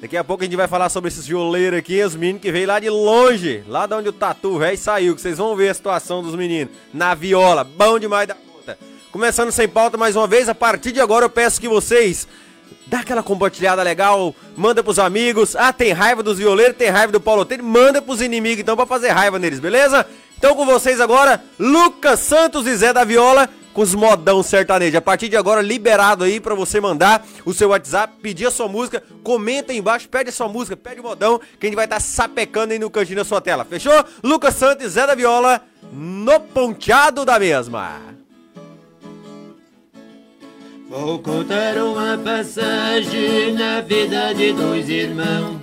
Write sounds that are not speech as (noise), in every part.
Daqui a pouco a gente vai falar sobre esses violeiros aqui, os meninos que veio lá de longe, lá de onde o tatu velho saiu, que vocês vão ver a situação dos meninos na viola, bom demais da conta. Começando sem pauta mais uma vez, a partir de agora eu peço que vocês dá aquela compartilhada legal, manda pros amigos. Ah, tem raiva dos violeiros, tem raiva do Paulo Tênis, manda pros inimigos então pra fazer raiva neles, beleza? Então com vocês agora, Lucas Santos e Zé da Viola com os modão sertanejo. A partir de agora, liberado aí para você mandar o seu WhatsApp, pedir a sua música, comenta aí embaixo, pede a sua música, pede o modão, que a gente vai estar tá sapecando aí no cantinho da sua tela. Fechou? Lucas Santos Zé da Viola no ponteado da mesma. Vou contar uma passagem na vida de dois irmãos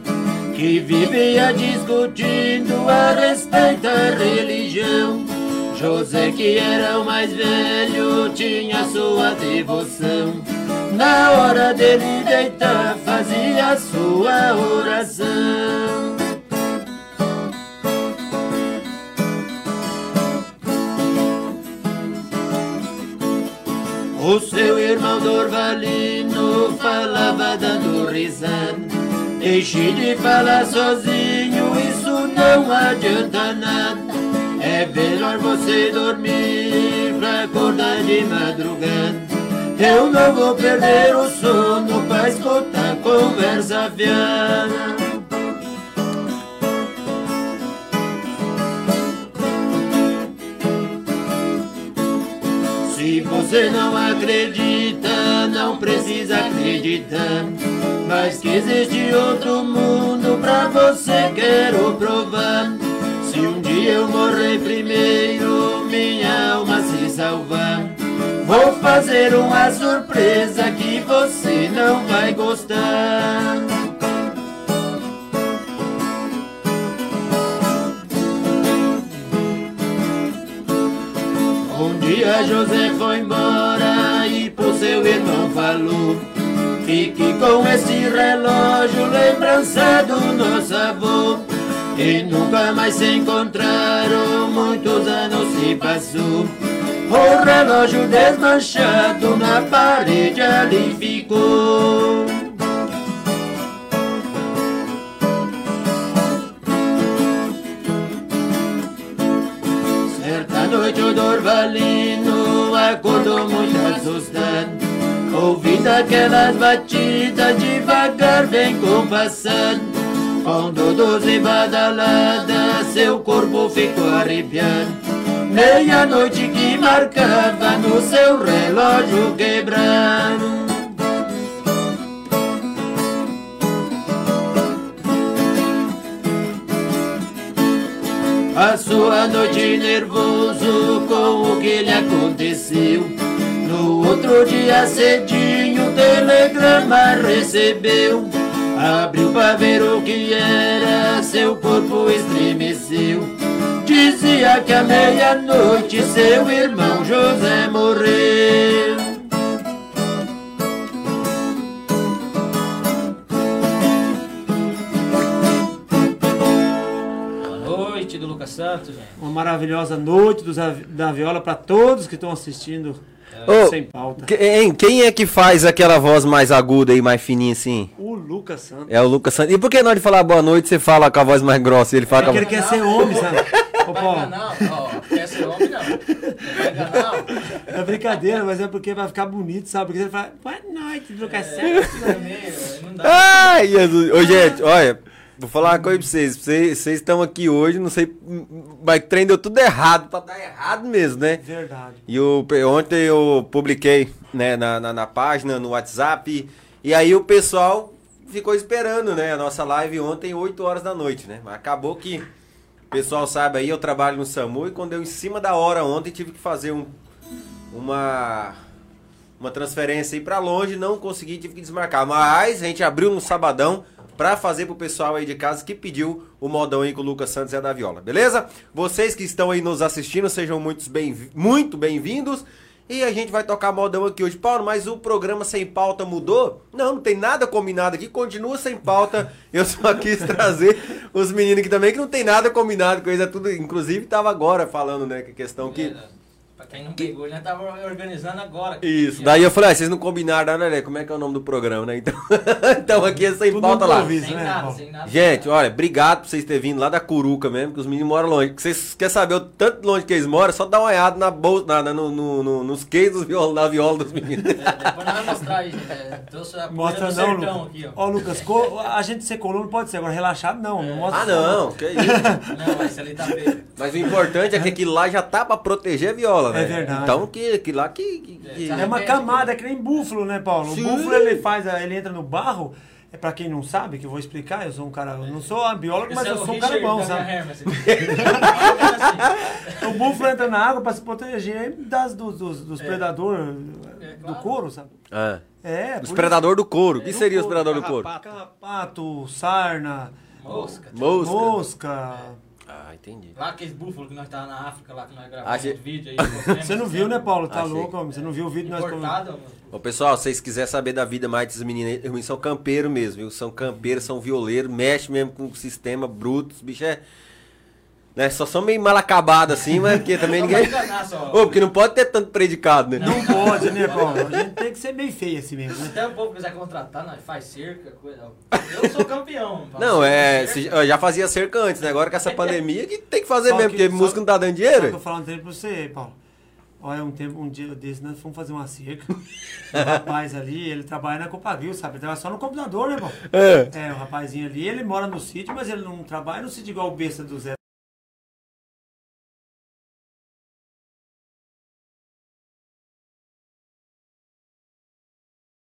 que vivia discutindo a respeito da religião. José, que era o mais velho, tinha sua devoção. Na hora dele deitar, fazia sua oração. O seu irmão Dorvalino falava dando risada. Deixe de falar sozinho, isso não adianta nada. É melhor você dormir pra acordar de madrugada. Eu não vou perder o sono pra escutar conversa fiada. Se você não acredita, não precisa acreditar. Mas que existe outro mundo pra você quero provar. Se eu morrer primeiro, minha alma se salvar. Vou fazer uma surpresa que você não vai gostar. Um dia José foi embora e pro seu irmão falou. Fique com esse relógio, lembrança do nosso avô. E nunca mais se encontraram, muitos anos se passou. O relógio desmanchado na parede ali ficou. Certa noite o Dorvalino acordou muito assustado. Ouvindo aquelas batidas devagar vem compassando. Todos e badalada, seu corpo ficou arrepiado. Meia-noite que marcava no seu relógio quebrado. A noite nervoso com o que lhe aconteceu. No outro dia cedinho, telegrama recebeu. Abriu para ver o que era, seu corpo estremeceu. Dizia que à meia-noite seu irmão José morreu. Boa noite do Lucas Santos, gente. Uma maravilhosa noite da viola para todos que estão assistindo Ô, sem pauta. Quem, quem é que faz aquela voz mais aguda e mais fininha assim? O Lucas Santos. É o Lucas Santos. E por que na hora de falar boa noite você fala com a voz mais grossa e ele fala é com a ele quer ser homem, sabe? Ô, Paulo. Não, ó, quer ser homem não. Não É brincadeira, mas é porque vai ficar bonito, sabe? Porque ele fala, boa noite, Lucas é, Santos. Ai, Jesus. Ô, gente, olha. Vou falar uma coisa pra vocês. Vocês estão aqui hoje, não sei. Mas o trem deu tudo errado, pra dar errado mesmo, né? Verdade. E ontem eu publiquei né, na, na, na, página, no WhatsApp. E aí o pessoal ficou esperando, né? A nossa live ontem, 8 horas da noite, né? Mas acabou que. O pessoal sabe aí, eu trabalho no SAMU e quando eu em cima da hora ontem tive que fazer um, uma uma transferência aí para longe, não consegui, tive que desmarcar. Mas a gente abriu no sabadão para fazer pro pessoal aí de casa que pediu o modão aí com o Lucas Santos e a da Viola, beleza? Vocês que estão aí nos assistindo, sejam muito bem, muito bem-vindos. E a gente vai tocar modão aqui hoje. Paulo, mas o programa sem pauta mudou? Não, não tem nada combinado aqui, continua sem pauta. Eu só (laughs) quis trazer os meninos aqui também, que não tem nada combinado com eles. É tudo, inclusive, tava agora falando, né? Que questão que Pra quem não pegou, já tava organizando agora. Isso. Daí eu falei, ah, vocês não combinaram nada, né? Como é que é o nome do programa, né? (laughs) Então, então aqui é sem Tudo pauta lá. Sem né, nada, sem nada. Gente, olha, obrigado por vocês terem vindo lá da Curuca mesmo, que os meninos moram longe. Que vocês querem saber o tanto longe que eles moram, é só dá uma olhada na bolsa, na, na- no, no- no- nos viola, da viola dos meninos. É, depois nós vamos mostrar aí. É, trouxe a Mostra não, Lucas. aqui, ó. Ó, Lucas, co- a gente ser colono pode ser, agora relaxado não. não mostra Ah, não, que isso. Não, mas esse ali tá feio. Mas o importante é que aquilo lá já tá pra proteger a viola, né? É verdade. Então que, que lá que. que- que- É, É uma camada, é que nem búfalo, né, Paulo? Sim. O búfalo ele faz, ele entra no barro. É pra quem não sabe, que eu vou explicar, eu sou um cara, eu não sou biólogo, mas Esse é eu sou um cara bom, sabe? (laughs) (laughs) O búfalo entra na água pra se proteger das, dos, dos, dos predadores É, do claro. couro, sabe? Ah, É, os predadores do couro. O que Do seria os predadores do couro? Carrapato, sarna, Mosca. Mosca. mosca. Ah, entendi. Lá aqueles búfalos que nós tava na África, lá que nós gravamos Achei- uns vídeos aí. (laughs) Você não viu, né, Paulo? Tá Achei. louco, homem? Você não viu o vídeo que nós Importado, mano. Ô, pessoal, se vocês quiserem saber da vida mais desses meninos, são campeiros mesmo, viu? São campeiros, são violeiros, mexe mesmo com o sistema bruto. Os bichos é. Né? Só são meio mal acabados assim, mas porque também Não ninguém. vai enganar só. Ô, porque não pode ter tanto predicado, né? Não pode, né, Paulo? A gente tem que ser meio feio assim mesmo. né? Até o povo quiser contratar, nós faz cerca, coisa. Eu sou campeão. faço Não, é. se- eu já fazia cerca antes, né? Agora com essa pandemia que tem que fazer Só mesmo, que- porque só- música não tá dando que eu dinheiro. falar um tempo pra você, Paulo. Olha, um tempo, um dia desse, nós fomos fazer uma cerca. O rapaz ali, ele trabalha na Copagril, sabe? Ele trabalha só no computador, né, Paulo? É. É, o rapazinho ali, ele mora no sítio, mas ele não trabalha no sítio igual o besta do Zé.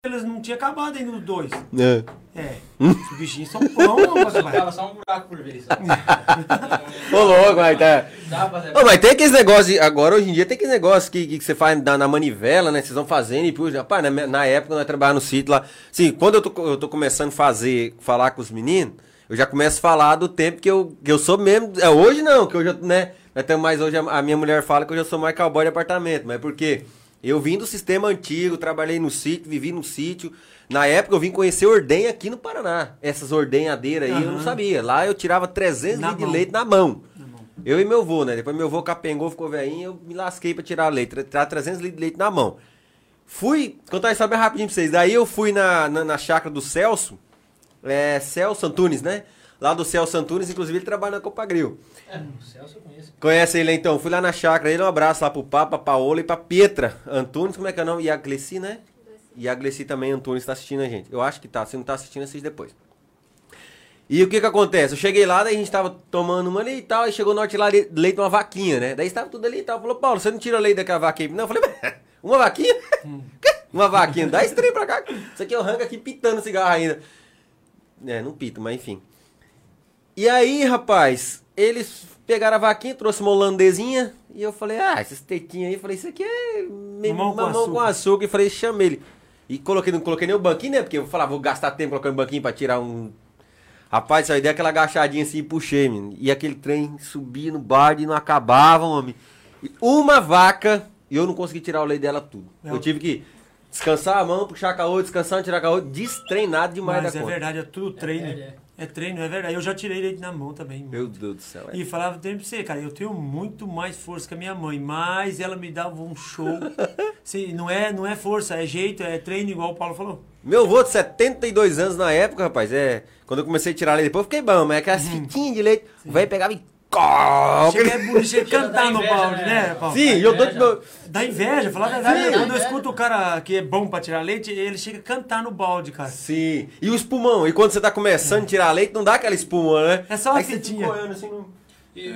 Eles não tinham acabado ainda os dois. É. É. Os bichinhos são Só rapaz. tava só um buraco por vez. sabe? (laughs) Ô, louco, mas tá. Ô, mas tem aqueles negócios, agora hoje em dia tem aqueles negócios que, que você faz na, na manivela, né? Vocês vão fazendo e, puxa, rapaz, na, na época nós trabalhávamos no sítio lá. Sim, quando eu tô, eu tô começando a fazer, falar com os meninos, eu já começo a falar do tempo que eu, que eu sou mesmo. É, hoje não, que eu já, né? Até mais hoje a, a minha mulher fala que eu já sou mais cowboy de apartamento, mas por quê? Eu vim do sistema antigo, trabalhei no sítio, vivi no sítio. Na época eu vim conhecer ordenha aqui no Paraná. Essas ordenhadeiras aí eu não sabia. Lá eu tirava 300 Na litros de mão. leite na mão. Eu e meu avô, né? Depois meu avô capengou, ficou velhinho, eu me lasquei pra tirar leite, tirar 300 litros de leite na mão. Fui, contar isso bem rapidinho pra vocês. Daí eu fui na, na, na chácara do Celso, é, Celso Antunes, né? Lá do Celso Antunes, inclusive ele trabalha na Copagril. É, o Celso eu conheço. Conhece ele então? Fui lá na chácara, ele um abraço lá pro Papa, Paola e pra Pietra Antunes, como é que é o nome? E a Glessi, né? E a Glessi também, Antunes, tá assistindo a gente. Eu acho que tá, se não tá assistindo, assiste depois. E o que que acontece? Eu cheguei lá, daí a gente tava tomando uma ali e tal, aí chegou na hora de tirar le- leite uma vaquinha, né? Daí estava tudo ali e tal. Falou, Paulo, você não tira leite daquela vaquinha? Não, eu falei, "Mas, uma vaquinha? (laughs) uma vaquinha, dá trem pra cá. Isso aqui eu arranco aqui pitando cigarro ainda. É, não pito, mas enfim. E aí, rapaz, eles pegaram a vaquinha, trouxe uma holandesinha, e eu falei, ah, essas tetinhas aí, eu falei, isso aqui é Mamão com mamão com açúcar. açúcar, e falei, chama ele. E coloquei, não coloquei nem o banquinho, né, porque eu falava, vou gastar tempo colocando banquinho pra tirar um... Rapaz, aí dei aquela agachadinha assim e puxei, menino. E aquele trem subia no bar e não acabava, homem. E uma vaca, e eu não consegui tirar o leite dela tudo. É. Eu tive que descansar a mão, puxar com a outra, descansar, tirar com a outra, destreinado demais Mas da é conta. verdade, é tudo treino. É, É, treino, é verdade. Eu já tirei leite na mão também. Meu Deus do céu. é. E falava tempo pra você, cara, eu tenho muito mais força que a minha mãe, mas ela me dava um show. (laughs) Sim, não é, não é força, é jeito, é treino, igual o Paulo falou. Meu avô de 72 anos na época, rapaz, é. Quando eu comecei a tirar leite, depois eu fiquei bom, mas aquelas fitinhas de leite, o velho pegava e. Chega, é bonito, chega a Chega cantar no balde, né? né, Paulo? Sim, e eu dou de inveja. meu. Dá inveja, falar a verdade. Sim, Quando dá eu escuto o cara que é bom pra tirar leite, ele chega a cantar no balde, cara. Sim. E o espumão, e quando você tá começando a tirar leite, não dá aquela espuma, né? É só uma Aí você fitinha. olhando assim, não... E,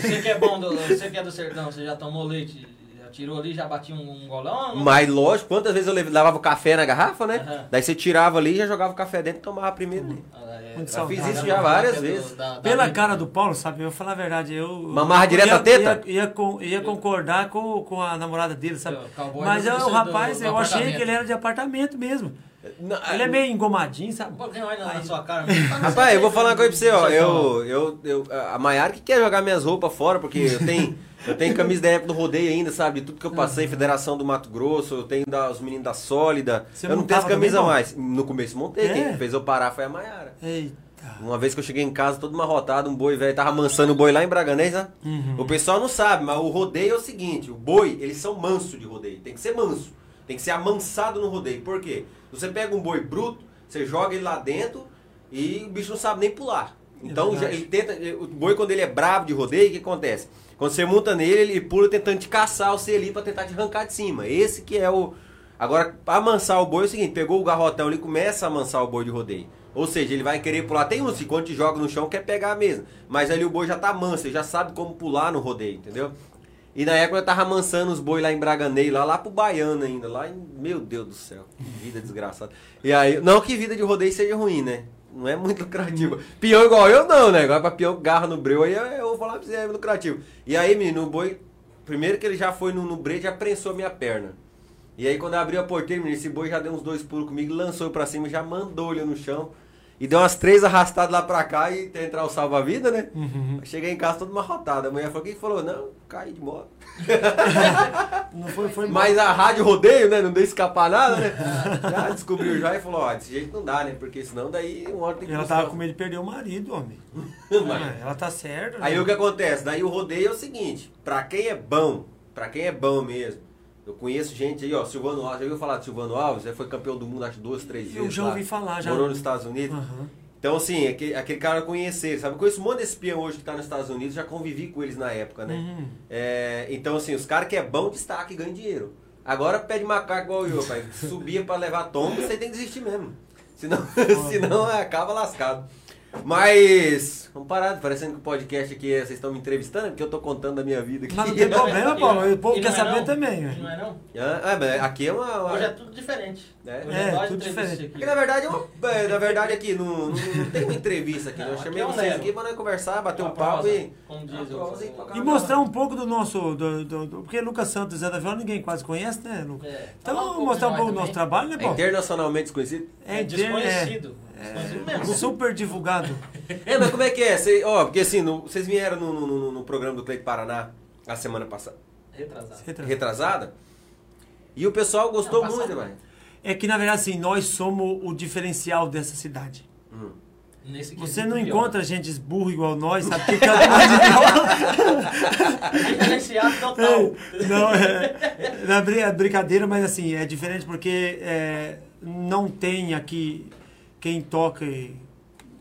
você que é bom, do, você que é do sertão, você já tomou leite, tirou ali, já batia um, um golão? Mas lógico, quantas vezes eu lavava o café na garrafa, né? Aham. Daí você tirava ali, já jogava o café dentro e tomava primeiro. ali. Ah, é, Muito já saudável. fiz isso já várias vezes. Pela cara do Paulo, sabe? Eu vou falar a verdade, eu. Mamava eu direto ia, a teta? Ia, ia, con- ia concordar com, com a namorada dele, sabe? O cowboy Mas do- eu, do- o rapaz, do eu achei que ele era de apartamento mesmo. Não, Ele é meio engomadinho, sabe? Um mais na, sua cara. (laughs) Rapaz, eu vou falar uma coisa pra você, ó. Eu... Eu, eu, eu, a Maiara que quer jogar minhas roupas fora, porque eu tenho, (laughs) eu tenho camisa da época do rodeio ainda, sabe? Tudo que eu passei, Federação do Mato Grosso, eu tenho da, os meninos da Sólida. Você eu não tenho camisas também, mais. No começo montei, É? quem fez eu parar foi a Maiara. Eita. Uma vez que eu cheguei em casa todo marrotado, um boi velho tava amansando o boi lá em Braganês, né? Uhum. O pessoal não sabe, mas o rodeio é o seguinte, o boi, eles são manso de rodeio, tem que ser manso, tem que ser amansado no rodeio. Por quê? Você pega um boi bruto, você joga ele lá dentro e o bicho não sabe nem pular. Então É verdade. já- ele tenta, o boi quando ele é bravo de rodeio, o que acontece? Quando você monta nele, ele pula tentando te caçar você ali pra tentar te arrancar de cima. Esse que é o Agora, amansar o boi é o seguinte, pegou o garrotão, ele começa a amansar o boi de rodeio. Ou seja, ele vai querer pular. Tem uns que quando te joga no chão quer pegar mesmo. Mas ali o boi já tá manso, ele já sabe como pular no rodeio, entendeu? E na época eu tava amansando os boi lá em Braganei, lá, lá pro Baiano ainda. Lá em. Meu Deus do céu, que vida desgraçada. E aí, não que vida de rodeio seja ruim, né? Não é muito lucrativo. Peão igual eu não, né? Agora pra que garra no breu aí eu, vou falar pra você, é lucrativo. E aí, menino, o boi. Primeiro que ele já foi no, no breu, já prensou a minha perna. E aí quando eu abri a porteira, menino, esse boi já deu uns dois pulos comigo, lançou pra cima, já mandou ele no chão. E deu umas três arrastadas lá pra cá e tem entrar o salva-vida, né? Uhum. Cheguei em casa todo marrotado. A mulher falou, quem falou? Não, caí de moto. (laughs) Não foi, foi Mas a rádio rodeio, né? Não deu escapar nada, né? Já descobriu já e falou, ó, desse jeito não dá, né? Porque senão daí uma hora tem que Ela buscar- tava com medo de perder o marido, homem. (laughs) Mas- Ah, Ela tá certa. Aí né? o que acontece? Daí o rodeio é o seguinte, pra quem é bom, pra quem é bom mesmo, eu conheço gente aí, ó, Silvano Alves, já ouviu falar de Silvano Alves? Ele foi campeão do mundo acho duas, três vezes. Eu já lá. ouvi falar, já. Morou nos Estados Unidos. Aham. Então, assim, aquele, aquele cara ele, sabe? Eu conheço um monte de espião hoje que tá nos Estados Unidos, já convivi com eles na época, né? Uhum. É, então, assim, os caras que é bom, destaque e ganha dinheiro. Agora pede macaco igual eu, pai. Subia pra levar tombo, você tem que desistir mesmo. Senão, (laughs) senão acaba lascado. Mas, vamos parar, parecendo que o podcast aqui, é- vocês estão me entrevistando, porque eu tô contando da minha vida aqui. Mas não tem problema, (laughs) Paulo. O povo quer é saber não? também. Não é não? Ah, mas aqui é uma... uma- Hoje é tudo diferente. É. Hoje É, nós tudo diferente. Porque na verdade, eu, é, na verdade aqui não, não, não tem uma entrevista aqui. né? Não, eu aqui chamei é um vocês aqui pra nós conversar, bater um Uma papo prosa, e. Como diz Uma o... prosa e uma mostrar um pouco do nosso. Do, do- do- porque Lucas Santos e Zé da Viola ninguém quase conhece, né, Lucas? É, Então falar um mostrar um de pouco do nosso trabalho, né, É Paulo? internacionalmente desconhecido. É desconhecido. É, super divulgado. (laughs) É, mas como é que é? Cê, ó, porque assim, no- vocês vieram no, no, no- no programa do Cleito Paraná a semana passada, Retrasado. retrasada, e o pessoal gostou Não, muito, velho. É que, na verdade, assim, nós somos o diferencial dessa cidade. Hum. Nesse Você não pior. encontra gente burro igual nós, sabe? Que canta mais de viola. Diferenciado total. Não, é, não é brin- é brincadeira, mas assim, é diferente porque é, não tem aqui quem toca. e-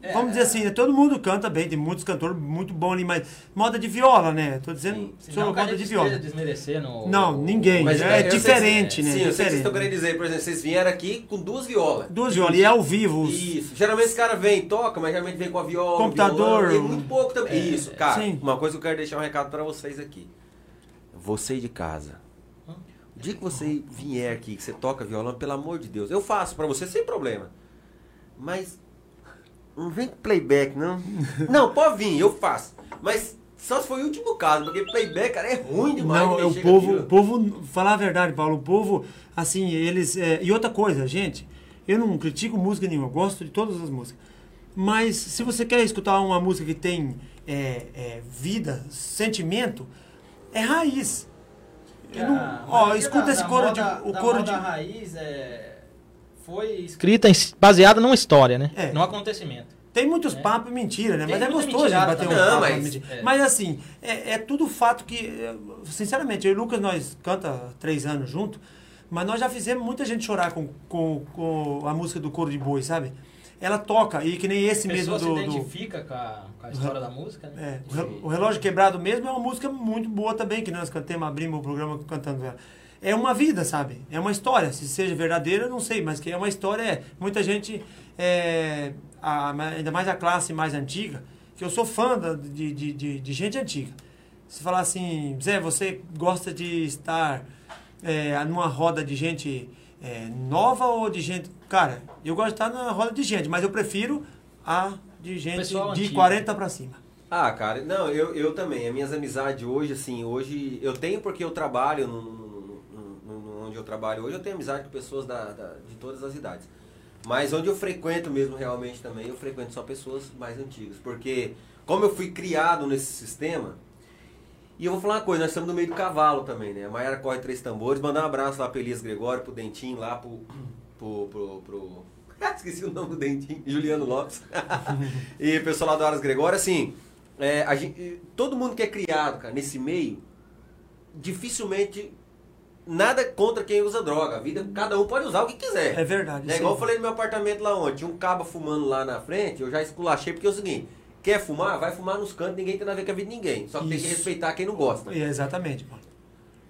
É. Vamos dizer assim, né, todo mundo canta bem, tem muitos cantores muito bons ali, mas moda de viola, né? Tô dizendo Sim, sobre não, moda de viola. Desmerecendo. o- Não, ninguém. Mas, é sei diferente, que- né? Sim, eu sei o que vocês diferente. estão querendo dizer. Por exemplo, vocês vieram aqui com duas violas. Duas violas, e é ao vivo. os- Isso. Geralmente esse cara vem e toca, mas geralmente vem com a viola. Computador. violão, e muito pouco também. É, Isso, cara. sim. Uma coisa que eu quero deixar um recado pra vocês aqui. Você de casa. O dia que você vier aqui, que você toca violão, pelo amor de Deus, eu faço pra você sem problema. Mas não vem com playback, não. não, pode vir, eu faço. Mas só se foi o último caso, porque playback, cara, é ruim demais. Não, de é o mexer com povo, o povo, falar a verdade, Paulo, o povo, assim, eles. é, e outra coisa, gente, eu não critico música nenhuma, eu gosto de todas as músicas. Mas se você quer escutar uma música que tem é, é, vida, sentimento, é raiz. Eu não- A ó, maioria escuta da- esse da coro moda- de. O coro de. raiz é, foi escrita em- baseada numa história, né? É. Num acontecimento. Tem muitos É. papos e mentira, né? Tem Mas é gostoso de mentirada bater um papo. Não, e mas- mentir. é. Mas assim, é, é tudo fato que, é, sinceramente, eu e o Lucas, nós canta três anos junto, mas nós já fizemos muita gente chorar com, com, com a música do Coro de Boi, sabe? Ela toca, e que nem esse A mesmo pessoa do... se do identifica com, a, com a história da música, né? é, o Re- o Relógio Quebrado mesmo é uma música muito boa também, que nós cantamos, abrimos o programa cantando ela. É uma vida, sabe? É uma história. Se seja verdadeira, eu não sei, mas que é uma história. É, muita gente, é, a- ainda mais a classe mais antiga, que eu sou fã da- de, de, de, de gente antiga. Se falar assim, Zé, você gosta de estar é, numa roda de gente é, nova ou de gente. Cara, eu gosto de estar na roda de gente, mas eu prefiro a de gente Pessoal de antigo. 40 pra cima. Ah, cara, não, eu, eu também. As minhas amizades hoje, assim, hoje eu tenho porque eu trabalho no- onde eu trabalho hoje, eu tenho amizade com pessoas da, da- de todas as idades. Mas onde eu frequento mesmo realmente também, eu frequento só pessoas mais antigas. Porque como eu fui criado nesse sistema, e eu vou falar uma coisa, nós estamos no meio do cavalo também, né? A Maiara corre três tambores, mandar um abraço lá pro Elias Gregório, pro Dentinho, lá pro. pro. pro. pro... (laughs) Esqueci o nome do dentinho. Juliano Lopes. (laughs) e o pessoal lá do Horas Gregório, assim, é, gente, todo mundo que é criado, cara, nesse meio, dificilmente nada contra quem usa droga. A vida, cada um pode usar o que quiser. É verdade. É isso igual eu falei no meu apartamento lá ontem, tinha um cabo fumando lá na frente, eu já esculachei, porque é o seguinte, quer fumar, vai fumar nos cantos, ninguém tem nada a ver com a vida de ninguém. Só que tem que Isso. respeitar quem não gosta. É, exatamente, Paulo.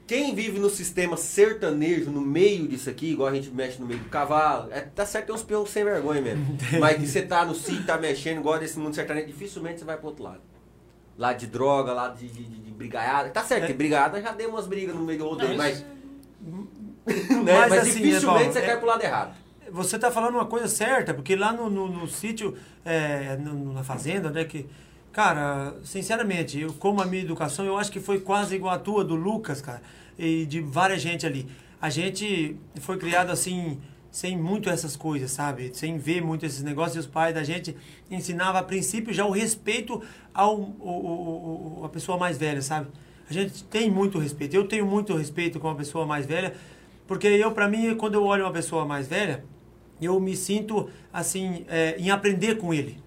Quem vive no sistema sertanejo, no meio disso aqui, igual a gente mexe no meio do cavalo, é, tá certo, tem uns peões sem vergonha mesmo. Mas que você tá no sítio, tá mexendo, igual desse mundo sertanejo, dificilmente você vai pro outro lado. Lá de droga, lá de, de, de, brigaiada. Tá certo, É. que brigaiada já deu umas brigas no meio do rodeio, mas, isso- (laughs) né, Mas mas, assim, dificilmente você cai pro lado errado. Você tá falando uma coisa certa, porque lá no, no, no sítio, é, no- na fazenda, né, que... Cara, sinceramente, eu como a minha educação, eu acho que foi quase igual a tua, do Lucas, cara, e de várias gente ali. A gente foi criado assim, sem muito essas coisas, sabe? Sem ver muito esses negócios. E os pais da gente ensinavam a princípio já o respeito ao, o- o- o- a pessoa mais velha, sabe? A gente tem muito respeito. Eu tenho muito respeito com a pessoa mais velha, porque eu, para mim, quando eu olho uma pessoa mais velha, eu me sinto assim é, em aprender com ele,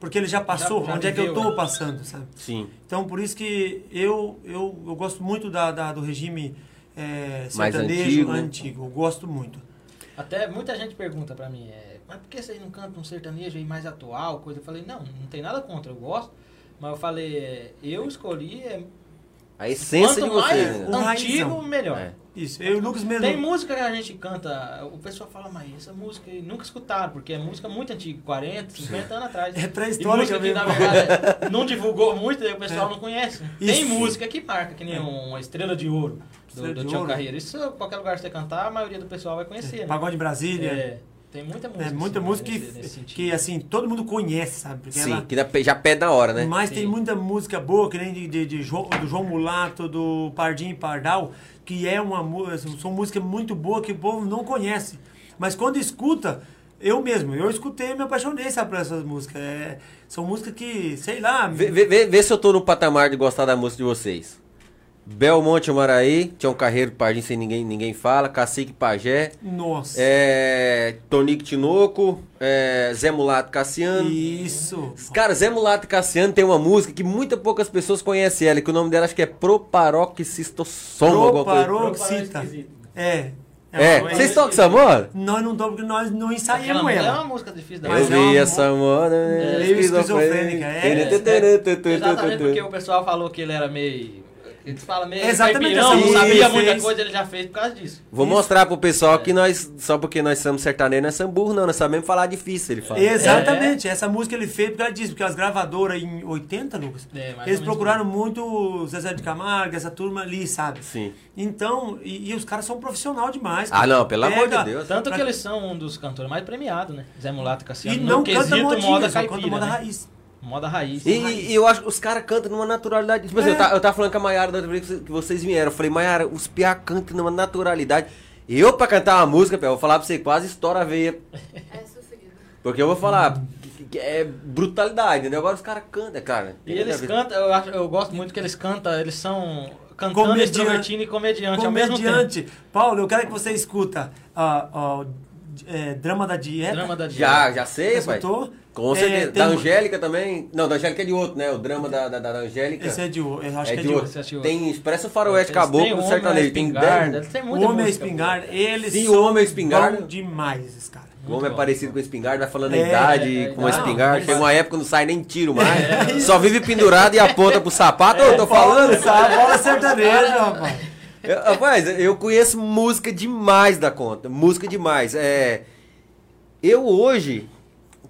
porque ele já passou. já onde é que eu viveu, estou né? passando, sabe? Sim. Então, por isso que eu, eu, eu gosto muito da, da- do regime é, Mais sertanejo antigo. antigo. Eu gosto muito. Até muita gente pergunta pra mim, é, mas por que vocês não cantam um sertanejo aí mais atual, coisa? Eu falei, não, não tem nada contra, eu gosto. Mas eu falei, é, eu escolhi, é, A essência quanto de mais vocês, né? Antigo, raizão. melhor. É. Isso. Eu e o Lucas mesmo. Tem música que a gente canta, o pessoal fala, mas essa música aí nunca escutaram, porque é música muito antiga, 40, 50 anos atrás. É pré-histórica música que, mesmo. na verdade, (laughs) não divulgou muito, o pessoal não conhece. Tem Isso. música que marca, que nem É. uma Estrela de Ouro, do, Estrela do Tião Ouro. Carreiro. Isso, qualquer lugar que você cantar, a maioria do pessoal vai conhecer, né? Pagode Brasília. É, tem muita música. É, muita assim, música nesse- que, nesse que, assim, todo mundo conhece, sabe? Porque Sim, ela- que dá- já pede na hora, né? Mas Sim. tem muita música boa, que nem de, de, de João, do João Mulato, do Pardinho e Pardal, que é uma mu- são músicas muito boas que o povo não conhece. Mas quando escuta, eu mesmo, eu escutei e me apaixonei, sabe, por essas músicas. É, são músicas que, sei lá. Vê, vê- vê- vê se eu tô no patamar de gostar da música de vocês. Belmonte Maraí, Tião Carreiro, Pardinho sem ninguém, ninguém fala, Cacique Pajé, Nossa. é, Tonico Tinoco, é, Zé Mulato Cassiano. Isso. Cara, Zé Mulato Cassiano tem uma música que muita poucas pessoas conhecem ela, que o nome dela acho que é coisa. Proparoxita. É. É, uma- vocês tocam essa moda? Nós não tocamos porque nós não Aquela ensaiamos música É ela. uma música difícil da Eu Mas é vi essa moda. meio esquizofrênica, é. Exatamente porque o pessoal falou que ele era meio. Eles falam meio Exatamente caipirão, essa não sabia música muita fez. coisa, ele já fez por causa disso. Vou Isso. mostrar pro pessoal que nós, só porque nós somos sertanejos, nós somos burros, não, nós sabemos falar difícil, ele fala. Exatamente, essa música ele fez porque ela disse, porque as gravadoras em 80, Lucas, É, eles procuraram muito o Zezé de Camargo, essa turma ali, sabe? Sim. Então, e, e os caras são profissional demais. Ah, não, pelo amor de Pega- Deus. Tanto Pra- que eles são um dos cantores mais premiados, né? Zé Mulato e E Cassiano. não no canta modinha, moda só caipira, canta moda né? raiz. Moda raiz. E, e eu acho que os caras cantam numa naturalidade. Tipo assim, É. eu, tava, eu tava falando com a Maiara da outra vez que vocês vieram. Eu falei, Maiara, os piá cantam numa naturalidade. Eu, pra cantar uma música, Pé, eu vou falar pra você, quase estoura a veia. É sofrido. Porque eu vou falar, é brutalidade, né? Agora os caras cantam, cara. E eles cantam, eu, acho, eu gosto muito que eles cantam, eles são cantando, Comediante. extrovertindo e comediante, ao mesmo tempo. Comediante. Paulo, eu quero que você escuta ah, ah, é, Drama da Dieta. Drama da Já, já sei, pai. Escutou? Com É, certeza. tem da Angélica também. Não, da Angélica é de outro, né? O drama da, da, da Angélica. Esse é de outro. Eu acho é que é de outro. outro. Esse é. Tem, parece o faroeste caboclo o do Homem, a sertanejo. Tem Espingarda, 10. eles têm O Homem é espingarda, eles Sim, são o Homem é espingarda. demais, esses caras. O homem é bom. parecido com o espingarda, vai falando É, a idade, é, com uma espingarda. Chega uma época que não sai nem tiro mais. Só vive pendurado e aponta pro sapato. Ô, eu tô falando. bola é sertaneja, rapaz. Eu- rapaz, eu conheço música demais da conta. Música demais. É, eu hoje,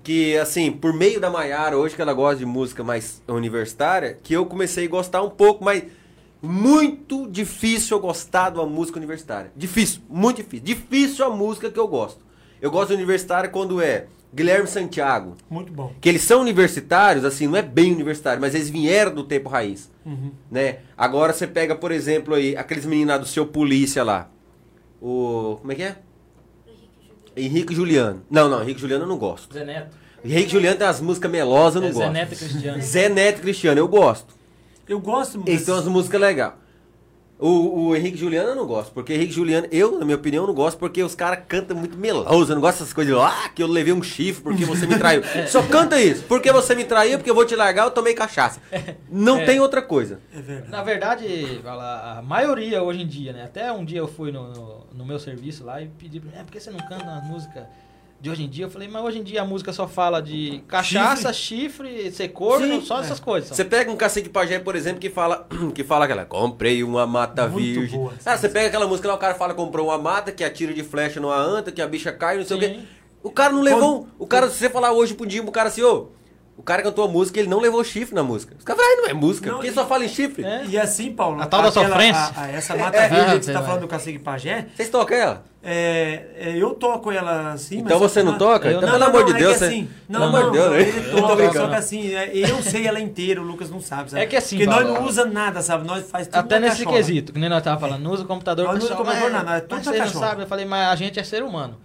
que assim, por meio da Maiara, hoje que ela gosta de música mais universitária, que eu comecei a gostar um pouco, mas muito difícil eu gostar de uma música universitária. Difícil, muito difícil. Difícil a música que eu gosto. Eu gosto de universitária quando é Guilherme Santiago. Muito bom. Que eles são universitários, assim, não é bem universitário, mas eles vieram do tempo raiz Uhum. né? Agora você pega, por exemplo, aí, aqueles meninos lá do seu polícia lá. O. Como é que é? Henrique Juliano. Não, não, Henrique e Juliano eu não gosto. Zé Neto. Henrique Juliano tem as músicas melosas, eu não É, Zé gosto. Neto e Cristiano. Zé Neto e Cristiano, eu gosto. Eu gosto muito. Eles têm umas músicas legais. O, o Henrique Juliano eu não gosto, porque Henrique Juliano, eu, na minha opinião, não gosto, porque os caras cantam muito meloso. Eu não gosto dessas coisas ah, que eu levei um chifre porque você me traiu. (laughs) Só canta isso. Porque você me traiu, porque eu vou te largar, eu tomei cachaça. Não É. tem outra coisa. É verdade. Na verdade, a maioria hoje em dia, né? Até um dia eu fui no, no, no meu serviço lá e pedi pra mim, é, por que você não canta uma música de hoje em dia? Eu falei, mas hoje em dia a música só fala de cachaça, chifre, ser corno, só é. essas coisas. Você pega um cacique pajé, por exemplo, que fala, (clears throat) que fala aquela, comprei uma mata Muito virgem. boa Ah, você pega aquela música lá, o cara fala, comprou uma mata, que atira de flecha numa anta, que a bicha cai, não sei o Sim. quê. O cara não levou. O cara, se você falar hoje pro dia, o cara assim, ô. O cara cantou a música e ele não levou chifre na música. Os caras falam, ah, não é música, Não, porque e- só fala em chifre. É. E assim, Paulo, A tal da sofrência. a- a- essa mata virgem que você É, tá falando do Cacique Pajé, Vocês tocam ela? é, é, eu toco ela assim, Então mas você não toca? Eu Então, não. pelo amor de é Deus, você- assim, não, amor de Deus, não, né? ele tô toca, brincando. só que assim, é, eu sei ela inteira, o Lucas não sabe, sabe? É que assim, Porque nós Paulo, não usa nada, sabe? Nós faz tudo Até nesse cachola. quesito, que nem nós tava falando, não usa o computador, Nós não usa computador, nada, é tudo na vocês não cachola. sabem, eu falei, mas a gente é ser humano.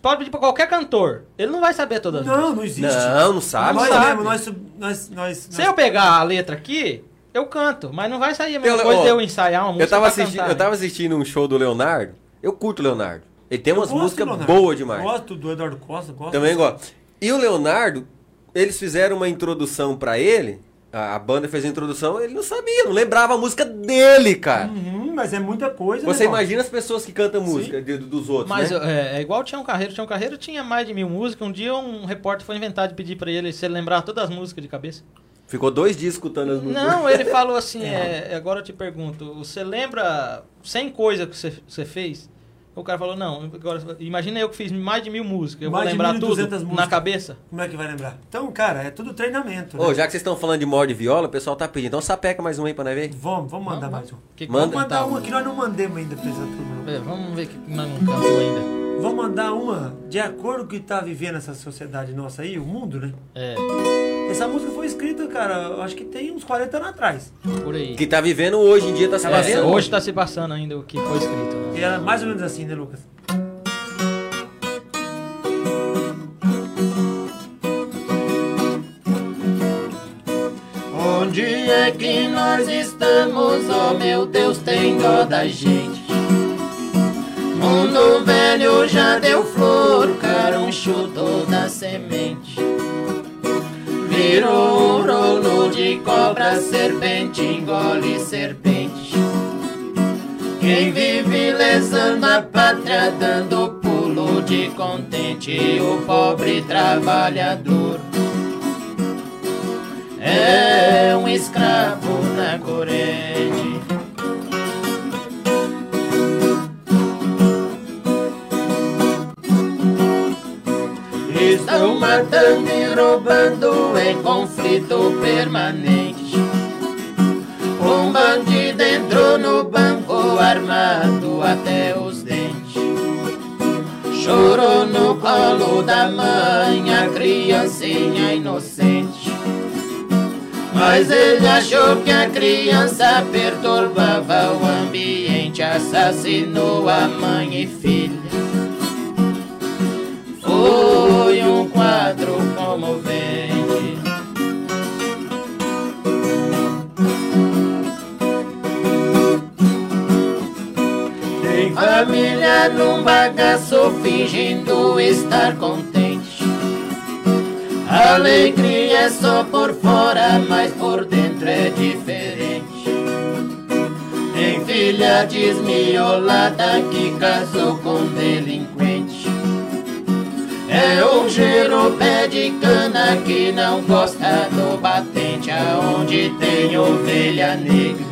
Pode pedir pra qualquer cantor, ele não vai saber todas as Não, não existe. Não, não sabe. nós sabe. mesmo, nós, nós, nós, Se nós- eu pegar a letra aqui, eu canto, mas não vai sair a mesma Eu- coisa ó, de eu ensaiar uma música Eu tava, pra assistindo, cantar, eu tava assistindo um show do Leonardo. Eu curto o Leonardo. Ele tem eu umas músicas boas demais. Gosto do Eduardo Costa, gosto. Também gosto. E o Leonardo, eles fizeram uma introdução pra ele. A, banda fez a introdução, ele não sabia, não lembrava a música dele, cara. Uhum, mas é muita coisa, Você né, Paulo? imagina as pessoas que cantam música de- dos outros, Mas né? é, é igual o Tião Carreiro. Tião Carreiro tinha mais de mil músicas. Um dia um repórter foi inventar de pedir pra ele se ele lembrar todas as músicas de cabeça. Ficou dois dias escutando as músicas. Não, ele (laughs) falou assim, é, agora eu te pergunto, você lembra 100 coisas que você, você fez? O cara falou, não, agora, imagina eu que fiz mais de mil músicas, eu Mais de vou lembrar 1.200 tudo na músicas. cabeça? Como é que vai lembrar? Então, cara, é tudo treinamento. né? Ô, já que vocês estão falando de morde viola, o pessoal tá pedindo. Então sapeca mais um aí pra nós ver. Vamos, vamos mandar Vamos. mais um. Que que Manda. Vamos mandar cantar? uma que nós não mandemos ainda pra essa turma. É, vamos ver o que que nós não ainda. Vamos mandar uma de acordo com o que tá vivendo essa sociedade nossa aí, o mundo, né? É, Essa música foi escrita, cara, acho que tem uns 40 anos atrás. por aí. Que tá vivendo hoje em dia, tá se É, fazendo. hoje está se passando ainda o que foi escrito. né? E era mais ou menos assim, né, Lucas? Onde é que nós estamos? Oh meu Deus, tem dó da gente. Mundo velho já deu flor, caruncho toda semente. Virou um rolo de cobra, serpente engole serpente. Quem vive lesando a pátria, dando pulo de contente, o pobre trabalhador. É um escravo na corrente. Estão matando e roubando em conflito permanente. Um bandido entrou no banco armado até os dentes. Chorou no colo da mãe a criancinha inocente. Mas ele achou que a criança perturbava o ambiente, assassinou a mãe e filha. Foi um quadro comovente. Tem família num bagaço fingindo estar contente. Alegria é só por fora, mas por dentro é diferente. Tem filha desmiolada que casou com delinquente. É um giro pé de cana que não gosta do batente, aonde tem ovelha negra.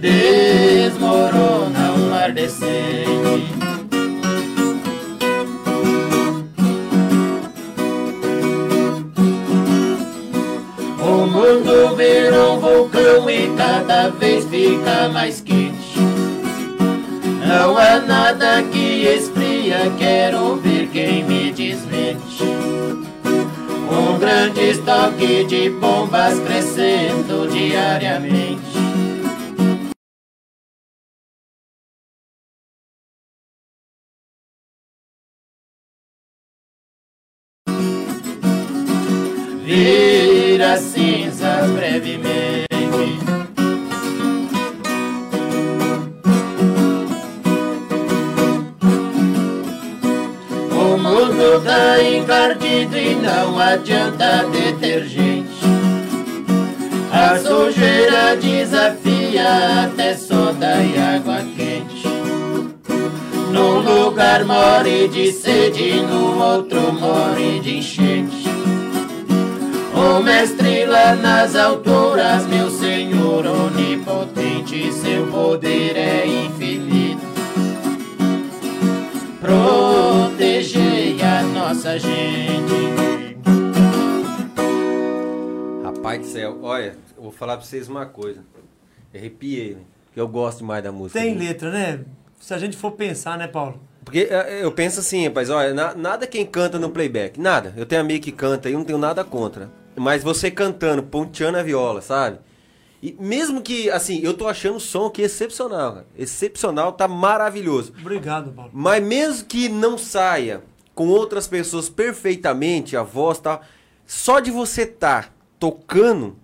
Desmorona um lar decente. O mundo virou um vulcão e cada vez fica mais quente. Não há nada que esfria, quero ver quem me desmente. Um grande estoque de bombas crescendo diariamente. Vira cinzas brevemente. Cabelo tá encardido e não adianta detergente. A sujeira desafia até soda e água quente. Num lugar morre de sede, no outro morre de enchente. O mestre lá nas alturas, meu Senhor onipotente, seu poder é infinito. Protegei a nossa gente. Rapaz do céu, olha, eu vou falar pra vocês uma coisa. Arrepiei, né? Eu gosto demais da música. Tem né? letra, né? Se a gente for pensar, né, Paulo? Porque é, eu penso assim, rapaz, olha, na- nada quem canta no playback, nada. Eu tenho amigo que canta e não tenho nada contra. Mas você cantando, ponteando a viola, sabe? E mesmo que, assim, eu tô achando o som aqui excepcional, cara. Excepcional, tá maravilhoso. Obrigado, Paulo. Mas mesmo que não saia com outras pessoas perfeitamente, a voz tal, só de você estar tocando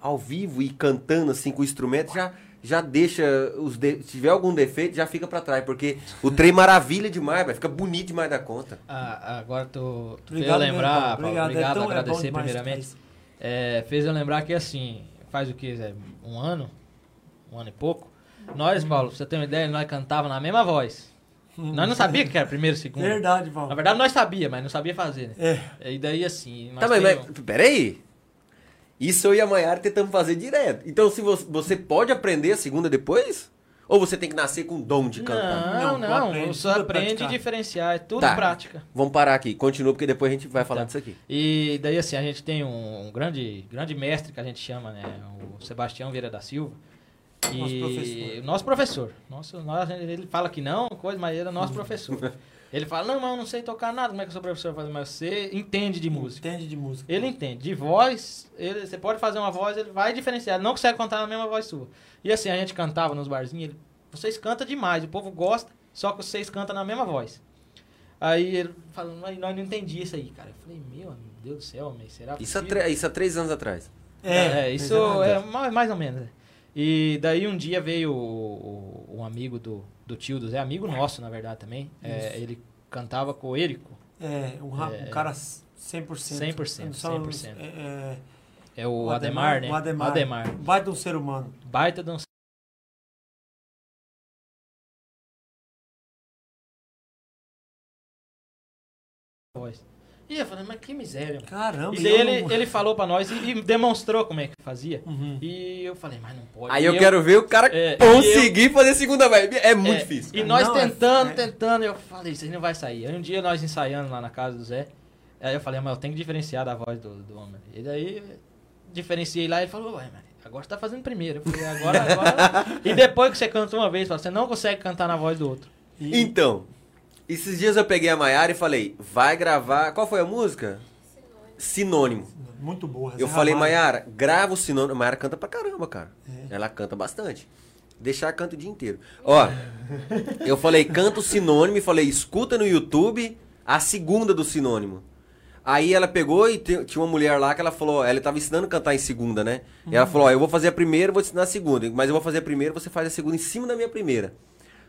ao vivo e cantando assim com o instrumento já já deixa os de... se tiver algum defeito já fica pra trás, porque o trem (laughs) maravilha demais, vai fica bonito demais da conta. Ah, agora fez Obrigado lembrar, Paulo. Paulo, Obrigado. obrigado, É tão- é agradecer demais primeiramente. É, fez eu lembrar que assim, faz o que, Zé? Um ano? Um ano e pouco? Nós, Paulo, pra você ter uma ideia, nós cantava na mesma voz. Nós não sabia que era primeiro e segundo. Verdade, Na Paulo. verdade, nós sabia, mas não sabia fazer, né? É. E daí assim. Tá, mas, mas um- peraí. Isso eu e a Maiara tentamos fazer direto. Então se você, você pode aprender a segunda depois? Ou você tem que nascer com dom de cantar? Não, Não, não, aprende, você aprende a diferenciar, é tudo Tá. prática. Vamos parar aqui. Continua porque depois a gente vai falar Tá. disso aqui. E daí assim, a gente tem um, um grande, grande mestre que a gente chama, né? O Sebastião Vieira da Silva. E Nosso professor. Nosso professor. Nosso, nós, ele fala que não, coisa, mas ele é nosso professor. (laughs) Ele fala, não, mas eu não sei tocar nada, como é que eu sou professor? Faz, Mas você entende de música. Entende de música. Ele entende. De voz, ele, você pode fazer uma voz, ele vai diferenciar. Ele não consegue cantar na mesma voz sua. E assim, a gente cantava nos barzinhos, ele, vocês cantam demais, o povo gosta, só que vocês cantam na mesma voz. Aí ele falou, mas nós não entendi isso aí, cara. Eu falei, meu Deus do céu, mas será Isso há, isso há três anos atrás. É, isso exatamente. é mais, mais ou menos. É. E daí um dia veio o, o- um amigo do, do tio do Zé, amigo nosso, na verdade, também. É, ele cantava com o Érico. É, um, ra- um É. cara 100%. 100%, Só- 100%. É, é, É o, Ademar, né? O Ademar. Ademar. Baita um ser humano. Baita de um voz. E eu falei, mas que miséria. mano. Caramba. E daí eu ele, ele falou pra nós e, e demonstrou como é que fazia. Uhum. E eu falei, mas não pode. Aí E eu, quero ver o cara É, conseguir fazer segunda vez. É muito É, difícil. E nós Não, é- tentando, é. tentando, eu falei, isso aí não vai sair. Aí um dia nós ensaiando lá na casa do Zé, aí eu falei, mas eu tenho que diferenciar da voz do, do homem. E daí diferenciei lá e ele falou, ué, mas agora você tá fazendo primeiro. Eu falei, agora, agora. (laughs) e depois que você canta uma vez, você não consegue cantar na voz do outro. E- Então, esses dias eu peguei a Maiara e falei, vai gravar. Qual foi a música? Sinônimo. Muito boa. Eu Zé falei. Maiara, grava o sinônimo. A Maiara canta pra caramba, cara. É. Ela canta bastante. Deixar canta o dia inteiro. Ó, (laughs) eu falei, canta o sinônimo e falei, escuta no YouTube a segunda do sinônimo. Aí ela pegou e te- tinha uma mulher lá que ela falou, ela tava ensinando a cantar em segunda, né? E ela falou, ó, eu vou fazer a primeira, vou te ensinar a segunda. Mas eu vou fazer a primeira, você faz a segunda em cima da minha primeira.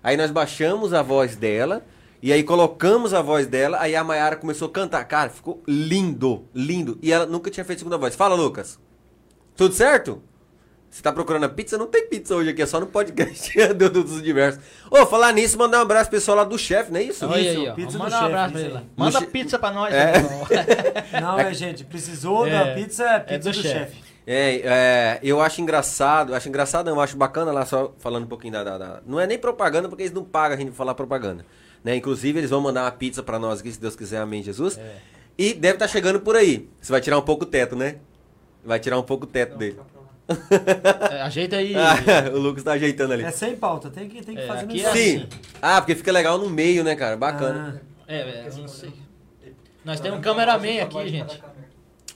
Aí nós baixamos a voz dela, e aí colocamos a voz dela, aí a Mayara começou a cantar. Cara, ficou lindo, lindo. E ela nunca tinha feito segunda voz. Fala, Lucas. Tudo certo? Você tá procurando a pizza? Não tem pizza hoje aqui, é só no podcast (laughs) do, do- dos diversos. Ô, falar nisso, mandar um abraço pro pessoal lá do chefe, não é isso? Olha Isso, aí, ó. pizza mandar um chefe, abraço pra ele lá. Manda che- pizza pra nós, É. pessoal. (laughs) Não, é, gente, precisou É. da pizza, é pizza É do do, chefe. chefe. É, é, eu acho engraçado, acho engraçado não, eu acho bacana lá, só falando um pouquinho da, da- da- Não é nem propaganda, porque eles não pagam a gente pra falar propaganda. Né? Inclusive, eles vão mandar uma pizza pra nós aqui, se Deus quiser, amém, Jesus. É. E deve estar chegando por aí. Você vai tirar um pouco o teto, né? Vai tirar um pouco o teto dele. É, Ajeita aí. Ah, (laughs) o Lucas tá ajeitando ali. É sem pauta, tem que, tem que É, fazer aqui no é Sim. assim. Ah, porque fica legal no meio, né, cara? Bacana. É, é, eu não sei. Nós temos um cameraman aqui, gente.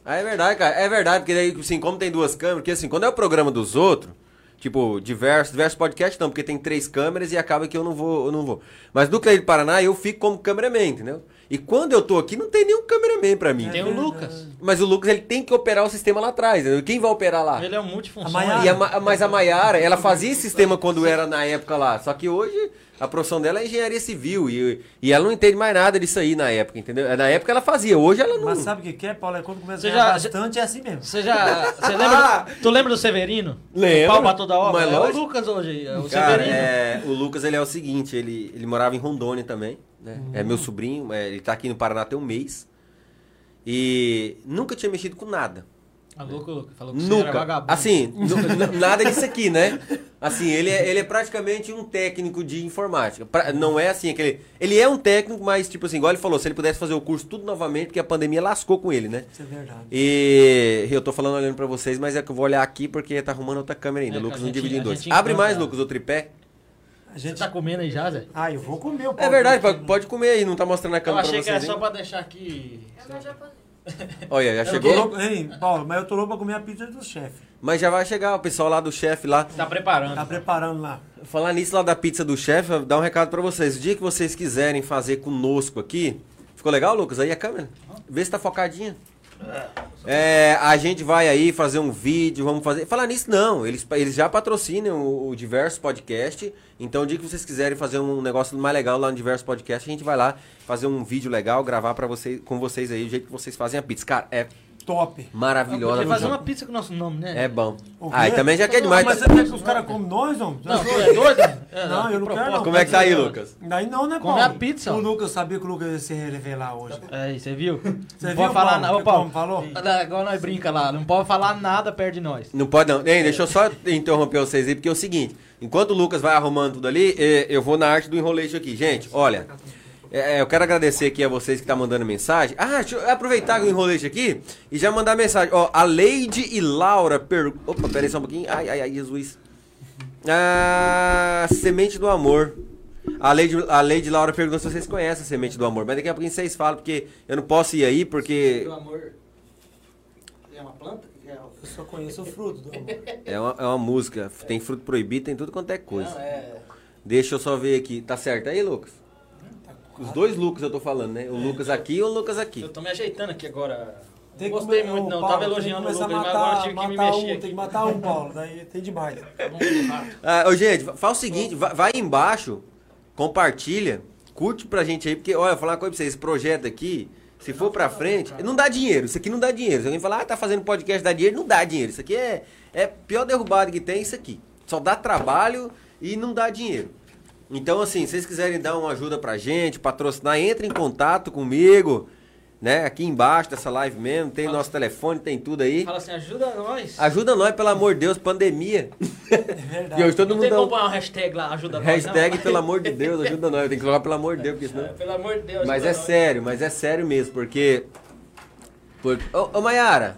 Ah, é verdade, cara. É verdade, porque daí, assim, como tem duas câmeras, porque assim, quando é o programa dos outros, tipo, diversos, diversos podcasts não, porque tem três câmeras e acaba que eu não vou, eu não vou. Mas do Cleide Paraná, eu fico como cameraman, entendeu? E quando eu tô aqui, não tem nenhum cameraman pra mim. Tem o Lucas. Mas o Lucas, ele tem que operar o sistema lá atrás. entendeu? Quem vai operar lá? Ele é um Maiara. E a Ma- mas a Maiara, ela fazia esse sistema quando era na época lá. Só que hoje a profissão dela é engenharia civil. E, e ela não entende mais nada disso aí na época, entendeu? Na época ela fazia, hoje ela não. Mas sabe o que que é, Paulo? É quando começa a ganhar já- bastante, é assim mesmo. Você já. Você lembra. do- tu lembra do Severino? Lembro. O pau pra toda obra? Mas é lógico. o Lucas hoje. É o Cara, Severino. é, o Lucas ele é o seguinte, ele, ele morava em Rondônia também, né? É meu sobrinho, é, ele tá aqui no Paraná tem um mês. E nunca tinha mexido com nada. Ah, louco, louco. Falou que você era Nunca. vagabundo. Assim, (laughs) nada disso aqui, né? Assim, ele é, ele é praticamente um técnico de informática. Pra- não é assim, aquele. Ele é um técnico, mas, tipo assim, igual ele falou, se ele pudesse fazer o curso tudo novamente, porque a pandemia lascou com ele, né? Isso é verdade. E eu tô falando olhando pra vocês, mas é que eu vou olhar aqui porque tá arrumando outra câmera ainda. É, o Lucas a não divide em dois. Abre mais, Lucas, o tripé. A Você gente... tá comendo aí já, Zé? Ah, eu vou comer o É Paulo. verdade, pode, pode comer aí, não tá mostrando a Eu câmera pra achei vocês. que era só pra deixar aqui. É meu japonês. (laughs) Olha, já Eu chegou. louco, hein, Paulo, mas eu tô louco pra comer a pizza do chefe. Mas já vai chegar o pessoal lá do chefe lá. Tá preparando. Tá preparando lá. Falar nisso lá da pizza do chefe, dar um recado pra vocês. O dia que vocês quiserem fazer conosco aqui. Ficou legal, Lucas? Aí a câmera? Vê se tá focadinha. É, a gente vai aí fazer um vídeo, vamos fazer. Falar nisso, não. Eles, eles já patrocinam o, o Diverso Podcast. Então, o dia que vocês quiserem fazer um negócio mais legal lá no Diverso Podcast, a gente vai lá fazer um vídeo legal, gravar para vocês, com vocês aí, o jeito que vocês fazem a pizza. Cara, é Top. maravilhosa. Podia fazer uma pizza com o nosso nome, né? É bom. O Ah, também já quer Não, demais. Mas você quer que os caras comem nós, homem? Não, tu é doido? É, Não, eu não quero, não. Como é que tá aí, Lucas? Daí não, né, Come Paulo? a pizza, O. Lucas sabia que o Lucas ia se revelar hoje. É, você viu? Você viu, pode falar Paulo? Paulo, como falou? Agora nós brinca lá. Não pode falar nada perto de nós. Não pode não. Ei, deixa eu só interromper vocês aí, porque é o seguinte. Enquanto o Lucas vai arrumando tudo ali, eh, eu vou na arte do enroleixo aqui. Gente, olha. Eh, eu quero agradecer aqui a vocês que estão mandando mensagem. Ah, deixa eu aproveitar o enroleixo aqui e já mandar mensagem. Ó, a Leide e Laura per... Opa, peraí só um pouquinho. Ai, ai, ai, Jesus. Ah, Semente do Amor. A Leide, a Leide Laura perguntou se vocês conhecem a Semente do Amor. Mas daqui a pouquinho vocês falam, porque eu não posso ir aí, porque amor. É uma planta? Eu só conheço o fruto do amor. é uma, é uma música. Tem fruto proibido, tem tudo quanto é coisa. é. Deixa eu só ver aqui. Tá certo aí, Lucas? Os dois Lucas eu tô falando, né? O Lucas aqui e o Lucas aqui. Eu tô me ajeitando aqui agora. Tem Não gostei muito, não. Paulo, Tava elogiando o começar Lucas, a mas agora matar- tive que me matar mexer um, aqui. Tem que matar um, Paulo. Daí tem demais. (laughs) Ah, ô, gente, fa- faz o seguinte, vai, vai embaixo, compartilha, curte pra gente aí, porque, olha, eu vou falar uma coisa pra vocês, esse projeto aqui, se for pra frente, não dá dinheiro, isso aqui não dá dinheiro. Se alguém falar, ah, tá fazendo podcast, dá dinheiro, não dá dinheiro. Isso aqui é, é pior derrubado que tem, isso aqui. Só dá trabalho e não dá dinheiro. Então, assim, se vocês quiserem dar uma ajuda pra gente, patrocinar, entre em contato comigo, né? Aqui embaixo dessa live mesmo, tem nosso telefone, tem tudo aí. Fala assim, ajuda nós. Ajuda nós, pelo amor de Deus, pandemia. (laughs) É verdade. E hoje todo não tem mundo como dá pôr uma hashtag lá, ajuda nós. Hashtag, não. pelo (laughs) amor de Deus, ajuda nós. Tem que colocar pelo amor de Deus, porque senão... É, Pelo amor de Deus. Mas é nós. sério, mas é sério mesmo, porque... Por... Ô, ô Mayara,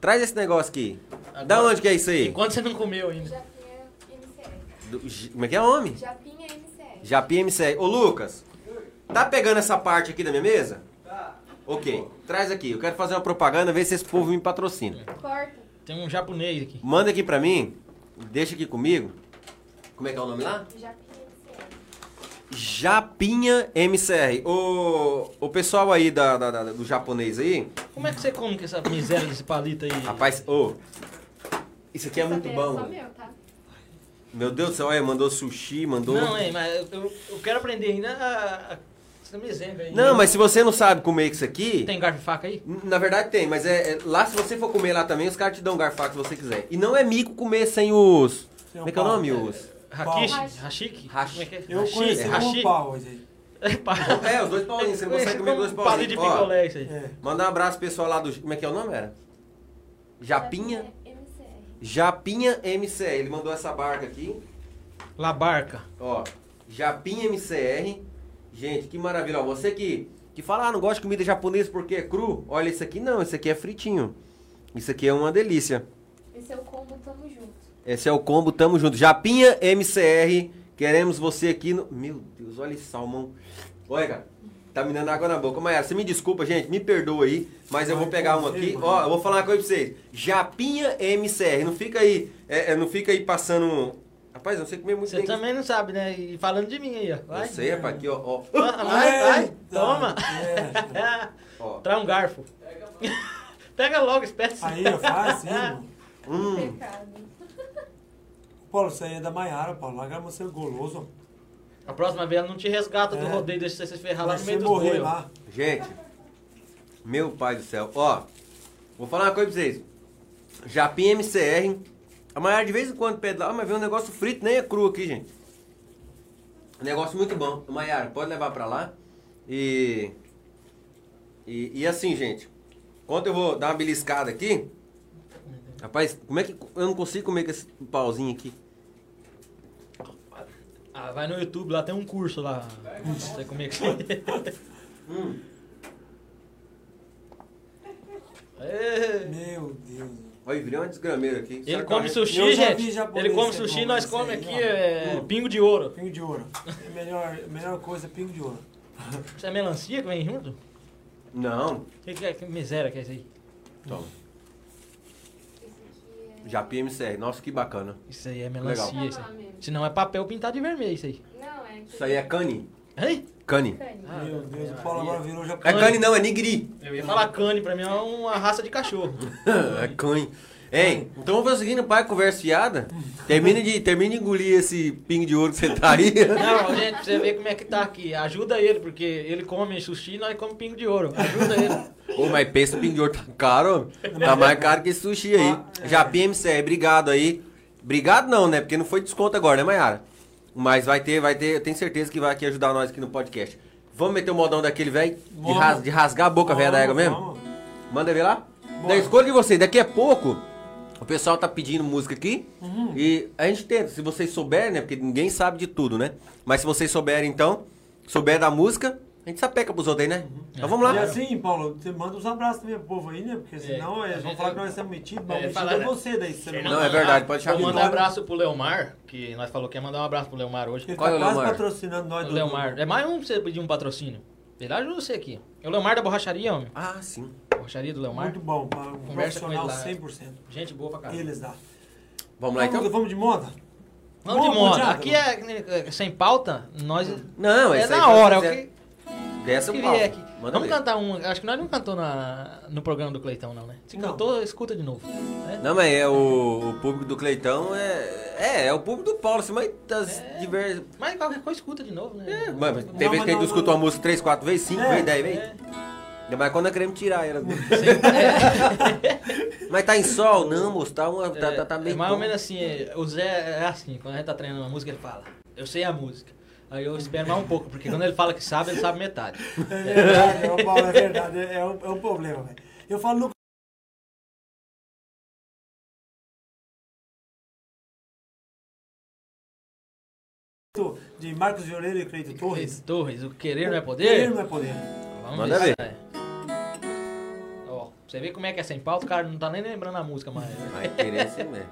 traz esse negócio aqui. Da Agora- onde que é isso aí? Enquanto você não comeu ainda. Japinha MCR. Do- Como é que é o nome? Japinha Japim MCR. Ô Lucas, tá pegando essa parte aqui da minha mesa? Tá. Ok, traz aqui. Eu quero fazer uma propaganda, ver se esse povo me patrocina. Corta. Tem um japonês aqui. Manda aqui pra mim, deixa aqui comigo. Como é que é o nome lá? Japinha MCR. Japinha MCR. O, o pessoal aí da, da- da- do japonês aí, Como é que você come com essa miséria desse palito aí? rapaz, ô, isso aqui é muito bom. Meu, tá? Deus do céu, olha, mandou sushi, mandou. Não, é, mas eu, eu quero aprender ainda a... a essa miséria aí. Não, mas se você não sabe comer isso aqui, Tem garfo e faca aí? na verdade tem, mas é, é- lá se você for comer lá também, os caras te dão garfo se você quiser. E não é mico comer sem os. Sem Como é que é o nome? Os. Hakishi? Pau. Hashiki? Hashi. É é? Eu Hashi? conheci É um hashi? pau hoje aí. É pau. É, os dois pauzinhos, você não consegue comer dois Um palito pauzinhos. de picolé isso aí. É. Manda um abraço pro pessoal lá do. Como é que é o nome, era? Japinha. Japinha MCR. Ele mandou essa barca aqui. La Barca. Ó, Japinha MCR. Gente, que maravilha. Ó, você que, que fala, ah, não gosto de comida japonesa porque é cru. Olha, isso aqui não, isso aqui é fritinho. Isso aqui é uma delícia. Esse é o combo Tamo Junto. Esse é o combo, tamo junto. Japinha MCR. Queremos você aqui no. Meu Deus, olha esse salmão. Olha, cara. Tá me dando água na boca. Maera, você me desculpa, gente. Me perdoa aí. Mas eu vou pegar um aqui. Ó, eu vou falar uma coisa pra vocês. Japinha MCR. Não fica aí. é, é, não fica aí passando. Rapaz, eu não sei comer muito Você bem. também não sabe, né? E falando de mim aí, ó. Eu Vai. sei, rapaz, aqui, ó. ó. Vai, vai. Toma. É. (laughs) ó. Traz um garfo. (laughs) Pega logo, espécie. Aí, ó, faz assim. (laughs) Hum. Pecado. Paulo, isso aí é da Maiara, Paulo. Larga você goloso. A próxima vez ela não te resgata do É. rodeio, deixa você se ferrar lá no meio dos morrer lá. Gente, meu pai do céu. Ó, vou falar uma coisa pra vocês. Japim MCR. A maior de vez em quando pede lá, "Ah, mas vem um negócio frito, nem é cru aqui, gente. Negócio muito bom. Maiara, pode levar pra lá. E, e. E assim, gente. Quando eu vou dar uma beliscada aqui. Rapaz, como é que. Eu não consigo comer com esse pauzinho aqui. Ah, vai no YouTube, lá tem um curso lá. Você comer com Hum. É. Meu Deus. Olha, virei uma desgrameira aqui. Ele come é? sushi, gente. Ele come que sushi, come nós come aqui é, Hum. pingo de ouro. Pingo de ouro. É melhor, a melhor coisa é pingo de ouro. Isso é melancia que vem junto? Não. Que, que, que miséria que é isso aí? Toma. É... Japim MCR. Nossa, que bacana. Isso aí é melancia, Legal. isso aí. mesmo. Se não é papel pintado de vermelho, isso aí. Não, é. Isso aí é cane. Hein? Cane. Cane. Ah, Meu Deus, o é, Paulo aí agora é- virou É japonês. cane não, é nigri. Eu ia falar cane, pra mim é uma raça de cachorro. (laughs) é cane. Ei, então vamos fazer o seguinte, pai, conversa fiada. Termine de, termine de engolir esse pingo de ouro que você tá aí. Não, gente, pra você ver como é que tá aqui. Ajuda ele, porque ele come sushi e nós comemos pingo de ouro. Ajuda ele. Ô, mas pensa o pingo de ouro tá caro. Tá mais caro que esse sushi aí. Japim MCR, obrigado aí. Obrigado não, né? Porque não foi desconto agora, né, Mayara? Mas vai ter, vai ter, eu tenho certeza que vai aqui ajudar nós aqui no podcast. Vamos meter o modão daquele velho? De, ras- de rasgar a boca velha da égua mesmo? Vamos. Manda ver lá. Bora. Da escolha de vocês. Daqui a pouco, o pessoal tá pedindo música aqui. Uhum. E a gente tenta, se vocês souberem, né? Porque ninguém sabe de tudo, né? Mas se vocês souberem, então, souber da música, a gente sapeca pros outros aí, né? Então vamos lá. E assim, Paulo, você manda uns abraços também pro povo aí, né? Porque senão eles vão falar que nós estamos metidos, mas É, metido falar, é né? você daí. Você não Não, é verdade, pode chamar. Vou mandar Vamos. abraço pro Leomar, que nós falou que ia mandar um abraço pro Leomar hoje. Ele Qual tá é o quase Leomar? patrocinando nós O do Leomar. É mais um pra você pedir um patrocínio. Ele ajuda você aqui. É o Leomar da borracharia, homem. Ah, sim. Borracharia do Leomar. Muito bom, um Conversa com ele profissional lá. 100%. Gente boa pra caramba. Eles dá. Vamos lá então? Vamos de moda? Vamos de moda. Aqui é, é sem pauta, nós. Não, é aí na hora, é o que, Desce que vier aqui. Manda Vamos ver. cantar um. Acho que nós não cantou na, no programa do Cleitão, não, né? Se Não. cantou, escuta de novo. né? Não, mas é o, o público do Cleitão é. É, é o público do Paulo, assim, mas das É. diversas. Mas qualquer coisa escuta de novo, né? É, mas tem Não, vezes mas que a gente escuta uma música 3, 4 vezes, 5 É, vezes, 10 vezes. É. Ainda mais quando nós queremos tirar ela. (laughs) (laughs) Mas tá em sol? Não, moço, tá, uma, tá, tá, tá bem é mais ou bom. menos assim, é, o Zé é assim, quando a gente tá treinando uma música, ele fala, eu sei a música. Aí eu espero mais um pouco, porque quando ele fala que sabe, ele sabe metade. É verdade, é, o Paulo, é verdade. É, é, o, é o problema, velho. Eu falo no de Marcos Violeiro e Cleito Torres. Torres, o querer não é Querer poder? não é poder. Vamos Manda ver. Ó, você vê como é que é sem pauta, o cara não tá nem lembrando a música mais. (laughs) Vai querer assim mesmo.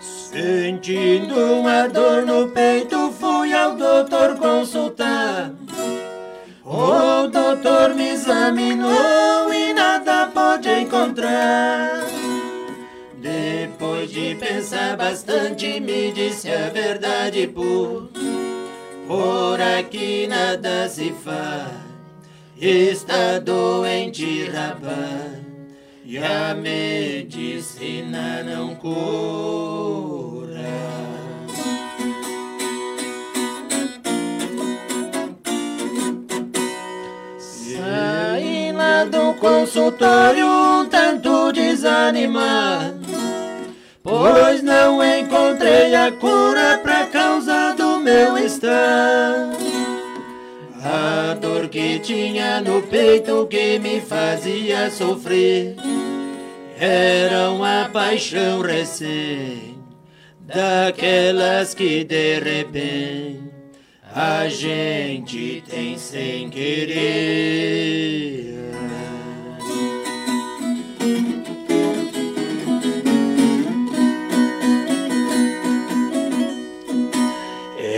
Sentindo uma dor no peito, fui ao doutor consultar. O doutor me examinou e nada pôde encontrar. Pensar bastante, me disse a verdade por por aqui nada se faz. Está doente, rapaz, e a medicina não cura. Saí lá do consultório um tanto desanimado, pois não encontrei a cura pra causa do meu estado. A dor que tinha no peito que me fazia sofrer era uma paixão recém, daquelas que de repente a gente tem sem querer.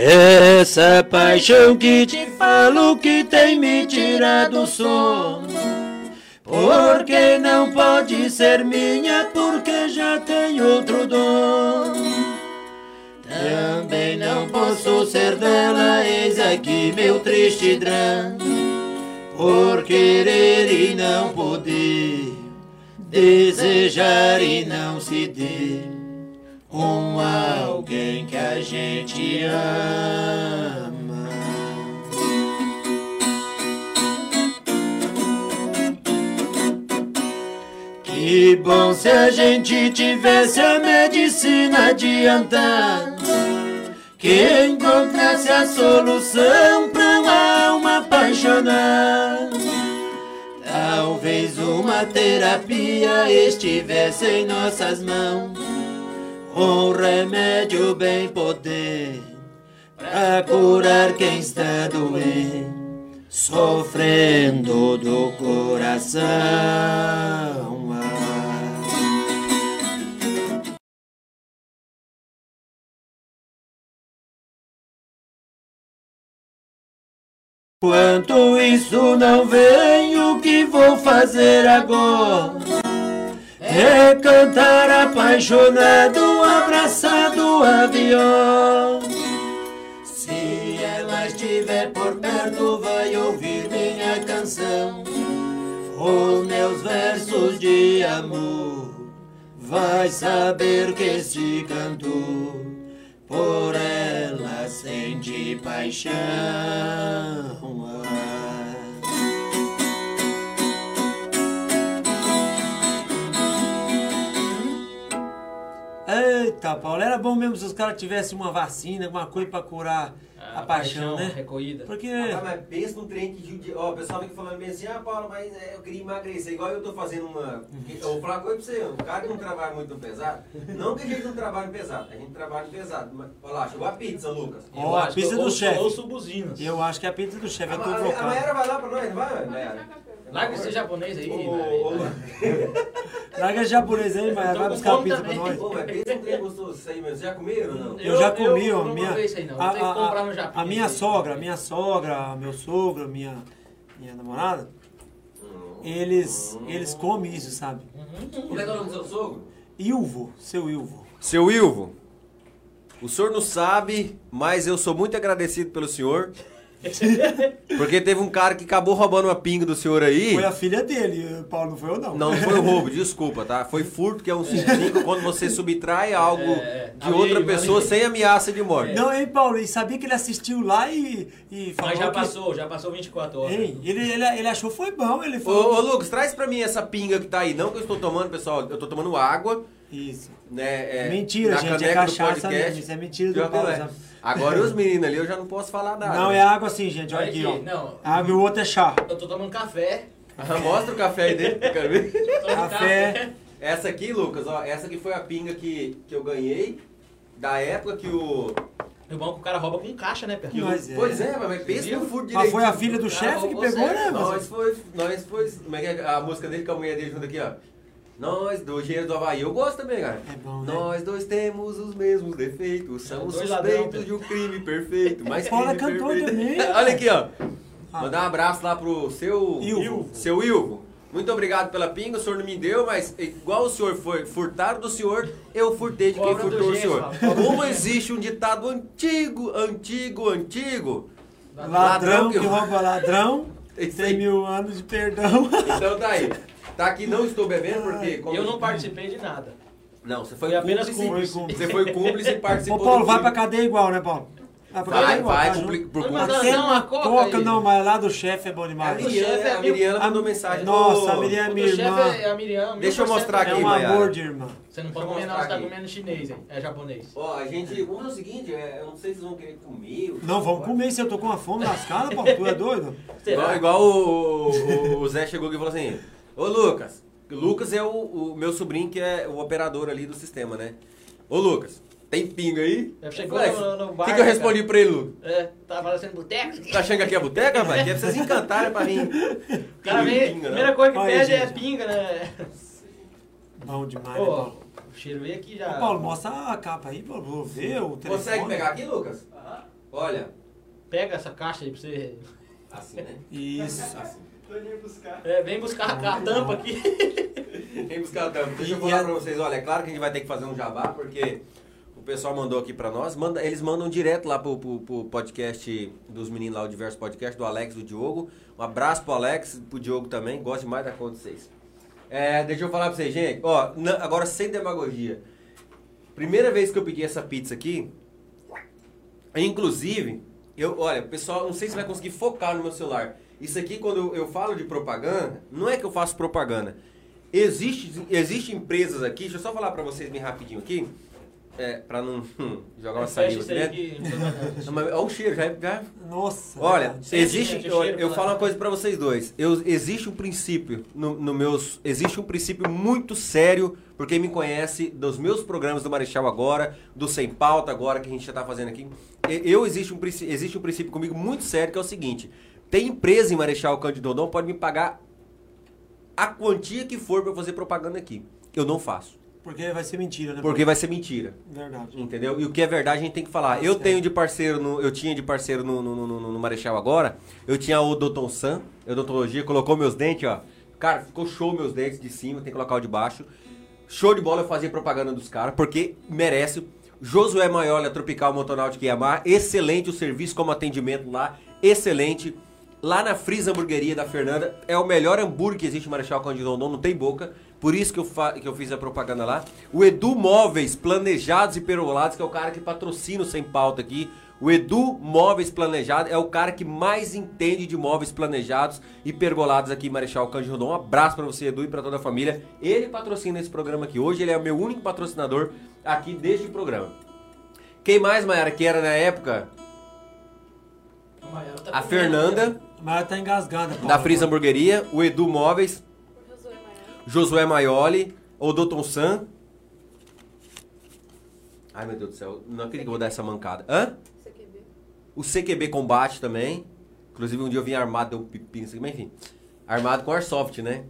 Essa paixão que te falo que tem me tirado o sono. Porque não pode ser minha, porque já tem outro dono. Também não posso ser dela, eis aqui meu triste drama. Por querer e não poder, desejar e não se ter um alguém que a gente ama. Que bom se a gente tivesse a medicina adiantar. Que encontrasse a solução pra uma alma apaixonada. Talvez uma terapia estivesse em nossas mãos. Um remédio bem poder pra curar quem está doente, sofrendo do coração. Quanto isso não vem, o que vou fazer agora? É cantar apaixonado, abraçado a viola. Se ela estiver por perto, vai ouvir minha canção. Os meus versos de amor. Vai saber que esse cantor por ela sente paixão. Eita, Paulo, era bom mesmo se os caras tivessem uma vacina, alguma coisa pra curar a, paixão, né? Recolhida. Porque. Ah, mas pensa num trem que. Ó, o pessoal fica falando bem assim, ah, Paulo, mas é, eu queria emagrecer. Igual eu tô fazendo uma. Eu vou falar uma coisa pra você, um cara que não trabalha muito no pesado. Não que a gente não trabalhe pesado, a gente trabalha pesado. Mas, olha lá, chegou a pizza, Lucas. Ó, a pizza do chefe. Eu ouço buzinas. Eu acho que é a pizza do chefe é A, tudo a, a. Mayara vai lá pra nós, não vai, Mayara? Larga esse japonês aí, Ô, Mari. ô, ô, (laughs) Larga esse japonês aí, mas tô vai buscar a pizza pra também. nós. Ô, mas pensa um trem gostoso isso aí mesmo. Já comeram ou não? Eu, já comi, eu ó. não minha, provei isso aí, não. a, que comprar no a, Japim a minha sogra, a minha sogra, meu sogro, minha, minha namorada, eles, eles comem isso, sabe? Como é que é o nome do seu sogro? Ilvo, seu Ilvo. Seu Ilvo, o senhor não sabe, mas eu sou muito agradecido pelo senhor. (laughs) Porque teve um cara que acabou roubando uma pinga do senhor aí. Foi a filha dele, Paulo, não foi eu não. Não, não foi (laughs) roubo, desculpa, tá? Foi furto, que é um 55 quando você subtrai algo É, de alheio, outra pessoa sem ameaça de morte. Não, hein, Paulo? E sabia que ele assistiu lá e, e falou Mas já que... passou, já passou 24 horas. Hein, ele, ele, ele achou foi bom, ele Ô, falou... ô, Lucas, traz pra mim essa pinga que tá aí. Não que eu estou tomando, pessoal. Eu tô tomando água, Isso. né? é, Mentira, gente, é cachaça mesmo, isso é mentira do Paulo, é. sabe? Agora os (laughs) meninos ali, eu já não posso falar nada. Não, né? é água assim, gente, olha aqui, aqui, ó. não. Água e o outro é chá. Eu tô tomando café. Ah, Mostra o café aí dentro, eu quero ver. (laughs) Café. Essa aqui, Lucas, ó, essa aqui foi a pinga que, que eu ganhei da época que o. O bom é que o cara rouba com caixa, né, Pé? que o- Mas é. Pois é, mas pensa no furo Mas foi a filha do chefe que pegou, né? Nós Mas... foi, nós foi. Como é que é a música dele com a mulher dele junto aqui, ó? Nós, do Engenheiro do Havaí, eu gosto também, cara. É bom, né? Nós dois temos os mesmos defeitos, somos dois suspeitos ladrão, de um crime perfeito. Mas (laughs) é crime cantor perfeito. também. (laughs) Olha aqui, ó. Ah. Mandar um abraço lá pro seu Ilvo. Seu Ilvo. Muito obrigado pela pinga, o senhor não me deu, mas igual o senhor foi furtar do senhor, eu furtei de quem Cobra do furtou o gesso, senhor. Cobra do Como existe um ditado antigo, antigo, antigo. Ladrão que que- rouba ladrão, (laughs) tem aí. mil anos de perdão. Então tá aí. Tá aqui, não estou bebendo porque. como- Eu não participei de nada. Não, você foi Fui apenas cúmplice. cúmplice. Foi. Você foi cúmplice e participou Ô, Paulo, vai pra cadeia igual, né, Paulo? Vai pra Vai, igual, vai, tá por, Mas cúmplice. dá uma coca coca, não, mas lá do chefe é bom A demais. do Miriana, chefe é a a- mandou mensagem. Nossa, a Miriana é minha irmã. é a Miriam. Deixa eu 1000% mostrar É aqui, um Maiara. amor de irmã. Você não pode comer não, você tá comendo chinês, hein? É japonês. Ó, a gente. Vamos fazer o seguinte, é, eu não sei se vocês vão querer comer. Não, vamos comer se eu tô com uma fome lascada, Paulo. Tu é doido? Igual, igual o, o- o Zé chegou aqui e falou assim: Ô Lucas, o Lucas é o, o meu sobrinho que é o operador ali do sistema, né? Ô Lucas, tem pinga aí? É, chegou Eu falei, no- no O bar, que, que eu respondi pra ele, Lucas? É, tá parecendo boteco. Tá achando que aqui é boteca, rapaz? Que é pra vocês encantarem pra mim. O cara vem, a Pinga, primeira não. coisa que Olha, pede é pinga, né? Bom demais, né, Paulo? o cheiro veio aqui já. Ô, Paulo, mostra a capa aí, Paulo. Vou ver o telefone. Consegue pegar aqui, Lucas? Olha, Pega essa caixa aí pra você. Assim, né? Isso. É, vem buscar a, a tampa aqui. (laughs) Vem buscar a tampa. Deixa eu falar pra vocês, olha, é claro que a gente vai ter que fazer um jabá, porque o pessoal mandou aqui pra nós, manda, eles mandam direto lá pro, pro, pro podcast dos meninos lá, o Diverso Podcast, do Alex e do Diogo. Um abraço pro Alex, pro Diogo também, gosto demais da conta de vocês. É, deixa eu falar pra vocês, gente, ó, na- agora sem demagogia. Primeira vez que eu pedi essa pizza aqui, inclusive, eu, olha, pessoal, não sei se vai conseguir focar no meu celular. Isso aqui, quando eu, eu falo de propaganda, não é que eu faço propaganda. Existe, existe empresas aqui, deixa eu só falar pra vocês bem rapidinho aqui, é, pra não hum, (laughs) jogar uma saliva mas olha o cheiro, já, já Nossa. Olha, existe. gente, o eu, eu pela- falo uma coisa pra vocês dois. Eu, existe um princípio no, no meus. Existe um princípio muito sério, por quem me conhece, dos meus programas do Marechal agora, do Sem Pauta agora que a gente já tá fazendo aqui. Eu existe um, existe um princípio comigo muito sério que é o seguinte: tem empresa em Marechal Cândido Rondon pode me pagar a quantia que for pra eu fazer propaganda aqui. Eu não faço. Porque vai ser mentira, né? Porque vai ser mentira. Verdade. Entendeu? E o que é verdade a gente tem que falar. Eu tenho de parceiro, no, eu tinha de parceiro no, no, no- no- no Marechal agora. Eu tinha o Doutor Sam, odontologia, colocou meus dentes, ó. Cara, ficou show meus dentes de cima, tem que colocar o de baixo. Show de bola eu fazia propaganda dos caras, porque merece. Josué Maiola, Tropical Motonáutica Yamaha, excelente o serviço como atendimento lá, excelente. Lá na Frisa Hamburgueria da Fernanda, é o melhor hambúrguer que existe em Marechal Cândido Rondon, não tem boca. Por isso que eu, fa- que eu fiz a propaganda lá. O Edu Móveis Planejados e Perolados, que é o cara que patrocina o Sem Pauta aqui. O Edu Móveis Planejados é o cara que mais entende de móveis planejados e pergolados aqui em Marechal Cândido Rondon. Um abraço pra você, Edu, e pra toda a família. Ele patrocina esse programa aqui. Hoje ele é o meu único patrocinador aqui deste programa. Quem mais, Mayara, que era na época? A Fernanda, Mas ela tá engasgada. Paulo. da Frisa Hamburgueria. O Edu Móveis. O Josué Maioli, o Doutor Sam. Ai meu Deus do céu, não acredito que eu vou dar essa mancada. Hã? CQB. O CQB Combate também. Inclusive um dia eu vim armado, deu um pepino, mas enfim. Armado com Airsoft, né?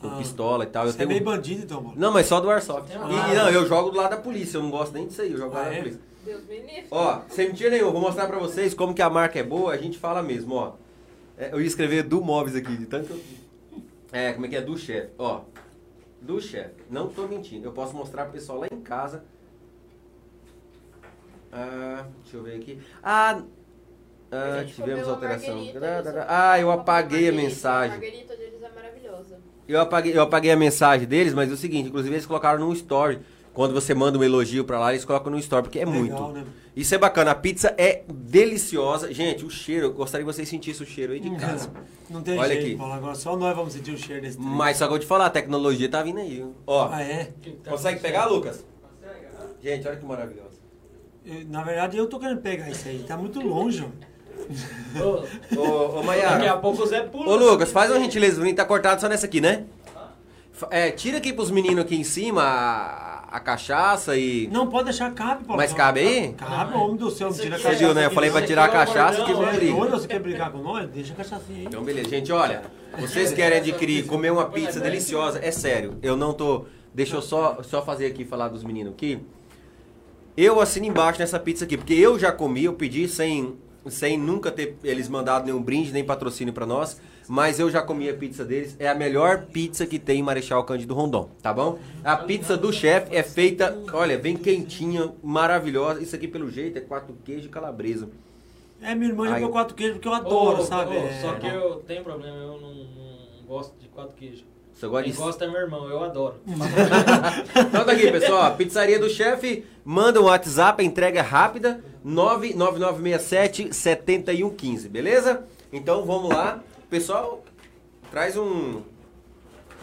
Com Ah. pistola e tal. Eu Você é tenho... meio bandido, então, mano. Não, mas só do Airsoft. E, e não, eu jogo do lado da polícia, eu não gosto nem disso aí, eu jogo do Ah, lado da é? polícia. Deus me livre. Ó, sem mentira nenhuma, vou mostrar pra vocês como que a marca é boa, a gente fala mesmo, ó. É, eu ia escrever do móveis aqui, de tanto que eu... É, como é que é? Do chefe, ó. Do chefe, não tô mentindo, eu posso mostrar pro pessoal lá em casa. Ah, deixa eu ver aqui. Ah, ah gente tivemos comeu a alteração. Ah, eu apaguei a mensagem. A margarita deles é maravilhosa. Eu apaguei, eu apaguei a mensagem deles, mas é o seguinte, inclusive eles colocaram num story. Quando você manda um elogio pra lá, eles colocam no story, porque é Legal, muito. né? Isso é bacana, a pizza é deliciosa. Gente, o cheiro, eu gostaria que vocês sentissem o cheiro aí de casa. Não tem Olha jeito, aqui. Paulo. Agora só nós vamos sentir o cheiro desse trem. Mas só que eu vou te falar, a tecnologia tá vindo aí. viu? Ó, Ah, é? consegue pegar, Lucas? Gente, olha que maravilhoso. Eu- na verdade, eu tô querendo pegar isso aí. Tá muito longe, ó. Ô, Ô, ô Daqui a Maiara. pouco o Zé pula. Ô, Lucas, faz uma gentileza pra mim, tá cortado só nessa aqui, né? É, tira aqui pros meninos aqui em cima a, a cachaça e... Não, pode deixar, cabe, Paulo. Mas cabe aí? Cabe, homem do céu, não tira a cachaça. viu, né? Eu falei não. pra tirar a cachaça que vou Você é briga. doido? Você quer brigar com nós? Deixa a cachaça aí. Então, beleza. Gente, olha, vocês querem adquirir, comer uma pizza deliciosa, é sério. Eu não tô. Deixa eu só, só fazer aqui, falar dos meninos aqui. Eu assino embaixo nessa pizza aqui, porque eu já comi, eu pedi sem, sem nunca ter eles mandado nenhum brinde, nem patrocínio pra nós. Mas eu já comi a pizza deles. É a melhor pizza que tem em Marechal Cândido Rondon, tá bom? A pizza do chefe é feita, olha, bem quentinha, maravilhosa. Isso aqui, pelo jeito, é quatro queijos e calabresa. É, minha irmã já Ai. comeu quatro queijos porque eu adoro, ô, sabe? ô, É, Só que eu tenho problema, eu não, não gosto de quatro queijos. Você gosta Quem de gosta é meu irmão, eu adoro. (laughs) Então tá aqui, pessoal. Pizzaria do Chefe, manda um WhatsApp, a entrega é rápida, 99967 7115, beleza? Então vamos lá. Pessoal, traz um.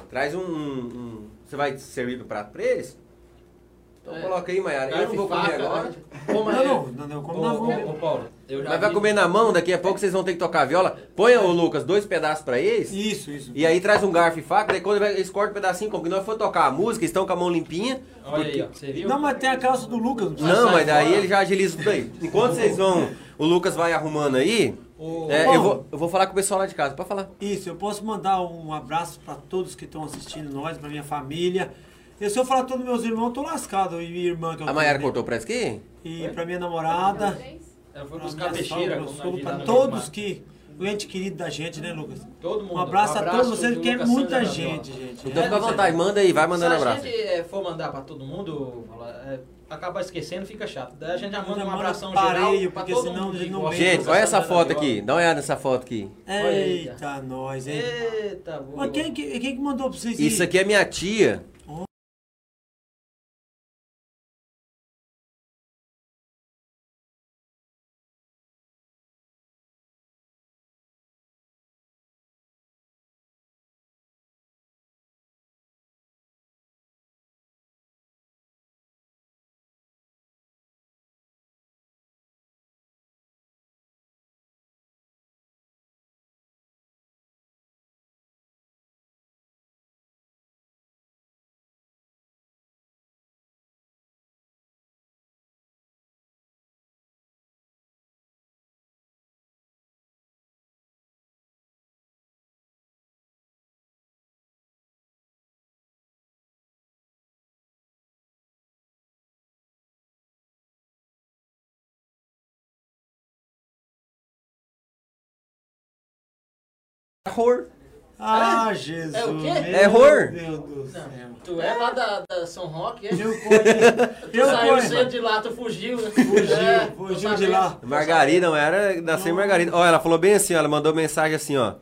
Traz um. um- você vai servir o prato pra eles? Então É. coloca aí, Mayara. Eu não vou comer Faca, agora. né? Ô, mas- Não, não, não, como Ô, na ô, mão. ô, Paulo, eu já Mas vai vi- comer na mão, daqui a pouco vocês vão ter que tocar a viola. Põe, ô Lucas, dois pedaços pra eles. Isso, isso. E aí traz um garfo e faca, daí quando eles cortam um pedacinho, como que nós for tocar a música, eles estão com a mão limpinha. Olha aí, ó, você viu? Não, mas tem a calça do Lucas. Não, Não, mas daí fora. ele já agiliza tudo aí. Enquanto vocês vão, o Lucas vai arrumando aí, É, Bom. eu, vou, eu vou falar com o pessoal lá de casa, pode falar. Isso, eu posso mandar um abraço pra todos que estão assistindo nós, pra minha família. E se eu falar todos meus irmãos, eu tô lascado. E minha irmã que eu A né? cortou aqui? E pra minha namorada. Ela foi Pra buscar peixeira. pra no todos que. O ente querido da gente, né, Lucas? Todo mundo. Um abraço, a todos vocês, que é muita gente, gente. Então É, fica à vontade, manda aí, vai mandando Se abraço. a gente for mandar pra todo mundo, é, acabar esquecendo, fica chato. Daí a gente já manda Já um abração pareio, geral pra porque todo senão mundo. gente não Gente, olha essa foto aqui. Dá uma olhada nessa foto aqui. Eita, nós, hein? Eita, boa. Mas quem, que- quem que mandou pra vocês Isso aqui é minha tia. Horror. Ah, Jesus. É o quê? meu É horror. Deus do céu. Tu é lá da, da São Roque, é? Eu conheço. Tu Eu saiu cedo de lá, tu fugiu, né? Fugiu, É, fugiu de lá. Margarida, não era nascer em Margarida. Ó, ela falou bem assim, ó, ela mandou mensagem assim, ó.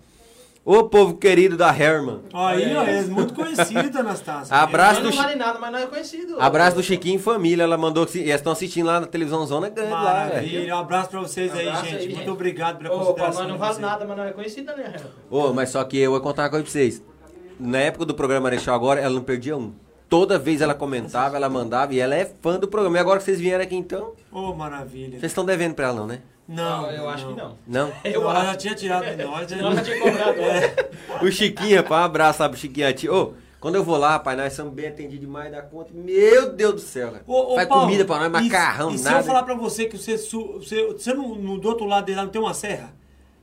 Ô povo querido da Herman. Aí, ó, Olha aí. é muito conhecido, Anastácia. Abraço do não vale nada, mas não é conhecido. Abraço do Chiquinho Família, ela mandou que se- e eles estão assistindo lá na televisão Zona Grande lá, velho. Maravilha. Um abraço pra vocês aí, Abraço gente. aí, Muito gente. obrigado pela Ô, consideração. nós não vale nada, mas não é conhecida, né, Renan? Ô, mas só que eu vou contar uma coisa pra vocês. Na época do programa Marechal agora, ela não perdia um. Toda vez ela comentava, ela mandava e ela é fã do programa. E agora que vocês vieram aqui então, Ô, maravilha. vocês estão devendo pra ela não, né? Não, eu acho que não. Não? (laughs) Eu Ela já acho. tinha tirado de nós. né? Senão já tinha cobrado. É. (laughs) O Chiquinho, rapaz, um abraço lá pro Chiquinho. a tia. Ô, quando eu vou lá, rapaz, nós somos bem atendidos demais da conta. Meu Deus do céu, cara. Ô, ô, Faz Paulo, comida pra nós, e- macarrão, e, se nada. eu falar pra você que você, você, você não, no, do outro lado dele lá não tem uma serra?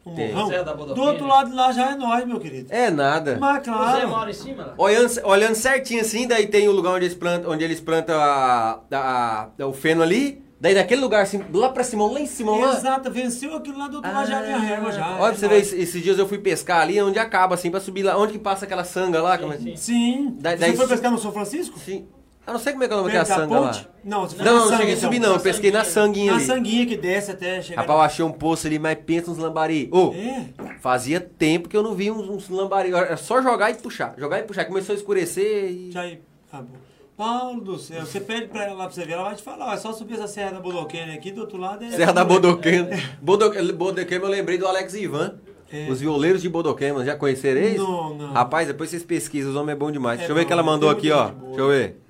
Um Tem. morrão? Serra da Do outro lado de lá já é nós, meu querido. É nada. Mas Você claro. mora em cima lá? Olhando, olhando certinho assim, daí tem o lugar onde eles plantam, onde eles plantam a, a- a- o feno ali. Daí daquele lugar assim, lá pra cima, lá em cima, lá. Exato, venceu aquilo lá do outro lado já é a régua já. Olha é pra você ver, nóis. esses, dias eu fui pescar ali, onde acaba assim, pra subir lá. Onde que passa aquela sanga lá? como é- sim. Sim. Da- você daí foi pescar no São Francisco? Sim. Eu não sei como é que é o nome da sanga lá. Não, Não, não sangue, cheguei a subir não, eu pesquei na sanguinha. sanguinha Na ali. sanguinha que desce até chegar. Rapaz, eu achei um poço ali, mas pensa uns lambari. Ô, É. fazia tempo que eu não vi uns, uns lambari. Era só jogar e puxar. Jogar e puxar. Começou a escurecer e... Já aí, acabou. Paulo do céu, você pede pra ela lá pra você ver, ela vai te falar, ó, é só subir essa Serra da Bodoquena aqui, do outro lado é... Serra da Bodoquema. Bodo- Bodoquema eu lembrei do Alex Ivan. É. Os violeiros de Bodoquema, já conheceram eles? Não, não. Rapaz, depois vocês pesquisam, os homens é bom demais. É Deixa eu ver o que ela mandou aqui, ó. boa. Deixa eu ver.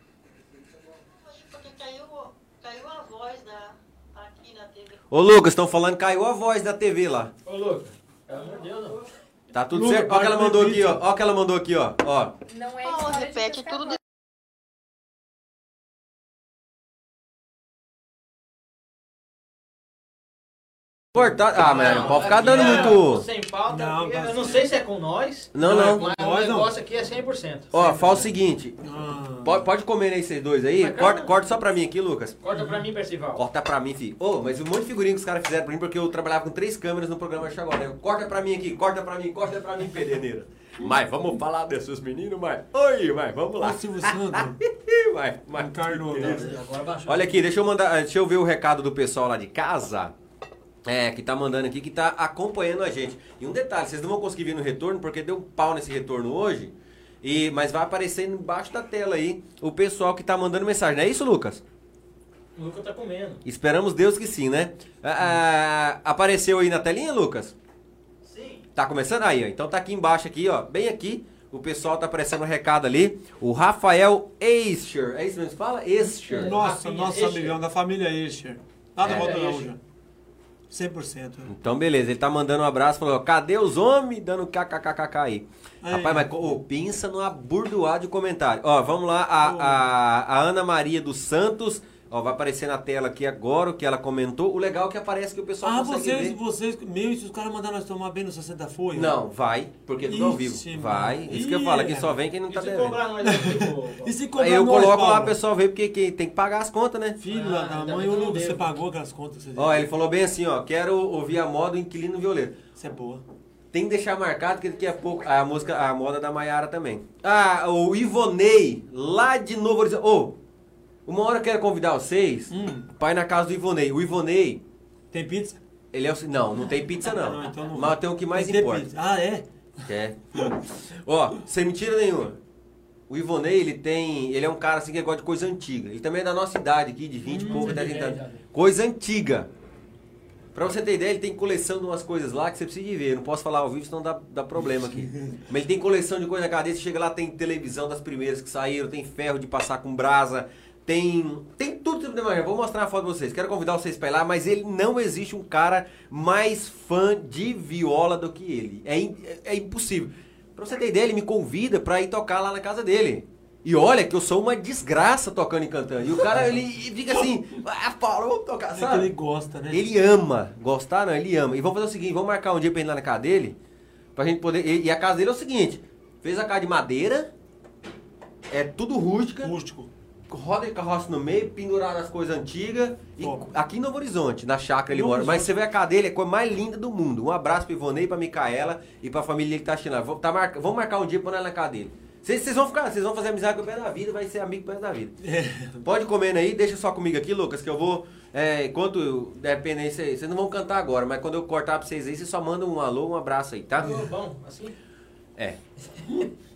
Porque caiu, caiu a voz da, aqui na TV. Ô Lucas, estão falando que caiu a voz da TV lá. Ô, Lucas. Pelo amor de Deus, não. Tá tudo Lucas, certo? Ó o que ela de mandou aqui, ó. Ó o que ela mandou aqui, ó. Ó. Não é Paulo, de repete pescar tudo voz. Cortar. Ah, mas não pode ficar dando é muito. Sem pauta, Não, tá eu não sei se é com nós. Não, Não, não. Mas o Nós não. negócio aqui é 100%. Ó, fala o seguinte. Ah, Pode, pode comer aí vocês dois aí. Corta, corta só pra mim aqui, Lucas. Corta pra mim, Percival. Corta pra mim, filho. Ô, mas um monte de figurinha que os caras fizeram pra mim, porque eu trabalhava com três câmeras no programa Chegou, né? Corta pra mim aqui, corta pra mim, corta pra mim, Pereira. Mas vamos falar desses meninos, mas. Oi, mas vamos lá. o Silvio Santos, Vai, vai. encarnou. Beleza. Agora baixou. Olha aqui, deixa eu mandar, deixa eu ver o recado do pessoal lá de casa. É, que tá mandando aqui, que tá acompanhando a gente. E um detalhe, vocês não vão conseguir ver no retorno, porque deu um pau nesse retorno hoje. E, mas vai aparecer embaixo da tela aí o pessoal que tá mandando mensagem. Não é isso, Lucas? O Lucas tá comendo. Esperamos Deus que sim, né? Ah, ah, apareceu aí na telinha, Lucas? Sim. Tá começando aí, ó. Então tá aqui embaixo, aqui, ó. Bem aqui. O pessoal tá aparecendo um recado ali. O Rafael Eischer. É isso mesmo que fala? Eischer. Nossa, Rafinha nosso Escher. amigão da família Escher. Lá da É, Volta Escher. Gaúcha. 100%. Então, beleza. Ele tá mandando um abraço. Falou, cadê os homens? Dando kkkk aí. Aí. Rapaz, mas ô, pensa numa burdoada de comentário. Ó, vamos lá. A, a, a Ana Maria dos Santos Ó, vai aparecer na tela aqui agora o que ela comentou. O legal é que aparece que o pessoal Ah, consegue vocês, ver. vocês, meu, se os caras mandaram nós tomar bem no 60 folhas? Não, vai, porque é tudo ao vivo. Vai. Isso que eu falo, aqui só vem quem não E tá se devendo. (laughs) E se cobrar Aí eu nós, coloco lá o pessoal ver, porque quem tem que pagar as contas, né? Filho Ah, da mãe, eu não você pagou aquelas contas Ó, ele falou bem assim, ó, quero ouvir a moda do inquilino violeiro. Isso é boa. Tem que deixar marcado que daqui a pouco a música, a moda da Maiara também. Ah, o Ivonei, lá de Novo Horizonte. Ô, uma hora eu quero convidar vocês Hum, pra ir na casa do Ivonei. O Ivonei, tem pizza? ele é o. Não, não tem pizza não. Não, então não Mas tem o que mais Tem importa. pizza. Ah, é? É. Ó, sem mentira nenhuma. O Ivonei, ele tem. Ele é um cara assim que gosta de coisa antiga. Ele também é da nossa idade aqui, de 20 e pouco até 30 anos. Coisa antiga. Pra você ter ideia, ele tem coleção de umas coisas lá que você precisa de ver. Eu não posso falar ao vivo, senão dá, dá problema aqui. (laughs) Mas ele tem coleção de coisa na cadeia. Você chega lá, tem televisão das primeiras que saíram, tem ferro de passar com brasa, tem. Tem tudo que você puder imaginar. Vou mostrar uma foto pra vocês. Quero convidar vocês pra ir lá, mas ele não existe um cara mais fã de viola do que ele. É, im- é, é impossível. Pra você ter ideia, ele me convida pra ir tocar lá na casa dele. E olha que eu sou uma desgraça tocando e cantando. E o cara, ele fica assim, ah, Paulo, vamos tocar, É que sabe? ele gosta, né? Ele ama. Gostar não, ele ama. E vamos fazer o seguinte, vamos marcar um dia pra ir lá na casa dele, pra gente poder... E, e a casa dele é o seguinte, fez a casa de madeira, é tudo rústica, Rústico. Roda de carroça no meio, pendurado as coisas antigas, e aqui em Novo Horizonte, na chácara ele Novo mora. Mas Horizonte. você vê a casa dele, é a coisa mais linda do mundo. Um abraço pro Ivonei, pra Micaela e pra família que tá assistindo lá. Vamos, tá marca- vamos marcar um dia pra ir lá na casa dele. Vocês vão ficar, vocês vão fazer amizade com o pé da vida, vai ser amigo com o pé da vida. (laughs) Pode comendo aí, deixa só comigo aqui, Lucas, que eu vou. É, enquanto eu- depende aí, vocês não vão cantar agora, mas quando eu cortar pra vocês aí, vocês só mandam um alô, um abraço aí, tá? Bom, assim? É. (laughs)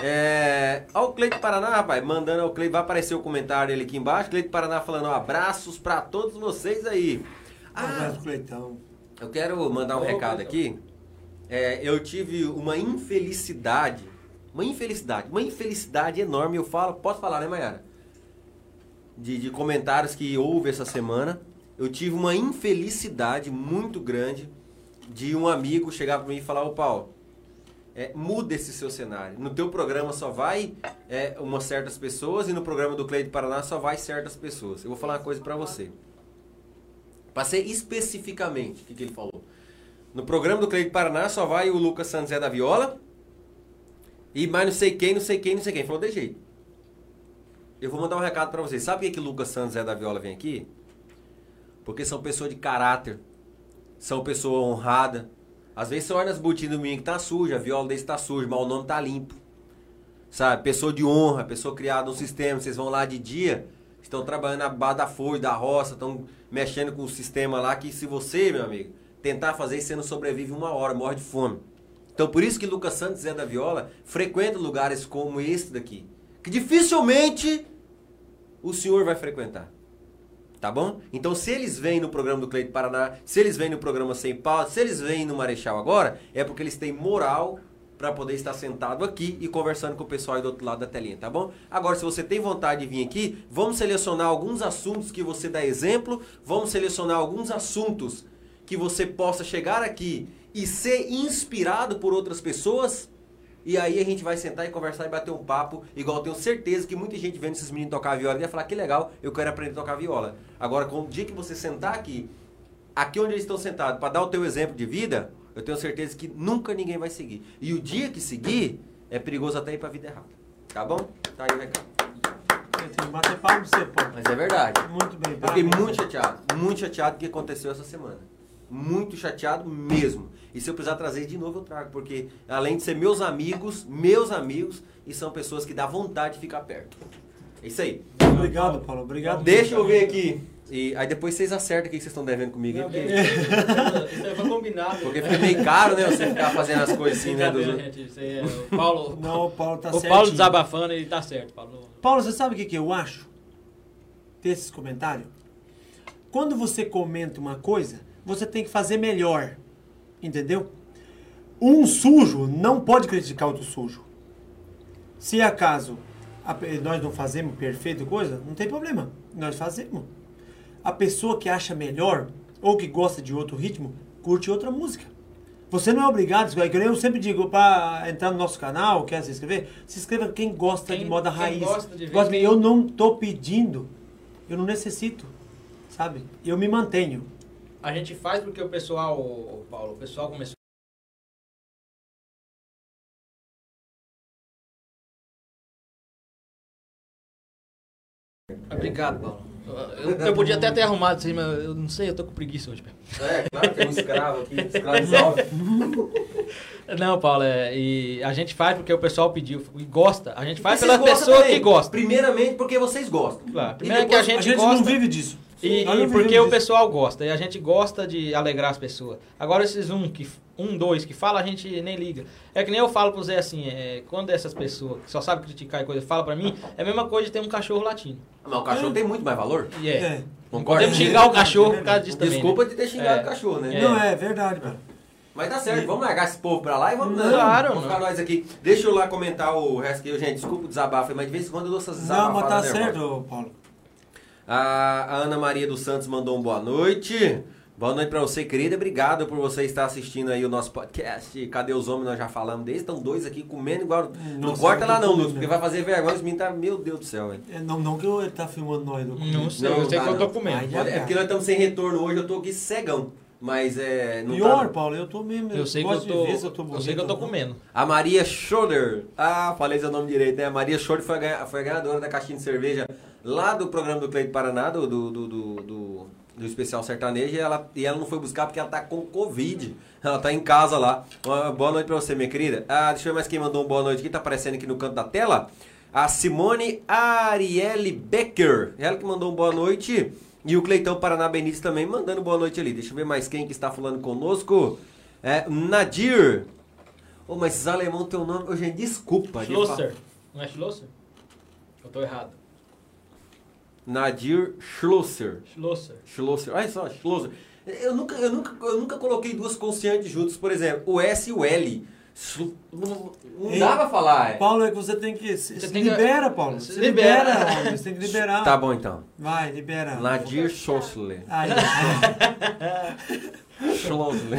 É. Ó, o Cleito Paraná, rapaz, mandando ao Cleito, vai aparecer o comentário dele aqui embaixo. Cleito Paraná falando ó, abraços pra todos vocês aí. Ah, Abraço, Cleitão. eu quero mandar um Ô, recado Cleitão. aqui. É, eu tive uma infelicidade, uma infelicidade, uma infelicidade enorme. Eu falo, posso falar, né, Mayara? De, de comentários que houve essa semana. Eu tive uma infelicidade muito grande de um amigo chegar pra mim e falar: Ô Paulo, é, muda esse seu cenário. No teu programa só vai é, umas certas pessoas e no programa do Cleide Paraná só vai certas pessoas. Eu vou falar uma coisa pra você. Passei especificamente o que, que ele falou. No programa do Cleide Paraná só vai o Lucas Santos Zé da Viola e mais não sei quem, não sei quem, não sei quem. Falou de jeito. Eu vou mandar um recado pra vocês. Sabe por que, que Lucas Santos Zé da Viola vem aqui? Porque são pessoas de caráter, são pessoas honradas. Às vezes você olha nas botinas do menino que tá suja, a viola desse tá suja, mas o nome tá limpo. Sabe? Pessoa de honra, pessoa criada no sistema. Vocês vão lá de dia, estão trabalhando na barra da folha, da roça, estão mexendo com o sistema lá que se você, meu amigo, tentar fazer isso, você não sobrevive uma hora, morre de fome. Então por isso que Lucas Santos Zé da Viola frequenta lugares como esse daqui. Que dificilmente o senhor vai frequentar. Tá bom? Então, se eles vêm no programa do Cleito Paraná, se eles vêm no programa Sem Pau, se eles vêm no Marechal agora, é porque eles têm moral para poder estar sentado aqui e conversando com o pessoal aí do outro lado da telinha, tá bom? Agora, se você tem vontade de vir aqui, vamos selecionar alguns assuntos que você dá exemplo, vamos selecionar alguns assuntos que você possa chegar aqui e ser inspirado por outras pessoas e aí a gente vai sentar e conversar e bater um papo, igual tenho certeza que muita gente vendo esses meninos tocar viola vai falar que legal, eu quero aprender a tocar viola. Agora, com o dia que você sentar aqui, aqui onde eles estão sentados, para dar o teu exemplo de vida, eu tenho certeza que nunca ninguém vai seguir. E o dia que seguir, é perigoso até ir pra vida errada. Tá bom? Tá aí o recado. Que bater palma você, Paulo. Mas é verdade. Muito bem, Eu fiquei muito chateado, muito chateado com o que aconteceu essa semana. Muito chateado mesmo. E se eu precisar trazer de novo, eu trago. Porque além de ser meus amigos, meus amigos, e são pessoas que dá vontade de ficar perto. É isso aí. Obrigado, Paulo. Obrigado. Deixa eu ver aqui. E aí depois vocês acertam o que vocês estão devendo comigo. hein? Não, Porque, Isso aí foi combinado. porque fica meio caro, né? Você ficar fazendo as coisas assim, né? dos gente. Isso é o Paulo. Não, o Paulo tá o certo. Paulo desabafando, ele tá certo, Paulo. Paulo, você sabe o que, que eu acho desses comentários? Quando você comenta uma coisa, você tem que fazer melhor. Entendeu? Um sujo não pode criticar outro sujo. Se acaso nós não fazemos perfeito coisa, não tem problema. Nós fazemos. A pessoa que acha melhor ou que gosta de outro ritmo, curte outra música. Você não é obrigado, eu sempre digo, para entrar no nosso canal, quer se inscrever, se inscreva quem gosta Quem- de moda quem raiz. gosta de ver Gosta Eu não tô pedindo eu não necessito, sabe? Eu me mantenho. A gente faz porque o pessoal, Paulo, o pessoal começou. Obrigado, Paulo. Eu, eu podia até ter arrumado isso aí, mas eu não sei, eu tô com preguiça hoje. É, claro, tem um escravo aqui, escravo resolve. (laughs) Não, Paulo, é, e a gente faz porque o pessoal pediu e gosta. A gente faz pelas pessoas também. que gostam. Primeiramente porque vocês gostam. Claro, primeiro que a gente, a gente gosta. não vive disso. E, e porque vivemos o disso. pessoal gosta, e a gente gosta de alegrar as pessoas. Agora esses um, que, um dois que fala, a gente nem liga. É que nem eu falo pro Zé assim, é, quando essas pessoas que só sabem criticar e coisa fala pra mim, é a mesma coisa de ter um cachorro latindo. Mas o cachorro tem muito mais valor. E é. É. Concorda? podemos xingar o cachorro por causa disso também. Desculpa né? de ter xingado É. o cachorro, né? É. Não, é verdade, cara. Mas tá certo, vamos largar esse povo pra lá e vamos. Não, claro, Vamos não. ficar nós aqui. Deixa eu lá comentar o resto aqui. Gente, desculpa o desabafo, mas de vez em quando eu dou essas Não, mas tá desabafadas certo, Paulo. A a Ana Maria dos Santos mandou um boa noite. Boa noite pra você, querida. Obrigado por você estar assistindo aí o nosso podcast. Cadê os homens? Nós já falamos deles. Estão dois aqui comendo igual. não Nossa, corta lá não, Lúcio, porque vai fazer vergonha. Os meninos tá. Meu Deus do céu, velho. É, não, não que eu- ele tá filmando nós. Do Não sei, Não, eu sei tá que eu tô não. comendo. Ai, É porque nós estamos sem retorno hoje, eu tô aqui cegão. Mas é. Não Pior, tá... Paulo, eu tô mesmo. Eu sei que eu tô. ver se eu tô Eu sei que eu tô bonito não. comendo. A Maria Schroeder. Ah, falei seu nome direito, né? A Maria Schroeder foi a, ganha- foi a ganhadora da caixinha de cerveja lá do programa do Cleide Paraná, do, do, do, do, do- especial sertanejo, e ela, e ela não foi buscar porque ela tá com Covid. Ela tá em casa lá. Uma boa noite pra você, minha querida. Ah, deixa eu ver mais quem mandou um boa noite aqui, tá aparecendo aqui no canto da tela. A Simone Arielle Becker. Ela que mandou um boa noite. E o Cleitão Paraná Benítez também mandando boa noite ali. Deixa eu ver mais quem que está falando conosco. É, Nadir. Ô, mas esses alemão tem um nome. Gente, desculpa. de Schlosser. Não é Schlosser? Eu tô errado. Nadir Schlosser. Schlosser. Schlosser. Olha só, Schlosser. Eu nunca, eu, nunca, eu nunca coloquei duas consoantes juntas, por exemplo, o S e o L. Não, dá pra falar. é. Paulo, é que você tem que. Você se tem que- libera, Paulo. se Se libera. libera, Paulo, Você tem que liberar. Tá bom então. Vai, libera. Nadir Schlosser. Aí, (laughs) Schlosser.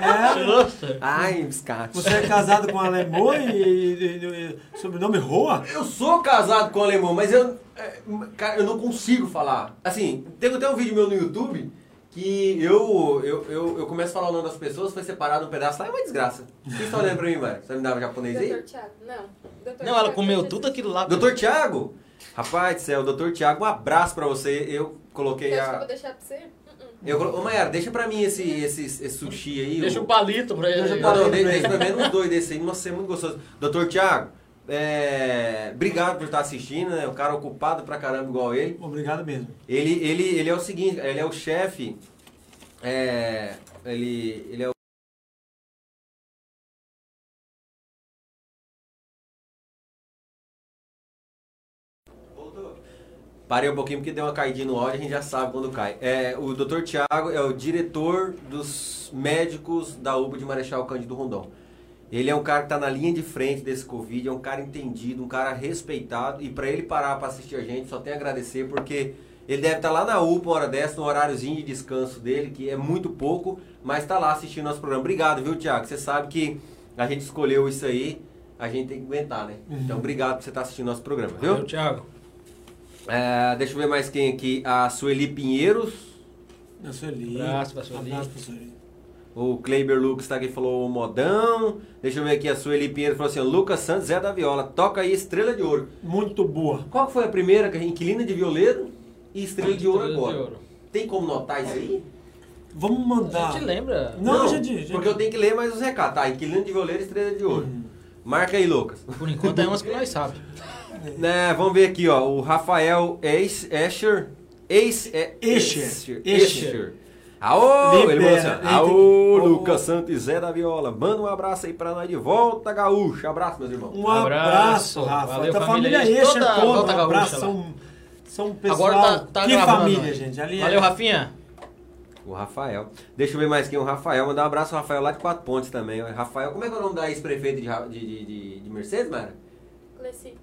é, Schlosser. Ai, biscate. você é casado com um alemão e, e- e- e- sobrenome Roa? Eu sou casado com alemão, mas eu, é, cara, eu não consigo falar. Assim, tem até um vídeo meu no YouTube que eu, eu, eu, eu começo a falar o nome das pessoas, foi separado um pedaço lá, é uma desgraça. O que você tá olhando pra mim, Mário? Você me dava japonês aí? Doutor Thiago, não. Doutor Não, ela comeu tudo aquilo lá. Doutor Tiago? Rapaz do céu, doutor Tiago, um abraço pra você. Eu coloquei Você acha que eu a. vou deixar pra você? Eu colo... Ô, Mayara, deixa pra mim esse, esse, esse sushi aí. Deixa o- o palito pra ele. Deixa não, palito. de- deixa pelo menos uns dois desses aí. Nossa, é muito gostoso. Doutor Tiago, é... obrigado por estar assistindo, né? O cara ocupado pra caramba igual ele. Obrigado mesmo. Ele, ele, ele é o seguinte, ele é o chefe. É, ele, ele é o. Parei um pouquinho porque deu uma caidinha no áudio, a gente já sabe quando cai. É, o Dr. Tiago é o diretor dos médicos da UBA de Marechal Cândido Rondon. Ele é um cara que está na linha de frente desse Covid, é um cara entendido, um cara respeitado. E para ele parar para assistir a gente, só tem a agradecer, porque ele deve estar lá na UPA uma hora dessa, no horáriozinho de descanso dele, que é muito pouco, mas está lá assistindo nosso programa. Obrigado, viu, Tiago? Você sabe que a gente escolheu isso aí, a gente tem que aguentar, né? Então, obrigado por você estar assistindo nosso programa, viu? Valeu, Thiago. É, deixa eu ver mais quem aqui. A Sueli Pinheiros. Eu sou Eli. Abraço pra Sueli. Abraço pra Sueli. O Kleiber Lucas tá aqui e falou modão. Deixa eu ver aqui. A Sueli Pinheiro falou assim: Lucas Santos, Zé da Viola. Toca aí Estrela de Ouro. Muito boa. Qual foi a primeira? Inquilina de Violeiro e Estrela de Ouro Estrela de agora. Ouro. Tem como notar isso aí? Vamos A mandar. gente lembra. Não, gente, gente. Porque eu tenho que ler mais os recados. Tá, Inquilina de Violeiro e Estrela de Ouro. Uhum. Marca aí, Lucas. Por enquanto é umas que (laughs) nós sabemos. Né, vamos ver aqui, ó. O Rafael Eis- Escher. É, Escher. Escher. Aô, ele Libera. falou assim, Ele Aô, tem- Lucas Santos e Zé da Viola. Manda um abraço aí pra nós de volta, gaúcho. Abraço, meus irmãos. Um Abraço. abraço, Rafa. Valeu, família família Escher, toda toda. Volta Um Gaúcha abraço. São, são pessoal. Agora tá, tá que gravando. família, gente. Ali é- Valeu, Rafinha. O Rafael. Deixa eu ver mais quem. O Rafael. Mandar um abraço ao Rafael lá de Quatro Pontes também. Rafael, como é que é o nome da ex-prefeita de, de, de- de Mercedes, Mara? Cleci.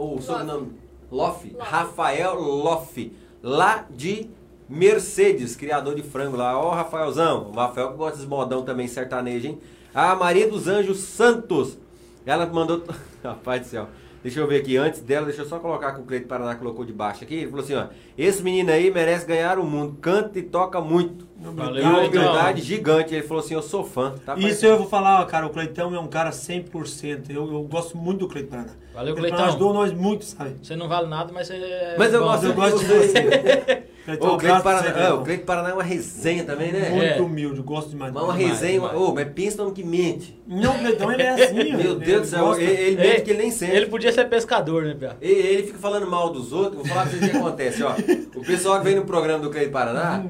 Ou o sobrenome? Loff. Rafael Loff. Lá de Mercedes, criador de frango lá. Ó, Rafaelzão. O Rafael que gosta desses modão também, sertanejo, hein? A Maria dos Anjos Santos. Ela mandou. (laughs) Rapaz do céu. Deixa eu ver aqui, antes dela, deixa eu só colocar que o Cleito Paraná colocou de baixo aqui. Ele falou assim, ó. Esse menino aí merece ganhar o mundo. Canta e toca muito. Valeu, E uma Cleitão. humildade gigante. Ele falou assim, eu sou fã. Tá Isso eu vou falar, cara, o Cleitão é um cara 100%. Eu, eu gosto muito do Cleito Paraná. Valeu, Cleitão Cleitão. ajudou nós muito, sabe? Você não vale nada, mas você é Mas eu bom. gosto Eu gosto de você. (laughs) (laughs) o Cleito Paraná, é, Cleitão. o Cleito Paraná é uma resenha também, né? Muito É. humilde, gosto demais. Mas uma demais. resenha, demais. ô, mas pensa no homem que mente. Não, o Cleitão ele é assim, (laughs) Meu ele Deus do céu, gosta- ele, ele mente que ele nem sente. Ele podia ser pescador, né, Pia? Ele, ele fica falando mal dos outros, vou falar pra vocês o que acontece, ó. O pessoal que vem no programa do Cleito Paraná,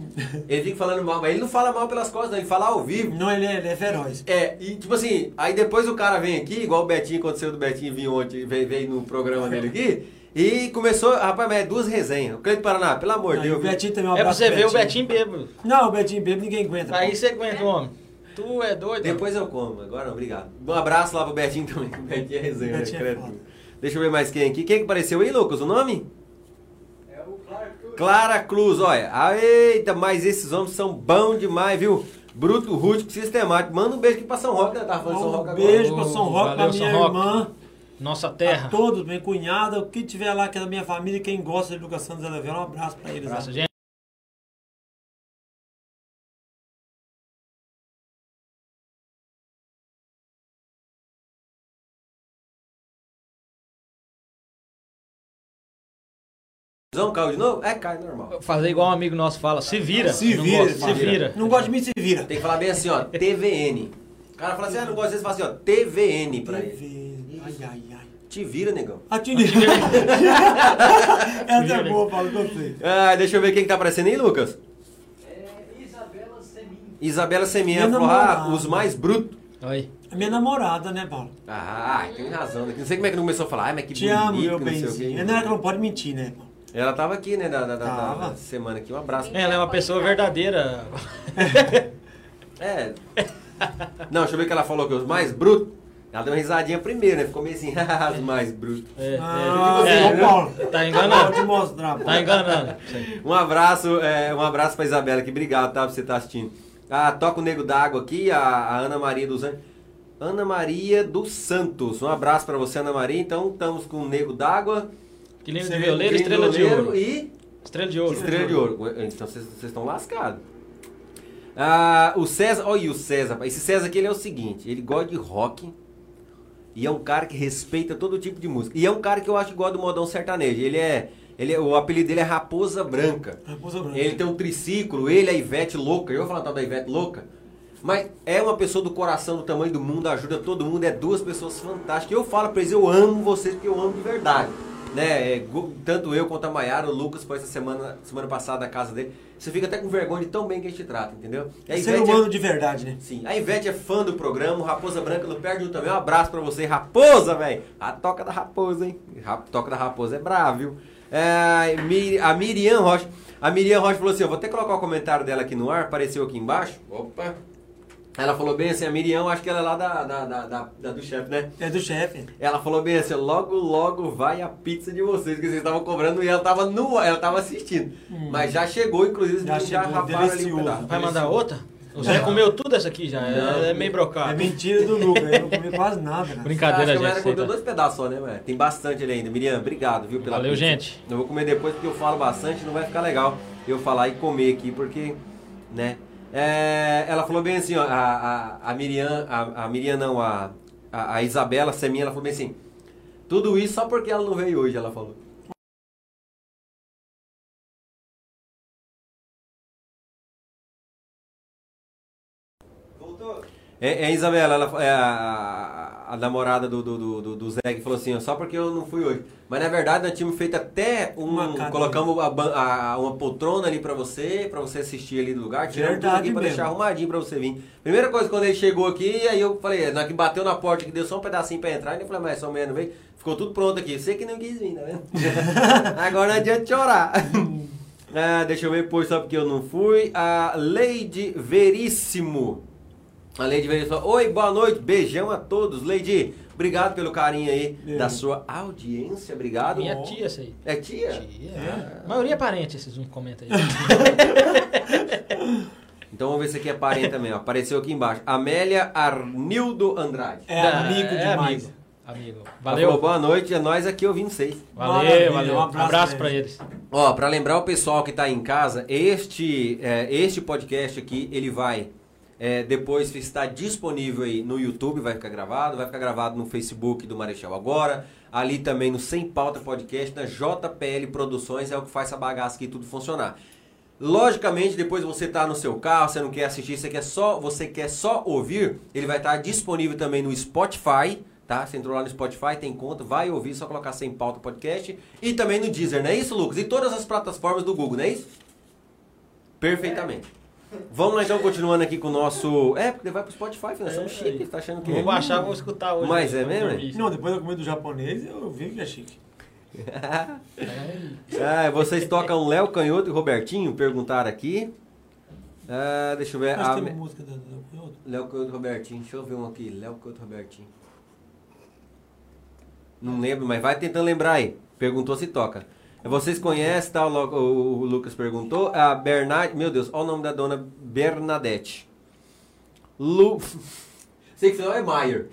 ele fica falando mal, mas ele não fala mal pelas costas, não, ele fala ao vivo. Não, ele é, ele é feroz. É, e tipo assim, aí depois o cara vem aqui, igual o Betinho, aconteceu do Betinho vir ontem, veio, veio no programa dele aqui, e começou, rapaz, mas é duas resenhas. O Cleito Paraná, pelo amor de Deus. o Betinho também é um É pra você ver o Betinho bêbado. Não, o Betinho bêbado ninguém aguenta. Aí pô. você aguenta, homem. Tu é doido. Depois eu como, agora não, obrigado. Um abraço lá pro Betinho também, que (laughs) o Betinho é resenha, né? Betinho é credo. foda. Deixa eu ver mais quem aqui. Quem que apareceu aí, Lucas? O nome? Clara Cruz, olha. Ah, Eita, mas esses homens são bons demais, viu? Bruto, rústico, sistemático. Manda um beijo aqui pra São Roque, né? Tava falando de São Roque Um agora. beijo pra São Roque, pra minha São Roque. irmã, Nossa a terra. todos, minha cunhada, o que tiver lá que é da minha família, quem gosta de educação dos Zé um abraço pra eles. Abraço, né? gente. Zão, caiu de novo? É, cai, normal. Fazer igual um amigo nosso fala, se vira. Se Não vira, gosta, se vira. Não gosta de mim, se vira. Tem que falar bem assim, ó. TVN. O cara fala assim, ah, não gosta disso, fala assim, ó. TVN pra ele. Ai, ai, ai. Te vira, negão. A Tini. (laughs) Essa é boa, Paulo, gostei. Ah, deixa eu ver quem que tá aparecendo aí, Lucas. Isabela Seminha. Minha falou, ah, os mais brutos. Aí. A minha namorada, né, Paulo? Ah, tem razão. né? Não sei como é que não começou a falar. Ai, mas que Te bonito, amo, meu que benzinho. Não é que não pode mentir, né, Paulo? Ela tava aqui, né, da, da, da- semana aqui. Um abraço. Ela é uma pessoa verdadeira. É. (laughs) Não, deixa eu ver o que ela falou aqui. Os mais brutos. Ela deu uma risadinha primeiro, né? Ficou meio assim, (laughs) os mais brutos. É, Ah, é, ô, Paulo. Tá Vou enganando. te mostrar, Paulo. Tá enganando. Um abraço, é, um abraço pra Isabela aqui. Obrigado, tá? Por você estar assistindo. Ah, toca o Nego d'Água aqui, a, a Ana Maria dos. Ana Maria dos Santos. Um abraço pra você, Ana Maria. Então, estamos com o Nego d'Água. Que lindo de violeiro, estrela de Violeiro ouro. E Estrela de ouro. Estrela de Ouro. Então, vocês vocês estão lascados. Ah, o César, olha o César. Esse César aqui ele é o seguinte: ele gosta de rock. E é um cara que respeita todo tipo de música. E é um cara que eu acho que gosta do modão sertanejo. Ele é. Ele, é- o apelido dele é Raposa Branca. Raposa Branca. Ele tem um triciclo, ele é a Ivete louca. Eu vou falar tal da Ivete louca. Mas é uma pessoa do coração, do tamanho do mundo, ajuda todo mundo. É duas pessoas fantásticas. Eu falo pra eles, eu amo vocês porque eu amo de verdade. Né? É, tanto eu quanto a Mayara, o Lucas foi essa semana, semana passada na casa dele. Você fica até com vergonha de tão bem que a gente trata, entendeu? E a Ser Ivete é- humano de verdade, né? Sim, a Ivete é fã do programa, Raposa Branca do Perde um também. Um abraço pra você, Raposa, velho. A toca da Raposa, hein? A toca da Raposa é brava, viu? É, a Miriam Rocha. A Miriam Rocha falou assim: eu vou até colocar o comentário dela aqui no ar, apareceu aqui embaixo. Opa! Ela falou bem assim: a Miriam, acho que ela é lá da, da, da, da- da do chefe, né? É do chefe. Ela falou bem assim: logo, logo vai a pizza de vocês, que vocês estavam cobrando e ela tava no ela tava assistindo. Mas já chegou, inclusive, os Já já chegou, raparam ali um pedaço. Vai mandar outra? O Zé comeu tudo essa aqui já. Não. É, é meio brocado. É mentira do Lucas, eu não comi quase nada, cara. Brincadeira, Acho que a gente. Comeu dois pedaços só, né, Mayara? Tem bastante ali ainda. Miriam, obrigado, viu, pela Valeu, pizza. gente. Eu vou comer depois porque eu falo bastante, não vai ficar legal eu falar e comer aqui, porque, né? É, ela falou bem assim, ó, a, a, a Miriam, a, a Miriam não, a, a, a Isabela Seminha, ela falou bem assim, tudo isso só porque ela não veio hoje, ela falou. É, é Isabela, ela, é a, a- namorada do, do, do, do- Zé que falou assim, ó, só porque eu não fui hoje. Mas na verdade nós tínhamos feito até um. Uma colocamos a a- uma poltrona ali pra você, pra você assistir ali do lugar. Tiramos tudo aqui pra mesmo. deixar arrumadinho pra você vir. Primeira coisa, quando ele chegou aqui, aí eu falei, na que bateu na porta que deu só um pedacinho pra entrar, e eu falei, mas só mulher não veio. Ficou tudo pronto aqui. Você que não quis vir, tá vendo? (laughs) Agora não adianta chorar. (laughs) Ah, deixa eu ver, pois só porque eu não fui. A Leide Veríssimo. A Leide Veríssimo. Oi, boa noite. Beijão a todos. Leide, obrigado pelo carinho aí É. da sua audiência. Obrigado. Minha tia, essa aí. É tia? Tia. A maioria é parente, esses um comenta aí. (laughs) Então vamos ver se aqui é parente também. ó. Apareceu aqui embaixo. Amélia Arnildo Andrade. É amigo é demais. amigo. amigo. Valeu. falou, boa noite, é nós aqui ouvindo vocês. Valeu, Maravilha, valeu. um Um abraço abraço, pra pra eles. Ó, pra lembrar o pessoal que tá em casa, este, é, este podcast aqui, ele vai é, depois estar disponível aí no YouTube, vai ficar gravado, vai ficar gravado no Facebook do Marechal Agora, ali também no Sem Pauta Podcast, na JPL Produções, é o que faz essa bagaça aqui tudo funcionar. Logicamente, depois você tá no seu carro, você não quer assistir, você quer só, você quer só ouvir, ele vai estar disponível também no Spotify, tá? Você entrou lá no Spotify, tem conta, vai ouvir, só colocar sem pauta podcast e também no Deezer, não é isso, Lucas? E todas as plataformas do Google, não é isso? Perfeitamente. Vamos lá então, continuando aqui com o nosso. É, porque vai pro Spotify, filho, nós somos É, chiques, tá achando que. Vou baixar, vou escutar hoje. Mas é Vou mesmo. Não, depois eu comi do japonês eu vi que é chique. Ah, vocês tocam Léo Canhoto e Robertinho? Perguntaram aqui. Ah, deixa eu ver. Que me- tem música da, da Canhoto. Léo Canhoto e Robertinho. Deixa eu ver um aqui. Léo Canhoto e Robertinho. Não lembro, mas vai tentando lembrar aí. Perguntou se toca. Vocês conhecem, tá? O, o- Lucas perguntou. A Bernard. Meu Deus, olha o nome da dona Bernadette. Lu. (laughs) Sei que seu é Maier.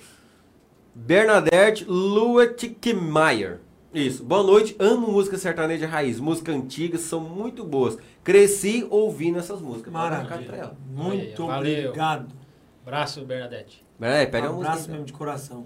Bernadette Luetkemeyer. Isso. Boa noite. Amo música sertaneja raiz. Música antigas são muito boas. Cresci ouvindo essas músicas. Maravilha. ela. Muito Valeu. obrigado. Abraço, Bernadette. É, pede Um abraço mesmo de coração.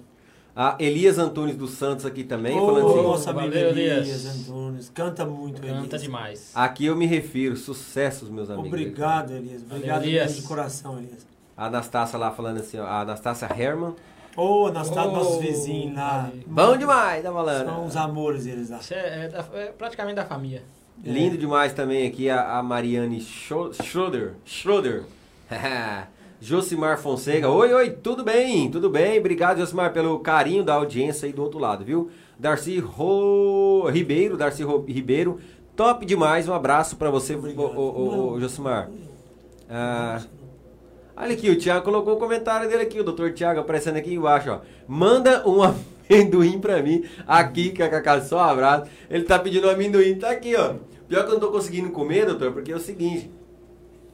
A Elias Antunes dos Santos aqui também, Ô, falando assim. nosso amigo Elias Elias. Antunes. Canta muito, Elias. Canta demais. Aqui eu me refiro. Sucessos, meus amigos. Obrigado, Elias. Obrigado Valeu, Elias. de coração, Elias. A Anastácia lá falando assim, ó. A Anastácia Herman. Ô, nós tá Ô, nossos vizinhos lá. Bom demais, tá falando. São uns amores eles lá. Isso é, é da- é praticamente da família. Lindo demais também aqui a, a Mariane Schro- Schroeder. Schroeder. (laughs) (laughs) Josimar Fonseca. Oi, oi, tudo bem? Tudo bem? Obrigado, Josimar, pelo carinho da audiência aí do outro lado, viu? Darcy Ro... Ribeiro, Darcy Ro- Ribeiro. Top demais, um abraço pra você, ô, Obrigado. ô, ô, ô, Josimar. Ah, olha aqui, o Thiago colocou o comentário dele aqui, o doutor Thiago aparecendo aqui embaixo, ó. Manda um (laughs) amendoim pra mim, aqui, kkk, só um abraço. Ele tá pedindo um amendoim, tá aqui, ó. Pior que eu não tô conseguindo comer, doutor, porque é o seguinte.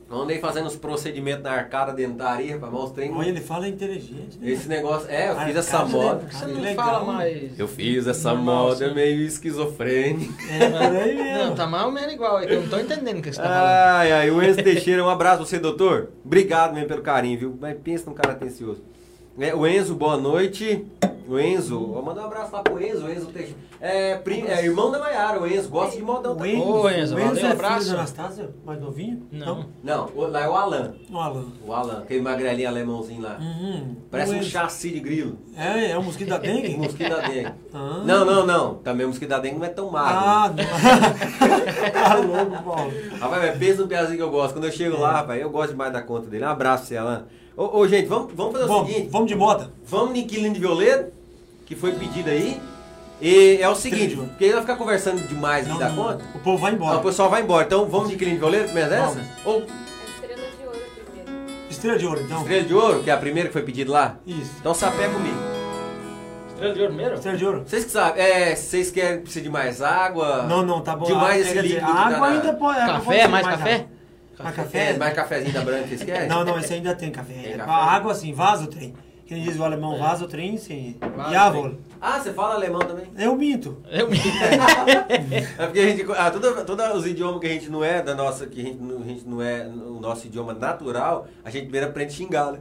Eu andei fazendo os procedimentos na arcada dentária rapaz, mostrei. Olha, ele fala inteligente, né? Esse negócio, é, eu fiz Arcada essa moda. Por que você não legal. fala mais? Eu fiz essa normal, moda assim? meio esquizofrênica. É, por aí mesmo. Não, tá mais ou menos igual. É que eu não tô entendendo o que você tá falando. Ai, ai, o Enzo Teixeira, um abraço pra você, doutor. Obrigado mesmo pelo carinho, viu? Mas pensa num cara atencioso. É, o Enzo, boa noite. O Enzo, vou mandar um abraço lá pro Enzo, o Enzo Teixeira. É, prim- é irmão da Maiara, o Enzo, gosta de modão O também. Enzo, Ô, Enzo, o Enzo valeu, é abraço. filho da Anastácia, mais novinho? Não. Não, o- lá é o Alan. O Alan. O Alan, aquele magrelinho alemãozinho lá. Uhum. Parece O um Enzo. chassi de grilo. É, é o mosquito da dengue? (laughs) Mosquito da dengue. Ah. Não, não, não. Também o mosquito da dengue não é tão magro. Ah, não. (laughs) tá louco, Paulo. Rapaz, mas pensa no piazinho que eu gosto. Quando eu chego lá, rapaz, eu gosto demais da conta dele. Um abraço Alan. Ô, ô, gente, vamos, vamos fazer o Vamos, seguinte. vamos de moda. Vamos no Inquilino de Violeiro, que foi pedido aí. E é o seguinte, Entendi. porque ele vai ficar conversando demais aqui Não, da não, conta. O povo vai Ah, embora. o pessoal vai embora. Então vamos de Inquilino de Violeiro, primeira dessa? Vamos. Ou Estrela de ouro primeiro. Estrela de ouro, então. Estrela de Ouro, que é a primeira que foi pedida lá? Isso. Então sapé comigo. Estrela de ouro primeiro? Estrela de ouro. Vocês que sabem, é, vocês querem precisar de mais água? Não, não, tá bom. Demais Ah, esse dizer, líquido tá água ainda pode. Café? ser Mais café? água. Mais É, café? mais cafezinho da branca, querem? Não, não, esse ainda tem café. Tem É café? Água assim, vaso trem. Quem diz o alemão vaso trem, sim. Vaso Javol. Ah, você fala alemão também? Eu minto. Eu me... É porque a gente. Ah, todos os idiomas que a gente não é, da nossa, que a gente, não- a gente não é o nosso idioma natural, a gente primeiro aprende a xingar, né?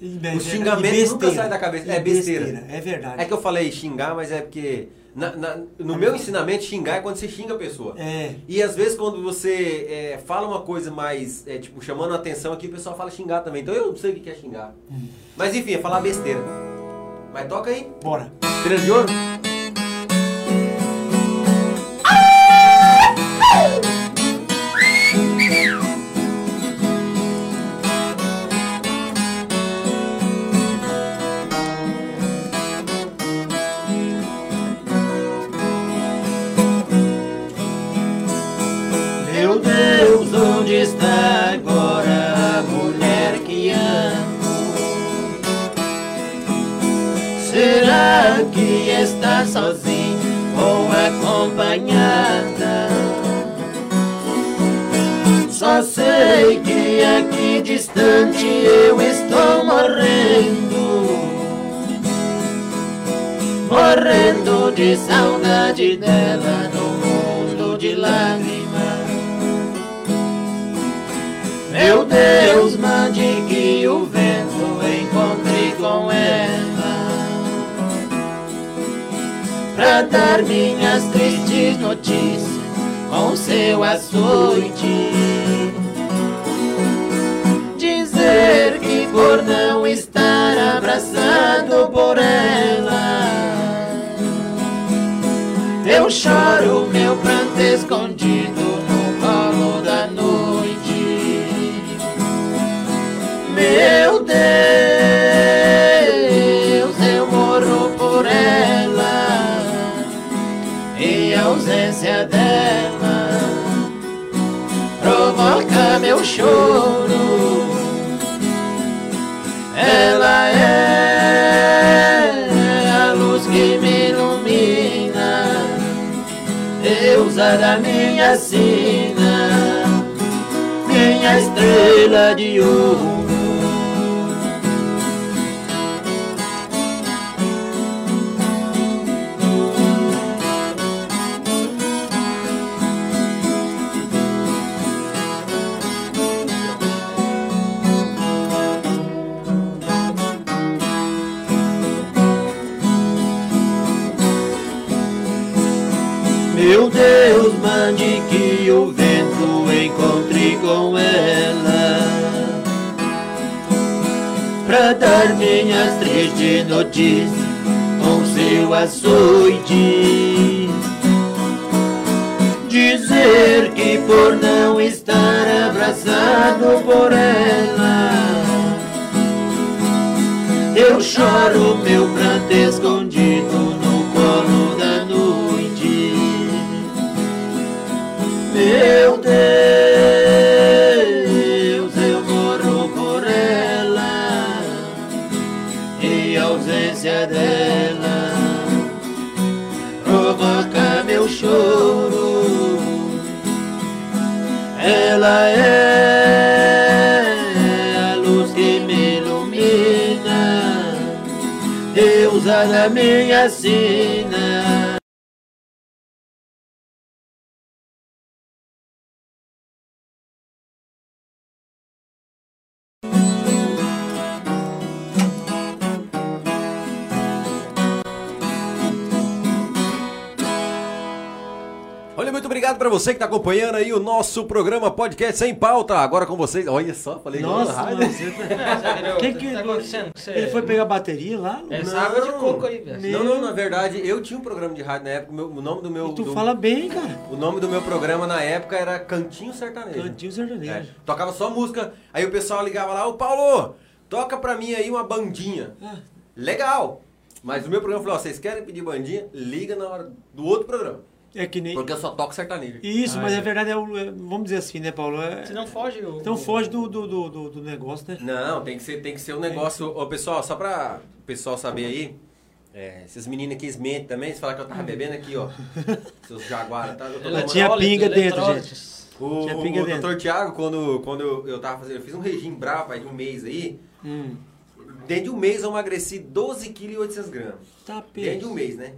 E O be- xingamento nunca sai da cabeça. É besteira. É verdade. É que eu falei xingar, mas é porque. Na- na- no meu ensinamento, xingar é quando você xinga a pessoa. É. E às vezes quando você é, fala uma coisa mais, é, tipo, chamando a atenção aqui, o pessoal fala xingar também. Então eu não sei o que é xingar. Mas enfim, é falar besteira. Mas toca aí. Bora. Estrela de ouro? Está sozinha ou acompanhada? Só sei que aqui distante eu estou morrendo. morrendo de saudade dela no mundo de lágrimas. Meu Deus, mande que o vento encontre com ela Pra dar minhas tristes notícias com seu açoite. Dizer que por não estar abraçado por ela Eu choro meu pranto escondido no colo da noite. Meu Deus, ausência dela provoca meu choro. Ela é a luz que me ilumina, deusa da minha sina, minha estrela de ouro. Mande que o vento encontre com ela. Pra dar minhas tristes notícias com seu açoite. Dizer que por não estar abraçado por ela Eu choro meu Deusa da minha você que tá acompanhando aí o nosso programa Podcast Sem Pauta. Agora com vocês. Olha só, falei Nossa, mano, você (laughs) tá- O Que que, que- tá acontecendo você? Ele foi pegar bateria lá? Essa Não. água de coco aí, velho. Não, não, na verdade, eu tinha um programa de rádio na época. o meu- o nome do meu. E tu do- fala bem, cara. O nome do meu programa na época era Cantinho Sertanejo. Cantinho É, sertanejo. tocava só música. Aí o pessoal ligava lá, ô Paulo, toca pra mim aí uma bandinha. Ah. Legal. Mas o meu programa falou, ó, vocês querem pedir bandinha? Liga na hora do outro programa. É que nem. Porque eu só toco sertanejo. Isso, Ah, mas é. é verdade, é o- é- vamos dizer assim, né, Paulo? É- Se não foge o... Então foge do, do, do, do- do negócio, né? Não, tem que ser, tem que ser um negócio. Ô, pessoal, só pra o pessoal saber aí. É, esses meninos aqui mentem também, se falar que eu tava bebendo aqui, ó. (laughs) Seus jaguaras, tá? Eu tô Ela tinha pinga dentro, eletrônicos. O, tinha o, pinga o dentro. doutor Tiago, quando, quando eu, eu tava fazendo, eu fiz um regime bravo aí de um mês aí. Hum. Dentro de um mês eu emagreci 12 kg e 800 gramas. Tá Dentro de um mês, né?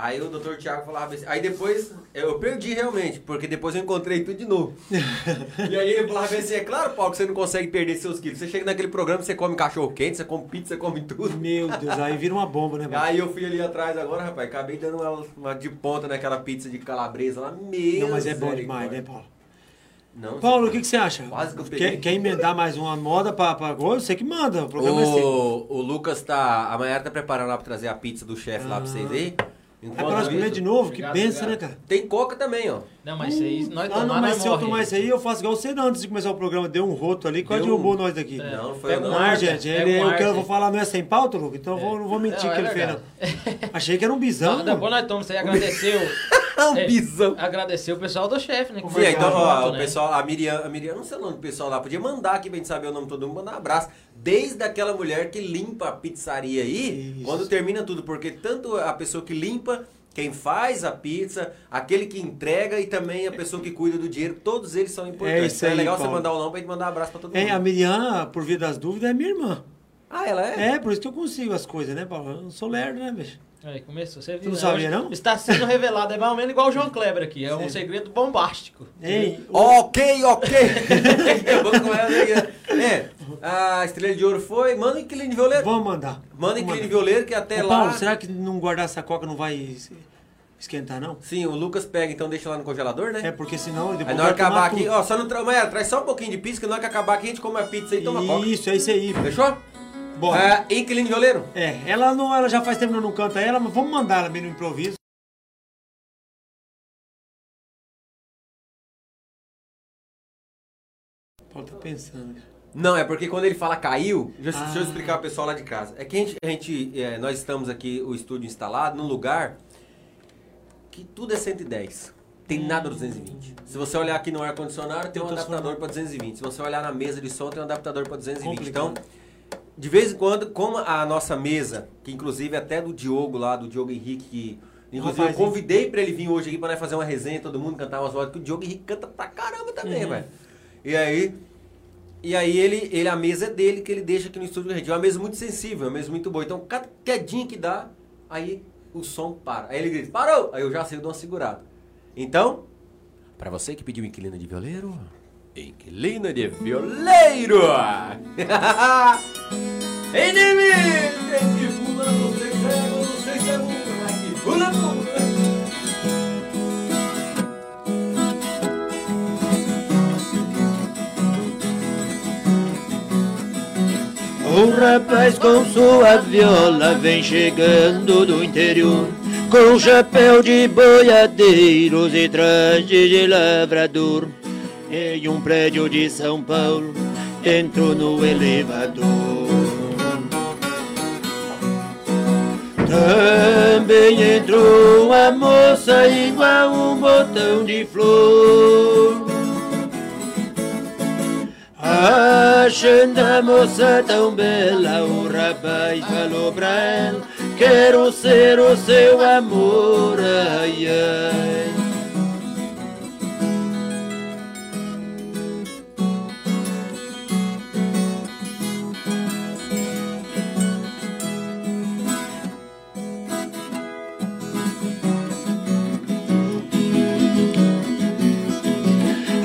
Aí o doutor Tiago falava assim. Aí depois eu perdi realmente, porque depois eu encontrei tudo de novo. (laughs) e aí ele falava assim: é claro, Paulo, que você não consegue perder seus quilos. Você chega naquele programa, você come cachorro quente, você come pizza, você come tudo. Meu Deus, aí vira uma bomba, né, Paulo? Aí eu fui ali atrás agora, rapaz, acabei dando uma, uma de ponta naquela pizza de calabresa lá. Meu Não, mas é bom demais, né, Paulo? Não, Paulo, o que, que você acha? Quase que eu peguei. Quer, quer emendar mais uma moda pra, pra agora? Você que manda, o programa é seu. O, o Lucas tá. A Mayara tá preparando lá pra trazer a pizza do chefe lá pra vocês aí. É Enquanto pra nós comer de novo? Obrigado, que benção, né, cara? Tem coca também, ó. Não, mas isso aí, nós Ah, não, mas se eu tomar isso aí, eu faço igual você não, antes de começar o programa, deu um roto ali, quase Deu um- derrubou nós daqui. É. Não, não foi não. Não, gente, ele, o que eu vou gente. falar não é sem pauta, Luca, então eu vou, não vou mentir Não, que é ele fez, não. Achei que era um bisão. Não, depois nós tomamos, você agradeceu. (laughs) um É, bisão. Agradecer o pessoal do chefe, né? Sim, então, junto, ó, o né? pessoal, a Miriam, a Miriam, não sei o nome do pessoal lá, podia mandar aqui pra gente saber o nome de todo mundo, mandar um abraço. Desde aquela mulher que limpa a pizzaria aí, Isso. quando termina tudo, porque tanto a pessoa que limpa, quem faz a pizza, aquele que entrega e também a pessoa que cuida do dinheiro, todos eles são importantes. É isso Então é aí, legal Paulo. você mandar o nome pra gente mandar um abraço pra todo mundo. É, a Miriam, por via das dúvidas, é minha irmã. Ah, ela é? É, por isso que eu consigo as coisas, né, Paulo? Eu não sou lerdo, né, bicho? Aí, começou. Você viu, não né? sabia, não? Está sendo revelado. É mais ou menos igual o João Kleber aqui. É um segredo bombástico. Hein? Ok, ok. (laughs) Vamos começar. é, a Estrela de Ouro foi. Manda inquilino de violeiro. Vamos mandar. Manda de mandar. violeiro que até Ô, lá. Paulo, será que não guardar essa coca não vai es- esquentar, não? Sim, o Lucas pega, então deixa lá no congelador, né? É porque senão depois Aí na hora que acabar aqui, tudo. ó, só não tra... Maia, traz só um pouquinho de pizza, que na hora que acabar aqui a gente come a pizza e toma coca. Isso, é isso aí. Fechou? Bora. É, inquilino violeiro? É, ela não, ela já faz tempo que eu não canta ela, mas vamos mandar ela meio no improviso. Paulo tá pensando. Não, é porque quando ele fala caiu, deixa, deixa eu Ah. explicar ao pessoal lá de casa. É que a gente, a gente, é, nós estamos aqui, o estúdio instalado, num lugar que tudo é 110. Tem nada 220. Se você olhar aqui no ar-condicionado, tem um adaptador para 220. Se você olhar na mesa de som, tem um adaptador para 220. Complicado. Então, de vez em quando, como a nossa mesa, que inclusive é até do Diogo lá, do Diogo Henrique, que inclusive eu Rapazinho. convidei para ele vir hoje aqui para nós fazer uma resenha, todo mundo cantar umas vozes, que o Diogo Henrique canta pra caramba também, Uhum. velho. E aí, e aí ele, ele, a mesa é dele que ele deixa aqui no estúdio a gente. É uma mesa muito sensível, é uma mesa muito boa. Então, cada quedinha que dá, aí o som para. Aí ele grita, parou! Aí eu já sei, eu dou uma segurada. Então, para você que pediu inquilina de violeiro, inquilina de violeiro! (laughs) Inimigo! Tem que pula, não sei se é, não sei se é muito, mas que pula, pula! Um rapaz com sua viola vem chegando do interior Com chapéu de boiadeiros e traje de lavrador Em um prédio de São Paulo entrou no elevador. Também entrou uma moça igual um botão de flor. Achando a moça tão bela, o rapaz falou pra ela Quero ser o seu amor, ai ai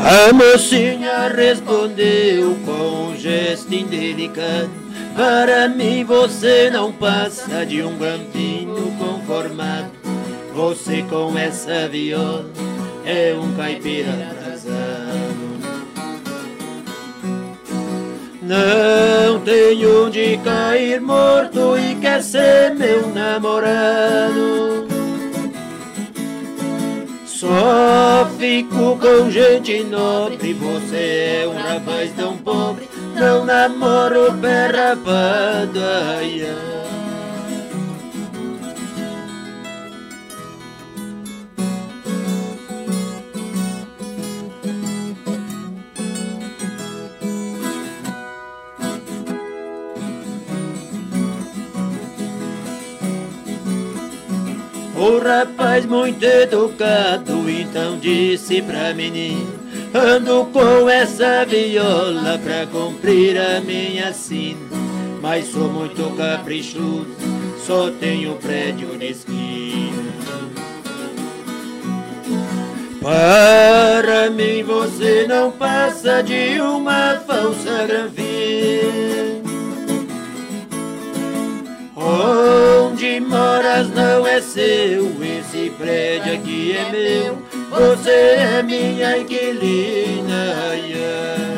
A mocinha respondeu com um gesto indelicado Para mim você não passa de um gampinho conformado. Você com essa viola é um caipira atrasado Não tem onde cair morto e quer ser meu namorado só fico com gente nobre, você é um rapaz tão pobre, não namoro pé rapado, ai, ai. O rapaz muito educado então disse pra menina Ando com essa viola pra cumprir a minha sina Mas sou muito caprichoso, só tenho prédio de esquina. Para mim você não passa de uma falsa granfina Onde moras não é seu, esse prédio aqui é meu, você é minha inquilina. ai,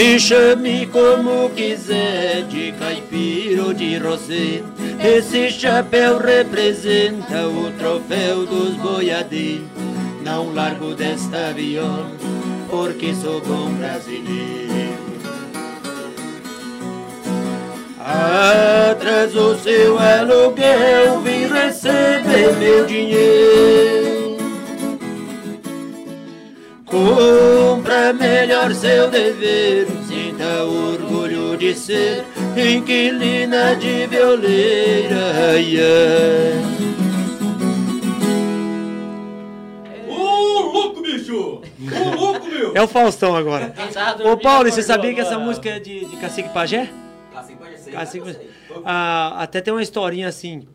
Me chame como quiser, de caipira ou de roceiro. Esse chapéu representa o troféu dos boiadeiros. Não largo desta viola, porque sou bom brasileiro. Atrasou seu aluguel, vim receber meu dinheiro. Cumpra melhor seu dever, sinta orgulho de ser inquilina de violeira. Yeah. Ô, louco, bicho! Ô, louco, meu! É o Faustão agora. Tava Ô, Paulo, e você sabia que essa música é de, de Cacique Pajé? Cacique Pajé. Ah, até tem uma historinha assim.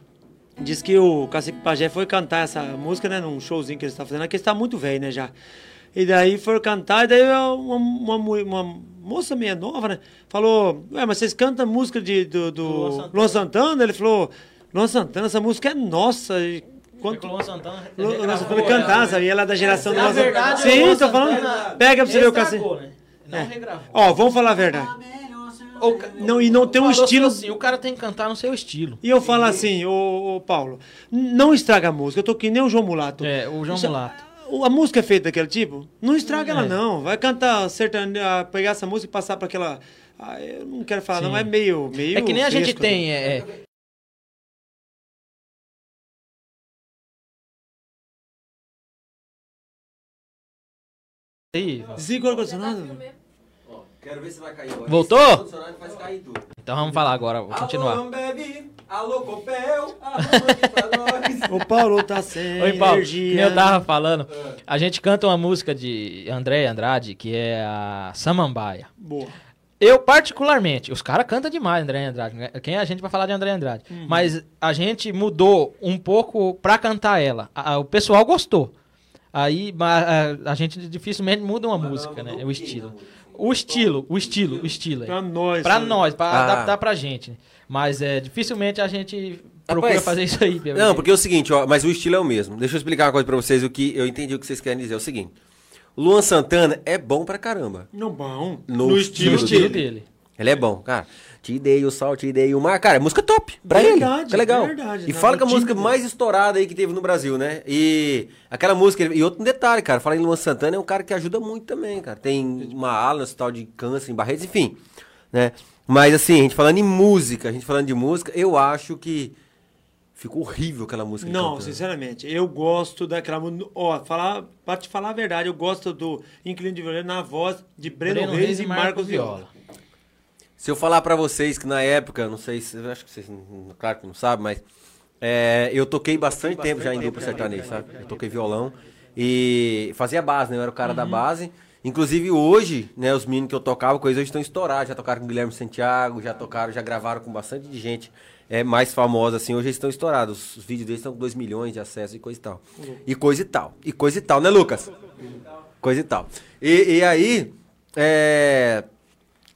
Diz que o Cacique Pajé foi cantar essa música, né? Num showzinho que ele está fazendo. Aqui ele está muito velho, né? Já. E daí foi cantar, e daí uma, uma, uma moça meio nova, né? Falou: Ué, mas vocês cantam música de, do, do Luan Santana. Luan Santana? Ele falou: Luan Santana, essa música é nossa. E quanto, Luan Santana. Lu- Luan Santana cantar, né? sabe? E ela é da geração do Na Luan Santana. Sim, Luan tô falando. Santana Pega pra você ver o estragou, né? Não É. regravou. Ó, vamos falar a verdade. O Não, e não tem um estilo. Assim, o cara tem que cantar no seu estilo. E eu falo assim, ô, ô, Paulo, não estraga a música. Eu tô que nem o João Mulato. É, o João Isso- Mulato. A música é feita daquele tipo? Não estraga ela, É. não. Vai cantar sertanejo, ah, pegar essa música e passar pra aquela. Ah, eu não quero falar, Sim. não, é meio. meio É que nem a gente fresco, né? tem. É, é, Aí, Desliga o ar-condicionado. Quero ver se vai cair agora. Voltou? Cair tudo. então vamos falar agora, vou continuar. Alô, Ambev, alô, Copel. (laughs) O Paulo tá sem Oi, Paulo. Energia. eu tava falando. A gente canta uma música de André Andrade, que é a Samambaia. Boa. Eu, particularmente, os caras cantam demais André Andrade. Quem é a gente pra falar de André Andrade? Uhum. Mas a gente mudou um pouco pra cantar ela. A- a- o pessoal gostou. Aí a, a gente dificilmente muda uma música, né? O estilo. O estilo, o estilo, o estilo. é. Pra nós. Pra sabe? nós, pra Ah. adaptar pra gente. né? Mas é, dificilmente a gente procura Rapaz, fazer isso aí. Não, porque é o seguinte, ó, mas o estilo é o mesmo. Deixa eu explicar uma coisa pra vocês, o que eu entendi o que vocês querem dizer. É o seguinte, o Luan Santana é bom pra caramba. Não, bom. No No, estilo estilo dele. dele. Ele é bom, cara. Te dei o sol, te dei o mar. Cara, é música top pra Verdade, ele. Fica legal. verdade. E fala que é a música mais estourada aí que teve no Brasil, né? E aquela música. E outro detalhe, cara. Fala em Luan Santana, é um cara que ajuda muito também, cara. Tem uma ala, tal de câncer em Barretos, enfim. Né? Mas assim, a gente falando em música, a gente falando de música, eu acho que ficou horrível aquela música. Não, cantando. sinceramente, eu gosto daquela música. Ó, falar, pra te falar a verdade, eu gosto do Inclino de Violeta na voz de Breno, Reis e Marcos Viola. Se eu falar pra vocês que na época, não sei se. Acho que vocês, claro que não sabem, mas. é, eu toquei bastante tempo já em dupla sertaneja, sabe? Eu toquei violão e fazia base, né? Eu era o cara da base. Inclusive hoje, né, os meninos que eu tocava eles hoje estão estourados. Já tocaram com o Guilherme Santiago, já tocaram, já gravaram com bastante de gente é, mais famosa, assim. Hoje eles estão estourados. Os vídeos deles estão com 2 milhões de acessos e coisa e tal. E coisa e tal. E coisa e tal, né, Lucas? Coisa e tal. E, e aí, é,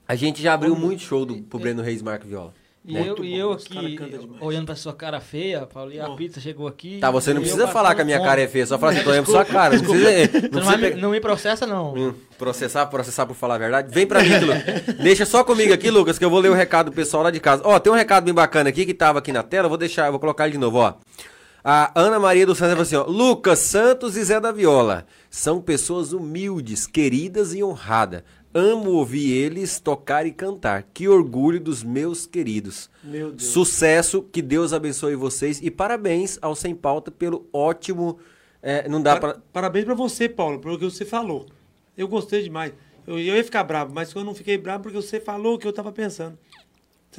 a gente já abriu muito show do, pro Breno Reis Marco Viola. E Muito eu, e eu aqui, olhando pra sua cara feia, Paulo, e a Bom. pizza chegou aqui. Tá, você não precisa falar que a minha cara é feia, só falar assim, tô olhando pra sua cara. Não precisa, não precisa vai não me processa, não. Hum, processar, processar por falar a verdade. Vem pra mim, aqui, Lucas. Deixa só comigo aqui, Lucas, que eu vou ler o recado do pessoal lá de casa. Ó, tem um recado bem bacana aqui que tava aqui na tela, eu vou deixar, eu vou colocar ele de novo, ó. A Ana Maria dos Santos falou assim, ó, Lucas Santos e Zé da Viola são pessoas humildes, queridas e honradas. Amo ouvir eles tocar e cantar. Que orgulho dos meus queridos. Meu Deus. Sucesso, que Deus abençoe vocês e parabéns ao Sem Pauta pelo ótimo. é, não dá Par- pra. Parabéns pra você, Paulo, pelo que você falou. Eu gostei demais. Eu, eu ia ficar bravo, mas eu não fiquei bravo porque você falou o que eu tava pensando.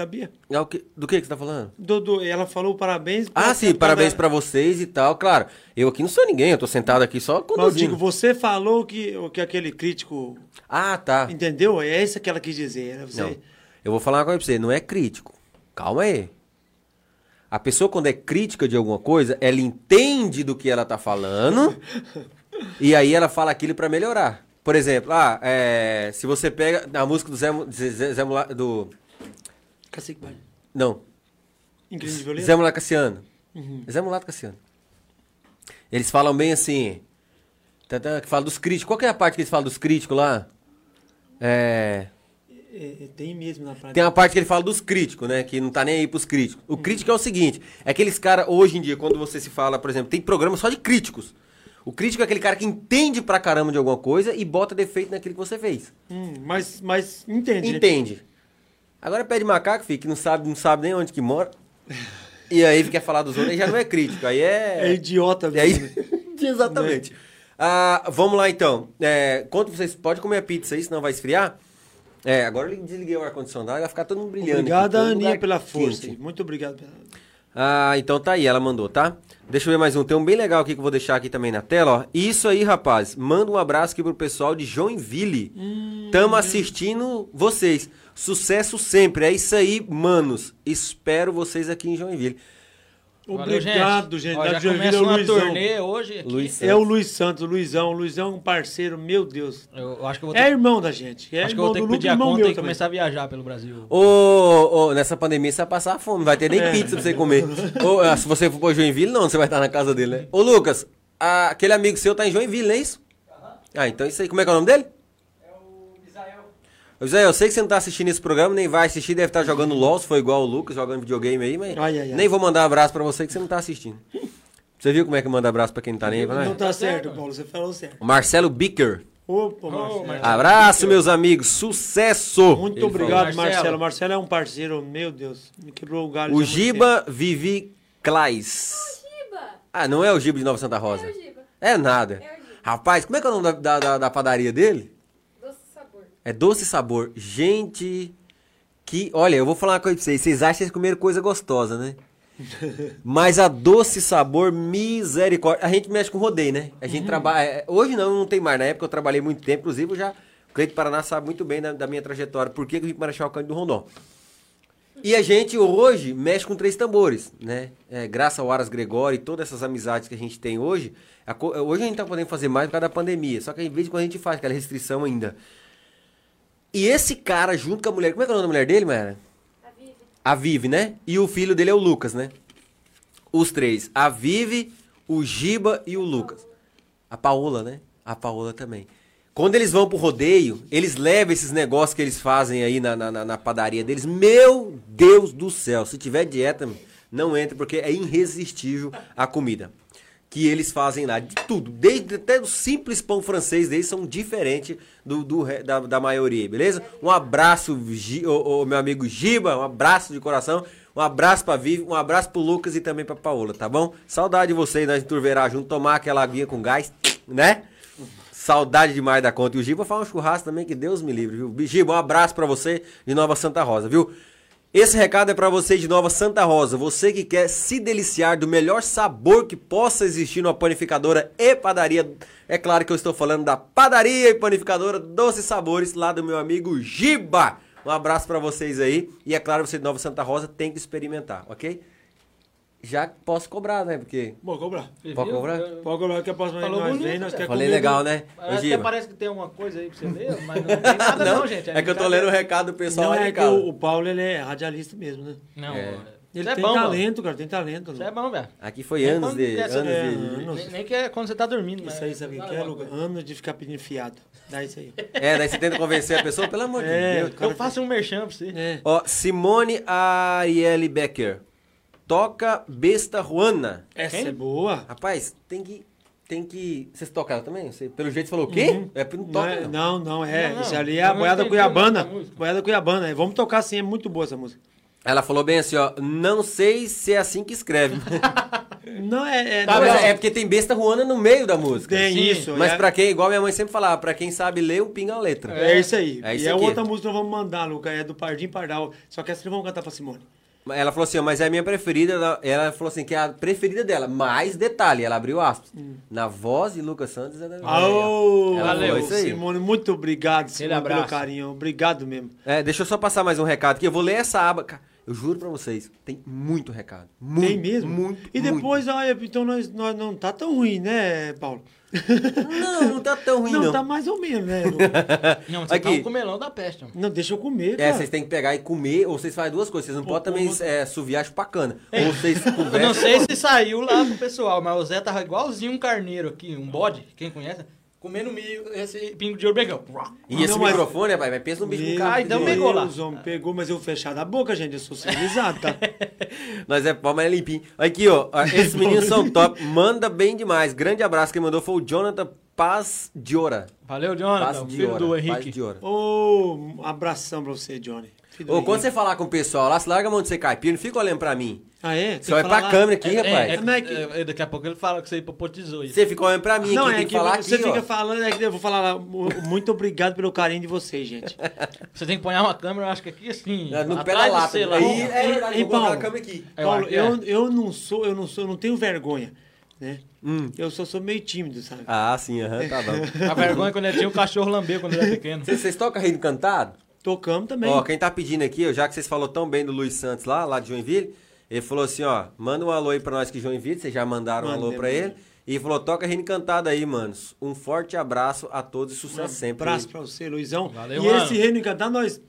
Sabia? É do que, que você tá falando? Do, do- ela falou parabéns. Ah, sim, parabéns pra vocês e tal. Claro, eu aqui não sou ninguém, eu tô sentado aqui só Mas eu conduzindo. digo, você falou que, que aquele crítico. Ah, tá. Entendeu? É isso que ela quis dizer. né? Você, Não. Eu vou falar uma coisa pra você, não é crítico. Calma aí. A pessoa, quando é crítica de alguma coisa, ela entende do que ela tá falando (laughs) e aí ela fala aquilo pra melhorar. Por exemplo, ah, é, se você pega a música do Zé, Zé, Zé do Cacique Vale. não, Incrível de violeta? Zé Mulato Cassiano. Uhum. Zé Mulato Cassiano. Eles falam bem assim, tá, tá, que fala dos críticos. Qual que é a parte que eles falam dos críticos lá? É, É, é, tem mesmo na prática. Tem uma parte que ele fala dos críticos, né? Que não tá nem aí pros críticos. O crítico é o seguinte: é aqueles caras, hoje em dia, quando você se fala, por exemplo, tem programa só de críticos. O crítico é aquele cara que entende pra caramba de alguma coisa e bota defeito naquilo que você fez. Hum, mas, mas entende. né? Entende. Agora pé de macaco, filho, que não sabe, não sabe nem onde que mora. E aí quer falar dos outros, aí já não é crítico. Aí é. É idiota aí... mesmo. né? (laughs) Exatamente. Ah, vamos lá então. É, quanto vocês. Pode comer a pizza aí, senão vai esfriar. É, agora eu desliguei o ar-condicionado, vai ficar todo mundo brilhando. Obrigado, aqui, Aninha, pela força. quente. Muito obrigado. pela- Ah, então tá aí, ela mandou, tá? Deixa eu ver mais um. Tem um bem legal aqui que eu vou deixar aqui também na tela, ó. Isso aí, rapaz. Manda um abraço aqui pro pessoal de Joinville. Tamo assistindo vocês. Sucesso sempre. É isso aí, manos. Espero vocês aqui em Joinville. Valeu, Obrigado, gente. Ó, já Joinville começa é o uma Luizão. turnê hoje aqui. Luiz É o Luiz Santos, Luizão. O Luizão é um parceiro, meu Deus. Eu, acho que eu vou ter, É irmão da gente. É acho que eu vou ter que pedir e a conta e também. começar a viajar pelo Brasil. Ô, ô, nessa pandemia você vai passar fome, não vai ter nem É. pizza pra você comer. (laughs) Ah, se você for pra Joinville, não, você vai estar na casa dele, né? Ô, Lucas, ah, aquele amigo seu tá em Joinville, não é isso? Ah, então isso aí. Como é que é o nome dele? É. Isael, eu sei que você não tá assistindo esse programa, nem vai assistir, deve estar jogando LOL, se foi igual o Lucas, jogando videogame aí, mas Ai, ai, ai. nem vou mandar abraço pra você que você não tá assistindo. Você viu como é que manda abraço pra quem não tá nem aí? Não tá certo, Paulo. Você falou certo. O Marcelo Bicker. Opa, Marcelo. Marcelo. Abraço, meus amigos. Sucesso! Muito Ele obrigado, falou. Marcelo. Marcelo. Marcelo é um parceiro, meu Deus. Me quebrou o galho. O Giba Vivi Claes. Giba! Ah, não é o Giba de Nova Santa Rosa? É o Giba. É nada. É o Giba. Rapaz, como é que é o nome da, da- da padaria dele? É Doce Sabor. Gente, que. Olha, eu vou falar uma coisa pra vocês. Vocês acham que vocês comeram coisa gostosa, né? (laughs) Mas a Doce Sabor, misericórdia. A gente mexe com rodeio, né? A gente trabalha. é, Hoje não, não tem mais. Na época eu trabalhei muito tempo, inclusive eu já. O Cleito Paraná sabe muito bem da, da minha trajetória. Por que eu vim para Marechal Cândido do Rondon? E a gente hoje mexe com três tambores, né? É, graças ao Aras Gregório e todas essas amizades que a gente tem hoje, a hoje a gente tá podendo fazer mais por causa da pandemia. Só que às vezes quando a gente faz aquela restrição ainda. E esse cara, junto com a mulher, como é que é o nome da mulher dele, Mayara? A Vivi. A Vive, né? E o filho dele é o Lucas, né? Os três. A Vive, o Giba e o Lucas. A Paola, né? A Paola também. Quando eles vão pro rodeio, eles levam esses negócios que eles fazem aí na, na, na- na padaria deles. Meu Deus do céu, se tiver dieta, não entra, porque é irresistível a comida. Que eles fazem lá, de tudo. Desde até o simples pão francês deles são diferentes do, do da, da maioria, beleza? Um abraço, ô, meu amigo Giba, um abraço de coração. Um abraço pra Vivi, um abraço pro Lucas e também pra Paola, tá bom? Saudade de vocês, nós turverá junto, tomar aquela aguinha com gás, né? Saudade demais da conta. E o Giba faz um churrasco também, que Deus me livre, viu? Giba, um abraço pra você de Nova Santa Rosa, viu? Esse recado é pra você de Nova Santa Rosa. Você que quer se deliciar do melhor sabor que possa existir numa panificadora e padaria. É claro que eu estou falando da padaria e panificadora Doces Sabores, lá do meu amigo Giba. Um abraço pra vocês aí. E é claro, você de Nova Santa Rosa tem que experimentar, ok? Já posso cobrar, né? Porque. Pode cobrar. Você Pode viu? cobrar? Eu- Pode cobrar que a próxima vez Falou nós vem, nós quer Falei comer legal, né? Ô, Até parece que tem alguma coisa aí pra você (laughs) ler, mas não tem nada não, gente. É que eu tô lendo o recado do pessoal Não, é que o, o Paulo, ele é radialista mesmo, né? Não, É. Ele isso é tem bom, mano. talento, cara, tem talento. Isso é bom, velho. Aqui foi Nem anos de. Anos. É, de... anos. Nem, nem que é quando você tá dormindo, Isso aí, sabe o que é, Lucas? Anos de ficar pedindo fiado. Dá isso aí. É, daí você tenta convencer a pessoa, pelo amor de É, Deus. Eu faço um merchan pra você. É. Ó, Simone Arielle Becker. Toca Besta Juana. Essa Quem? é boa. Rapaz, tem que. Tem que. Vocês tocaram também? Você, pelo jeito você falou o quê? É porque não Não, toca. é- não. não, não, é. Não, não. Isso ali é a não boiada cuiabana. Boiada cuiabana. é. Vamos tocar sim, é muito boa essa música. Ela falou bem assim, ó. Não sei se é assim que escreve. (laughs) Não, é. é, Tá, não, mas é- é porque tem Besta Juana no meio da música. Tem Sim, isso. Mas é, pra quem, igual minha mãe sempre falava, pra quem sabe ler, o pinga a letra. é isso aí. É isso e é aqui. outra música que nós vamos mandar, Lucas. É do Pardim Pardal. Só que essa nós vamos cantar pra Simone. Ela falou assim, ó, mas é a minha preferida. Ela, ela falou assim, que é a preferida dela. Mais detalhe, ela abriu aspas. Na voz de Lucas Santos é da Aô, Ela valeu, falou isso aí. Simone. Muito obrigado, Simone, pelo abraço. carinho. Obrigado mesmo. É, deixa eu só passar mais um recado aqui. Eu vou ler essa aba. Cara, eu juro pra vocês, tem muito recado. Muito, Tem mesmo? Muito, E muito. depois, olha, então nós, nós não tá tão ruim, né, Paulo? Não, não tá tão ruim, não, não. tá mais ou menos, né? (laughs) Não, você Aqui. tá um comelão da peste, mano. não, deixa eu comer, É, cara. vocês têm que pegar e comer, ou vocês fazem duas coisas. Vocês não Pô, podem também é, suviar chupacana. Ou vocês (laughs) Eu não conversam. sei se saiu lá pro pessoal, mas o Zé tava igualzinho um carneiro aqui, um bode, quem conhece, comendo milho, esse pingo de ouro begão. E esse Não, mas- microfone, rapaz, vai pensa no bicho com Meu cara. Ai, então pegou lá. homem, pegou, mas eu fechado a boca, gente. Eu sou civilizado, tá? (laughs) Nós é pau, mas é limpinho. Aqui, ó. Esses meninos são top. Manda bem demais. Grande abraço. Quem mandou foi o Jonathan Paz de Ora. Valeu, Jonathan, Paz de filho do Paz Henrique. de Ora. Ô, um abração pra você, Johnny. Ô, quando você falar com o pessoal lá, se larga a mão de ser caipira, não fica olhando pra mim. Ah, é? Tem Você vai pra lá. câmera aqui, É, rapaz. é, Como é que- é, é, daqui a pouco ele fala que você hipotizou isso. Você fica olhando pra mim Não, aqui, é tem que que falar você aqui, fica ó. falando, é que eu vou falar lá. mu- Muito obrigado pelo carinho de vocês, gente. (laughs) Você tem que pôr uma câmera, eu acho que aqui assim. É, No pé da atrás do lata. celular. Aí, é Ei, vou colocar a Paulo. câmera aqui. Eu Paulo, é. eu, eu não sou, eu não sou, eu não tenho vergonha, né? Hum. Eu só sou meio tímido, sabe? Ah, sim, aham, tá bom. A vergonha é quando ele tinha o cachorro lambeu quando ele era pequeno. Vocês, vocês tocam Reino Cantado? Tocamos também. Ó, quem tá pedindo aqui, ó, já que vocês falou tão bem do Luiz Santos lá, lá de Joinville, ele falou assim, ó, manda um alô aí pra nós que Joinville, vocês já mandaram um alô pra ele. E falou, toca Reino Cantado aí, manos. Um forte abraço a todos e sucesso sempre. abraço pra você, Luizão. Valeu, e mano. esse Reino Encantado, nós,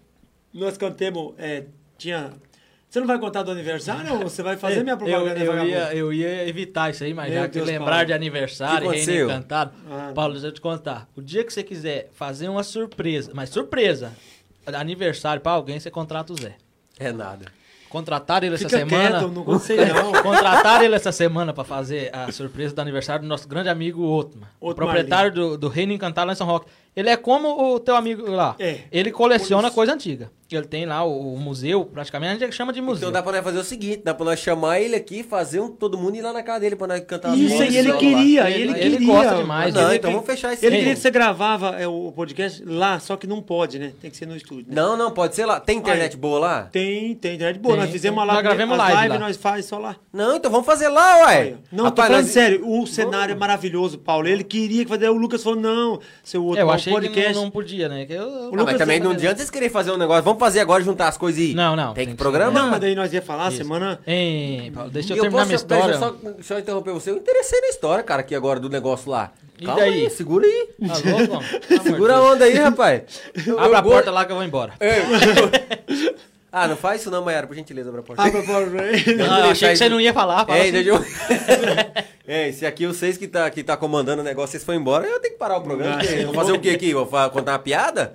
nós cantemos. é, tinha. Você não vai contar do aniversário ou você vai fazer minha eu, propaganda eu, vagabundo? ia, eu ia evitar isso aí, mas Meu já que lembrar Paulo. de aniversário, que Reino aconteceu? Encantado. Ah. Paulo, deixa eu te contar. O dia que você quiser fazer uma surpresa, mas surpresa, aniversário pra alguém, você contrata o Zé. É nada. Contrataram ele essa Fica semana. quieto, não sei não. (laughs) Contrataram ele essa semana pra fazer a surpresa do aniversário do nosso grande amigo Otman. O Otmar proprietário do, do Reino Encantado lá em São Roque. Ele é como o teu amigo lá. É. Ele coleciona coisa antiga. Ele tem lá o, o museu, praticamente a gente chama de museu. Então dá pra nós fazer o seguinte, dá pra nós chamar ele aqui, fazer um, todo mundo ir lá na casa dele pra nós cantar as Isso músicas aí ele lá. queria, Ele- ele, ele queria. gosta demais, Não, Ele então que- vamos fechar esse Ele queria que você gravava é, o podcast lá, só que não pode, né? Tem que ser no estúdio. né? Não, não, pode ser lá. Tem internet Aí. boa lá? Tem, tem internet boa. Tem, nós fizemos tem. uma Nós live, gravamos as live live lá. nós faz só lá. Não, então vamos fazer lá, ué. Não, Rapaz, tô falando nós- sério, o cenário é maravilhoso, Paulo. Ele queria que fazer, o Lucas falou, não, seu outro É, eu o achei podcast. que não, não podia, né? Que eu, Ah, mas Lucas também não adianta vocês querem fazer um negócio. Vamos fazer agora, juntar as coisas e... Não, não, Tem tem que que programar. Não, mas daí nós ia falar, Isso. semana... Hein, Paulo, deixa eu eu terminar posso, minha história. Deixa eu só, eu interromper você. Eu interessei na história, cara, aqui agora do negócio lá. E Calma daí? aí, segura aí. Tá louco, Segura a onda aí, rapaz. (laughs) Eu- Abre eu a go- porta lá que eu vou embora. (laughs) Ah, não faz isso não, Mayara, por gentileza, abre a porta. Abre a porta. Ah, eu achei que você não ia falar. fala É, assim. eu... (laughs) é, se aqui vocês que tá, que tá comandando o negócio, vocês foram embora, eu tenho que parar o programa. Vou fazer o quê aqui? Vou contar uma piada?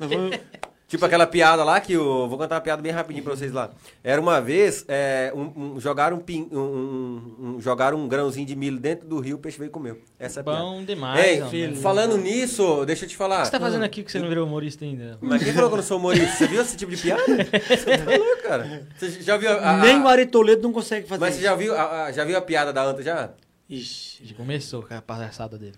Tipo aquela piada lá que eu vou contar uma piada bem rapidinho pra vocês lá. Era uma vez, é, um, um- jogaram, um, pin- um- um- jogaram grãozinho de milho dentro do rio, o peixe veio e comeu. Essa é a piada. Bom demais. Ei, homem. falando nisso, deixa eu te O falar. que você tá fazendo aqui que você não virou humorista ainda? Mas quem falou que eu não sou humorista? Você viu esse tipo de piada? Você tá louco, cara? Você já viu a, a- Nem o Ari Toledo não consegue fazer Mas você isso. já viu, a, a- já viu a piada da Anta já? Ixi. Já começou com a palhaçada dele.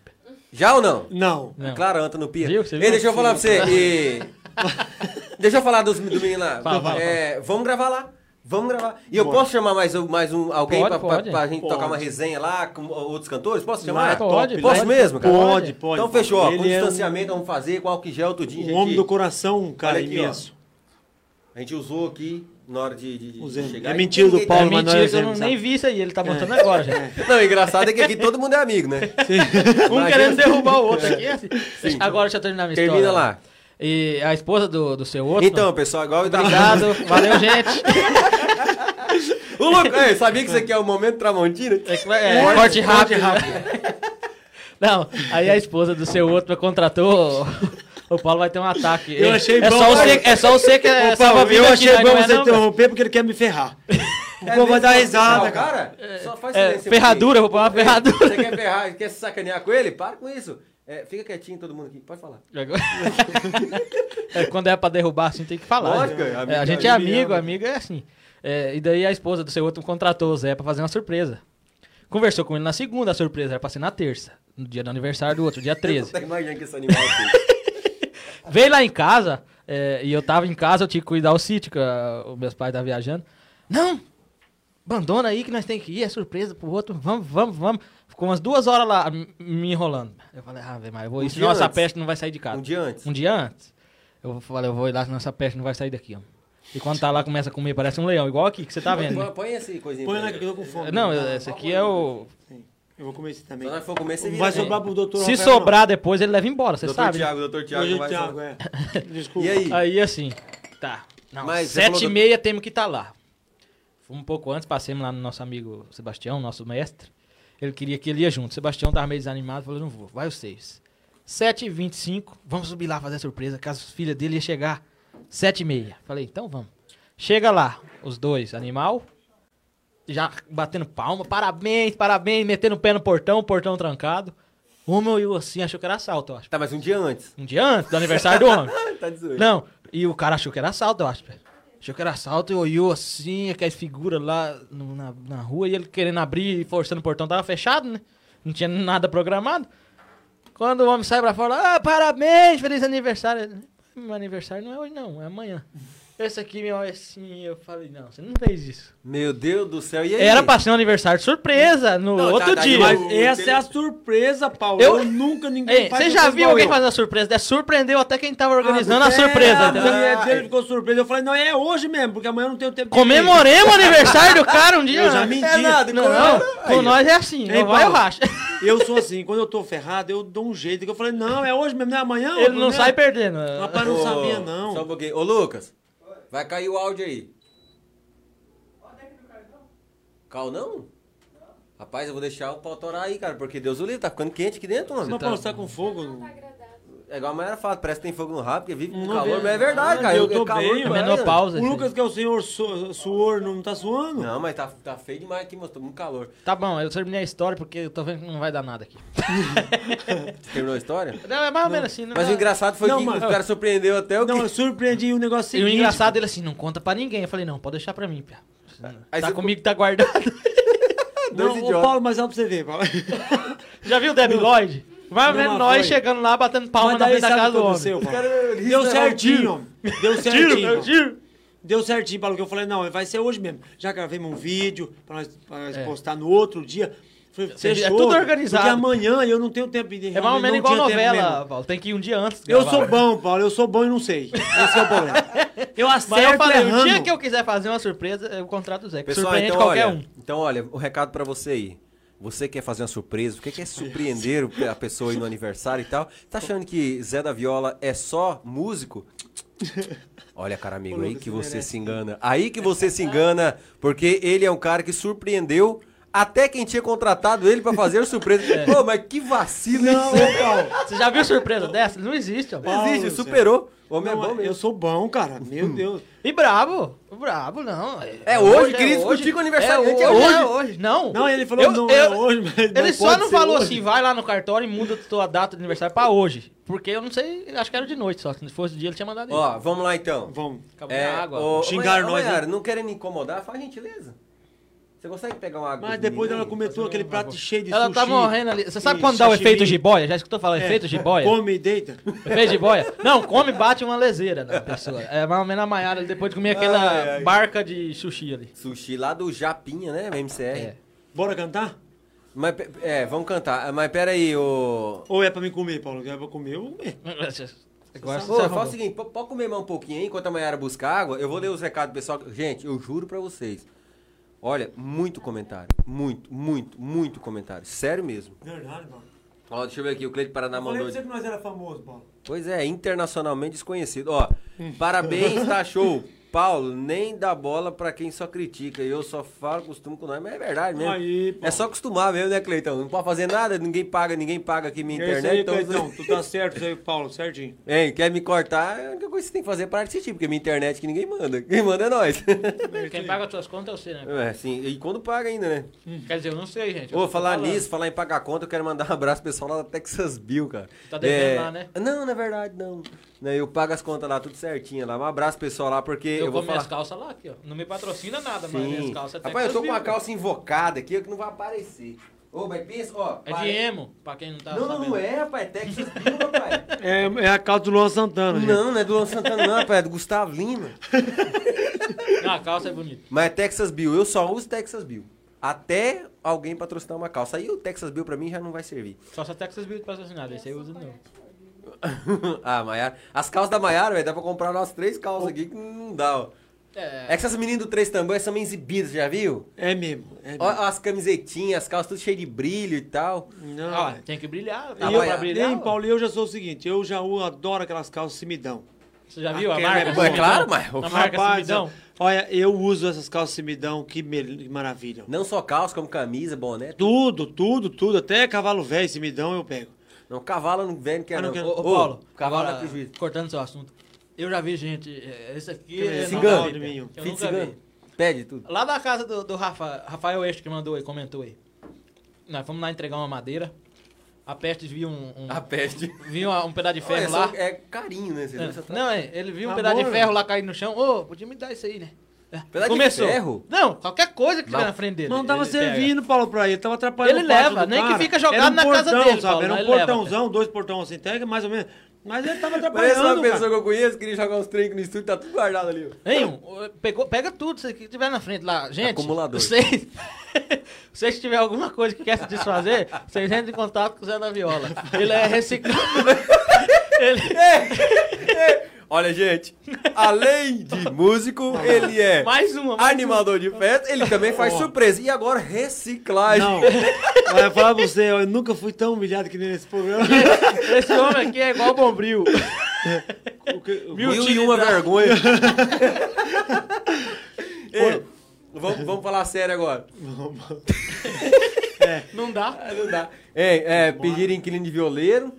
Já ou não? Não. Não. Claro, Anta no pia. Viu? Você Ei, viu? deixa eu falar pra você. e- (laughs) (laughs) deixa eu falar dos, do menino lá. Fala, fala, É, Vamos gravar lá. Vamos gravar. E eu Bora. posso chamar mais, um- mais um, alguém Pode, pra, pra- pode. pra gente Pode. tocar uma resenha lá com outros cantores? Posso chamar? é top, Pode, Posso é- mesmo, cara? Pode, pode. Então fechou, ó. Com Ele é distanciamento vamos fazer, com álcool gel, tudinho. um, gente. um homem do coração, um cara aqui, ó. imenso. A gente usou aqui na hora de, de, de chegar. É mentira do tá- É Paulo, mas mentira eu não, nem vi isso aí. Ele tá montando agora, gente. (laughs) Não, o engraçado é que aqui todo mundo é amigo, né? (laughs) Um Imagina- querendo derrubar o outro aqui. assim. Agora deixa eu terminar minha história. Termina lá. E a esposa do, do seu outro. Então, pessoal, igual eu tava- Obrigado. Valeu, gente. (laughs) O louco, Ei, sabia que isso aqui é o momento Tramontina? É, que vai- é, corte rápido. Não, aí a esposa do seu outro contratou. O Paulo vai ter um ataque. Eu É- achei é bom, Só você, é só você que é Ô, Paulo, salva-vida eu aqui, achei né? bom é você não, interromper porque ele quer me ferrar. (laughs) O povo vai dar risada, cara. cara? Só faz É, silêncio. ferradura, eu vou pôr uma ferradura. Você quer ferrar, quer se sacanear com ele? Para com isso. É, fica quietinho todo mundo aqui, pode falar. (laughs) É, quando é pra derrubar assim, tem que falar. Lógico, né? amigo, É, a gente é amigo, amigo, é assim. É, e daí a esposa do seu outro contratou o Zé pra fazer uma surpresa. Conversou com ele na segunda, a surpresa era pra ser na terça, no dia do aniversário do outro, dia 13. Tá imaginando que esse animal aqui. (laughs) Veio lá em casa, é, e eu tava em casa, eu tinha que cuidar o sítio, que os meus pais estavam viajando. Não! Abandona aí que nós tem que ir, é surpresa pro outro. Vamos, vamos, vamos. Ficou umas duas horas lá me enrolando. Eu falei, ah, velho, mas eu vou Um ir, senão essa antes. peste não vai sair de casa. Um dia antes. Um dia antes. Eu falei, eu vou ir lá, senão essa peste não vai sair daqui, ó. E quando tá lá, começa a comer, parece um leão, igual aqui que você tá vendo. Põe, né? põe esse coisinho. Põe ele. que eu tô com fome. Não, esse aqui é o. Eu vou comer esse também. Se nós for comer, você Não vira. vai aqui. sobrar pro doutor Se Rafael, sobrar depois, ele leva embora, você Doutor sabe. né? Tiago, doutor não. Tiago vai Thiago, é. Desculpa. E aí? Aí assim, tá. Não, Mas sete e do- meia temos que estar lá. Fomos um pouco antes, passemos lá no nosso amigo Sebastião, nosso mestre. Ele queria que ele ia junto. Sebastião tava meio desanimado, falou, não vou, vai os seis. Sete e vinte e cinco, vamos subir lá fazer a surpresa, que as filhas dele ia chegar sete e meia. Falei, então vamos. Chega lá, os dois, animal, já batendo palma, parabéns, parabéns, metendo o pé no portão, portão trancado. O homem olhou assim, achou que era assalto, eu acho. Tá, mas um dia antes. Um dia antes do aniversário do homem. (laughs) tá de zoeira. Não, e o cara achou que era assalto, eu acho. Achou que era assalto e olhou assim, aquelas figuras lá no- na, na rua, e ele querendo abrir e forçando o portão, tava fechado, né? Não tinha nada programado. Quando o homem sai pra fora, ah, parabéns, feliz aniversário. Meu aniversário não é hoje, não, é amanhã. Esse aqui me olha assim, eu falei, não, você não fez isso. Meu Deus do céu, e aí? Era pra ser um aniversário surpresa no Não, tá- outro tá dia. demais. Mas O essa tele- é a surpresa, Paulo. Eu- Eu, nunca ninguém Ei, faz você já viu alguém eu. fazer uma surpresa? dessa? Surpreendeu até quem tava organizando a É, surpresa. A mulher dele ficou surpresa. Eu falei, não, é hoje mesmo, porque amanhã eu não tenho tempo Comemoremos o aniversário do cara um dia Eu já menti. É nada, Não, não, com nós é assim, Ei, não vai eu Paulo, racho. Eu sou assim, quando eu tô ferrado, eu dou um jeito. Que eu falei, não, é hoje mesmo, não é amanhã? Ele não sai perdendo. Rapaz, não sabia, não. Só um pouquinho. Ô, Lucas, vai cair o áudio aí. Cal não? Rapaz, eu vou deixar o pau torar aí, cara, porque Deus o livre, tá ficando quente aqui dentro, mano. Mas, Paulo, você tá com fogo? É igual a Mayara fala, parece que tem fogo no rabo, porque vive com Não calor, mas é verdade, Ah, cara. eu é tô calor bem, Menopausa. O filho. Lucas, que é o senhor su suor, não tá suando? Não, mas tá, tá feio demais aqui, moço. Tô com calor. Tá bom, eu terminei a história porque eu tô vendo que não vai dar nada aqui. (laughs) Você terminou a história? Não, é mais ou menos assim. Não Mas o dá- engraçado foi Não, que mas- o cara surpreendeu até o que. Não, eu surpreendi o negócio E o seguinte. engraçado ele assim, não conta pra ninguém. Eu falei, não, pode deixar pra mim, pia. Aí tá você- comigo, tá guardado. (laughs) Dois Não, ô, idiotas. Paulo, mas olha pra você ver, Paulo. (laughs) Já viu o Debbie Lloyd? Menos mas nós foi. chegando lá, batendo palma Mas na frente da casa do homem. Cara, Deu certinho. Deu certinho. Tiro. Deu certinho, Paulo, que eu falei, não, vai ser hoje mesmo. Já gravemos um vídeo pra nós, pra nós É. postar no outro dia. Falei, é fechou, tudo organizado. Porque amanhã eu não tenho tempo de É mais ou menos realmente igual novela. Paulo. Tem que ir um dia antes. Eu gravar. sou bom, Paulo, eu sou bom e não sei. Esse é o problema. (laughs) Eu Mas acerto eu falei, errando. o dia que eu quiser fazer uma surpresa, eu contrato o Zé. Que Pessoal, surpreende então qualquer olha, um. então olha, o recado pra você aí. Você quer fazer uma surpresa, você quer surpreender a pessoa aí no aniversário e tal. Tá achando que Zé da Viola é só músico? Olha, cara amigo, aí que você se engana. Aí que você se engana, porque ele é um cara que surpreendeu até quem tinha contratado ele pra fazer a surpresa. (laughs) Pô, mas que vacilo Não, Paulo. Você já viu surpresa dessa? Não existe, ó. Não existe, superou. O homem Não, é bom eu mesmo. sou bom, cara. Meu Deus. E brabo. Brabo, não. É hoje, queria discutir com o aniversariante, É é hoje, hoje. é hoje. Não. Não, ele falou, Eu- não, eu- é hoje, mas Ele só não falou hoje. assim, vai lá no cartório e muda a tua data de aniversário pra hoje. Porque eu não sei, acho que era de noite só. Se fosse de dia, ele tinha mandado. Ó, vamos lá então. Vamos. Acabou a água. ô, ô, nós, né? não querem me incomodar? Faz gentileza. Você consegue pegar uma água? Mas de depois mim ela começou aquele prato cheio de Ela sushi. tá morrendo ali. Você sabe quando dá o efeito jiboia? Já escutou falar É. efeito jiboia? Come e deita. Efeito jiboia? Não, come e bate uma leseira na pessoa. É mais ou menos a Maiara depois de comer aquela Ai, ai. barca de sushi ali. Sushi lá do Japinha, né? MCR. É. Bora cantar? Mas, é, vamos cantar. Mas pera aí, ô... Ou é pra me comer, Paulo? É pra comer, eu vou comer. Agora Ô, você fala o seguinte, po- pode comer mais um pouquinho aí, enquanto a Mayara busca água, eu vou ler os recados do pessoal. Gente, eu juro pra vocês. Olha, muito comentário. Muito, muito, muito comentário. Sério mesmo. Verdade, Paulo. Ó, deixa eu ver aqui, o Cleide Paraná Eu mandou... você que nós era famoso, Paulo. Pois é, internacionalmente desconhecido. Ó, parabéns, tá show. (laughs) Paulo, nem dá bola pra quem só critica. Eu só falo, costumo com nós, mas é verdade mesmo. Aí, é só acostumar mesmo, né, Cleitão? Não pode fazer nada, ninguém paga, ninguém paga aqui minha É internet. aí, então, Cleitão. Tu tá certo, isso aí, Paulo, certinho. (laughs) Hein, quer me cortar? A única coisa que você tem que fazer é parar de assistir, porque minha internet que ninguém manda. Quem manda é nós. Quem paga as suas contas é você, né? é, sim. E quando paga ainda, né? Quer dizer, eu não sei, gente. Ô, tô falar falando. nisso, falar em pagar conta, eu quero mandar um abraço pro pessoal lá da Texas Bill, cara. Tá devendo lá, né? Não, na verdade, não. Não, Eu pago as contas lá, tudo certinho lá. Um abraço, pessoal, lá, porque Eu, eu, vou falar... minhas calças lá aqui, ó. Não me patrocina nada, mas minhas Sim. calças Rapaz, eu tô com uma calça invocada aqui, que não vai aparecer. Ô, mas pensa, ó... É pare- de emo, pra quem não tá Não, não, sabendo. não é, rapaz. É Texas Bill, rapaz. É, é a calça do Luan Santana, gente. Não, não é do Luan Santana, não, rapaz. É do Gustavo Lima. (laughs) Não, a calça é bonita. Mas é Texas Bill. Eu só uso Texas Bill. Até alguém patrocinar uma calça. Aí o Texas Bill pra mim já não vai servir. Só se a Texas Bill patrocinada, esse aí eu uso não. (laughs) ah, Maiara. As calças da Maiara, velho, dá pra comprar umas três calças aqui que não dá, ó. É, É que essas meninas do Três Tambores são meio exibidas, já viu? É mesmo. É mesmo. Ó, as camisetinhas, as calças tudo cheias de brilho e tal. Não. tem que brilhar. Tá eu, pra brilhar? Ó. Paulo, eu já sou o seguinte, eu já adoro aquelas calças simidão. Você já viu a Aquela marca? é. É claro, mas- A marca Rapaz, Simidão? olha, eu uso essas calças simidão, que, me- que maravilha. Não só calça, como camisa, boné. Tudo, tudo, tudo. Até cavalo velho, simidão eu pego. Não, cavalo não vem, não quer Ah, não não. quer- Ô, ô, Ô, Paulo, cavalo agora, dá prejuízo. cortando seu assunto. Eu já vi gente, é, esse aqui É, é cigano. vi, Minho. Eu de nunca cigano. vi. Pede tudo. Lá da casa do, do Rafa, Rafael Este que mandou aí, comentou aí. Nós fomos lá entregar uma madeira. A peste viu um, um, (laughs) A peste. viu um pedaço de Olha, ferro só- lá. é carinho, né? Você É. Você tá- Não, é, ele viu um Amor. pedaço de ferro lá cair no chão. Ô, podia me dar isso aí, né? É, Pedaço de Começou. ferro? Não, qualquer coisa que tiver na frente dele. Não tava ele pega. servindo, Paulo, pra ele. Tava atrapalhando Ele o leva, do nem que cara. fica jogado um na casa portão, dele, sabe? Paulo, Era um ele leva, portãozão, dois portões assim, entrega mais ou menos. Mas ele tava (laughs) Parece uma atrapalhando, pessoa cara. que eu conheço, queria jogar uns trem no estúdio, tá tudo guardado ali. Hein, um, pegou, pega tudo que tiver na frente lá. Gente, Acumulador. vocês, (laughs) vocês que tiver alguma coisa que quer se desfazer, vocês entrem em contato com o Zé da Viola. Ele é reciclado. (laughs) ele, Olha, gente, além de músico, ele é mais uma. mais animador de festa, ele também faz surpresa. E agora, reciclagem. Não, olha, falar pra você, eu nunca fui tão humilhado que nem nesse programa. uma. Esse homem aqui é igual o Bombril. O que- o- Mil e uma vergonha. (laughs) Ei, vamos, vamos falar sério agora. (laughs) Não dá. Ah, Não dá. Ei, é, pediram inquilino de violeiro.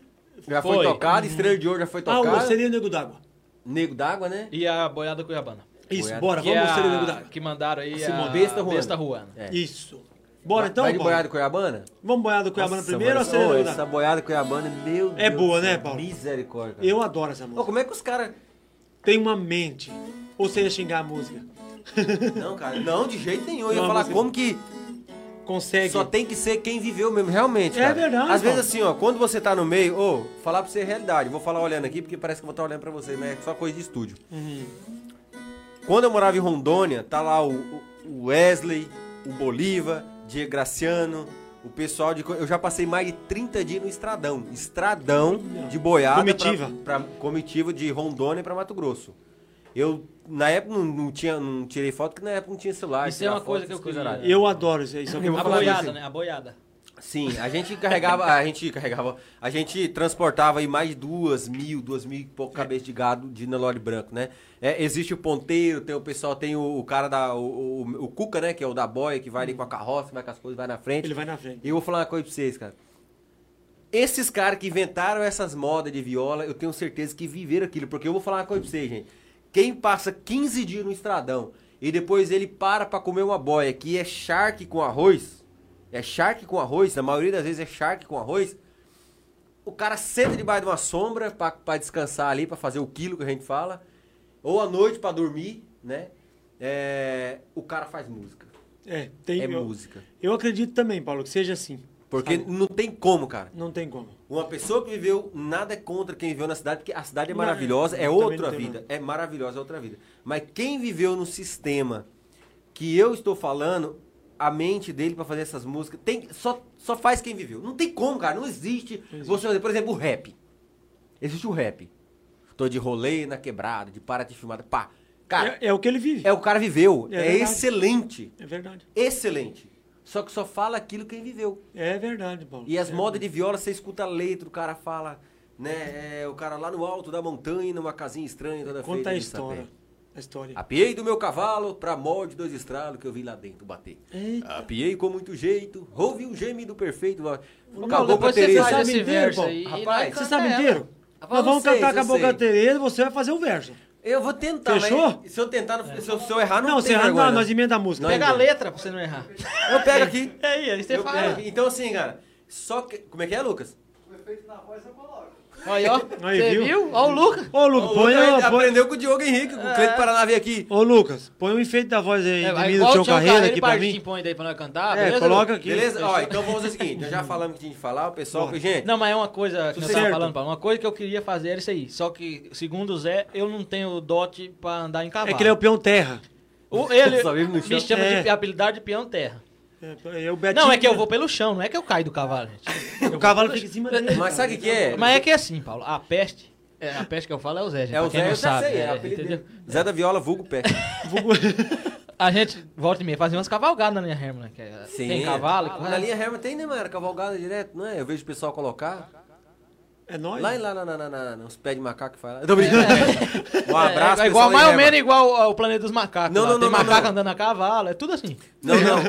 Já foi, Foi. tocado, Estrela de Ouro já foi Ah, o tocado. seria o Nego d'Água. Nego d'água, né? E a boiada cuiabana. Isso, Boiada. bora, Que, vamos é ser o Nego a, d'Água. que mandaram aí Simão, a Besta Ruana. Besta Ruana. É. Isso. Bora então, Vai de boiada Cuiabana? Vamos boiada Cuiabana Nossa, primeiro ou mano, seria o ô, Nego Essa boiada Cuiabana, meu É Deus boa, do né, Paulo? Misericórdia. cara. Eu adoro essa Ô, música. como é que os caras... Tem uma mente. Ou você ia xingar a música. Não, cara, não, de jeito nenhum. Eu ia falar música- como que Consegue. só tem que ser quem viveu mesmo, realmente, É cara. verdade, Às vezes assim, ó, quando você tá no meio, ô, falar pra você a realidade. Vou falar olhando aqui, porque parece que eu vou estar olhando pra você, mas é só coisa de estúdio. Uhum. Quando eu morava em Rondônia, tá lá o, o Wesley, o Bolívar, Diego Graciano, o pessoal de. Eu já passei mais de 30 dias no Estradão. Estradão de boiada. Comitiva. Pra, pra- comitiva de Rondônia pra Mato Grosso. Eu, na época, não, não tinha, não tirei foto, porque na época não tinha celular. Isso é uma coisa que eu queria. aradas. Eu adoro isso. Isso é A boiada, assim. né? A boiada. Sim, a gente carregava, a gente carregava, a gente transportava aí mais de duas mil, duas mil e pouco cabeças de gado de Nelore branco, né? É, existe o ponteiro, tem o pessoal, tem o, o cara da, o, o, o Cuca, né? Que é o da boia, que vai ali com a carroça, vai com as coisas, vai na frente. Ele vai na frente. E eu vou falar uma coisa pra vocês, cara. Esses caras que inventaram essas modas de viola, eu tenho certeza que viveram aquilo. Porque eu vou falar uma coisa pra vocês, gente. Quem passa 15 dias no estradão e depois ele para pra comer uma boia que é charque com arroz, é charque com arroz, na maioria das vezes é charque com arroz, o cara senta debaixo de uma sombra pra descansar ali, pra fazer o quilo que a gente fala, ou à noite pra dormir, né? É, o cara faz música. É, tem. É eu, música. eu acredito também, Paulo, que seja assim. Porque Sabe? não tem como, cara. Não tem como. Uma pessoa que viveu, nada é contra quem viveu na cidade, porque a cidade é Não, maravilhosa, é outra não tenho vida. É maravilhosa, é outra vida. Mas quem viveu no sistema que eu estou falando, a mente dele pra fazer essas músicas, tem, só, só faz quem viveu. Não tem como, cara. Não existe. Você fazer, por exemplo, o rap. Existe o rap. Tô de rolê na quebrada, de para de filmada. Pá. Cara, é, é o que ele vive. é o cara viveu. É É, excelente. É verdade. Excelente. Só que só fala aquilo quem viveu. É verdade, Paulo. E as é modas de viola, você escuta a letra, o cara fala, né? é, o cara lá no alto da montanha, numa casinha estranha, toda feita Conta a de história. A história. Apiei do meu cavalo pra molde dois estralos que eu vi lá dentro bater. Eita. Apiei com muito jeito, ouvi um gemido perfeito. Acabou com a você Tereza. faz Sabe inteiro, Rapaz, Você sabe inteiro? Nós vamos eu sei, cantar com a boca. Tereza, você vai fazer o verso. Eu vou tentar, Fechou? mas se eu tentar, não- se, eu, se eu errar, não, Não, tem você errar, não, nós emenda a música. Não, Pega a letra pra você não errar. Eu pego aqui. (laughs) É aí, aí você eu fala. Então assim, cara, só que... Como é que é, Lucas? Aí, ó. Aí, Você viu? viu? Ó o Lucas. Ô, Lucas, O põe, Lucas o- põe, aprendeu com o Diogo Henrique, com o Cleito Paraná veio aqui. Ô, Lucas, põe um enfeite da voz aí É, do o seu carreira aqui pra mim. põe daí pra nós cantar, É, beleza? coloca aqui. Beleza? Ó, então vamos fazer o seguinte, nós já falamos que tinha que falar, o pessoal, Bora. gente, Não, mas é uma coisa que eu tava falando, Paulo. Uma coisa que eu queria fazer era isso aí. Só que, segundo o Zé, eu não tenho dote pra andar em cavalo. É que ele é o peão terra. O- ele (laughs) me chama É. de habilidade de peão terra. É, é Betinho. Não, é que eu vou pelo chão, não é que eu caio do cavalo, gente. O cavalo fica em cima dele. Mas sabe o que que é? Mas é que é assim, Paulo, a peste, é, a peste que eu falo é o Zé, gente, É o Zé, não eu sabe. sei, é, é, entendeu? Zé da Viola, vulgo pé. A gente, volta e meia, fazia umas cavalgadas na linha Herman, né? Que é- tem cavalo. e Na linha Herman tem, né, mano? Cavalgada direto, não é? Eu vejo o pessoal colocar. É nóis. Lá, lá, lá, lá, lá, lá, nos pés de macaco que faz lá. Tô brincando. Um abraço, é, é igual, mais ou menos igual ao planeta dos macacos. Não, lá. não, Tem não, não, macaco não. andando a cavalo, é tudo assim. Não, não.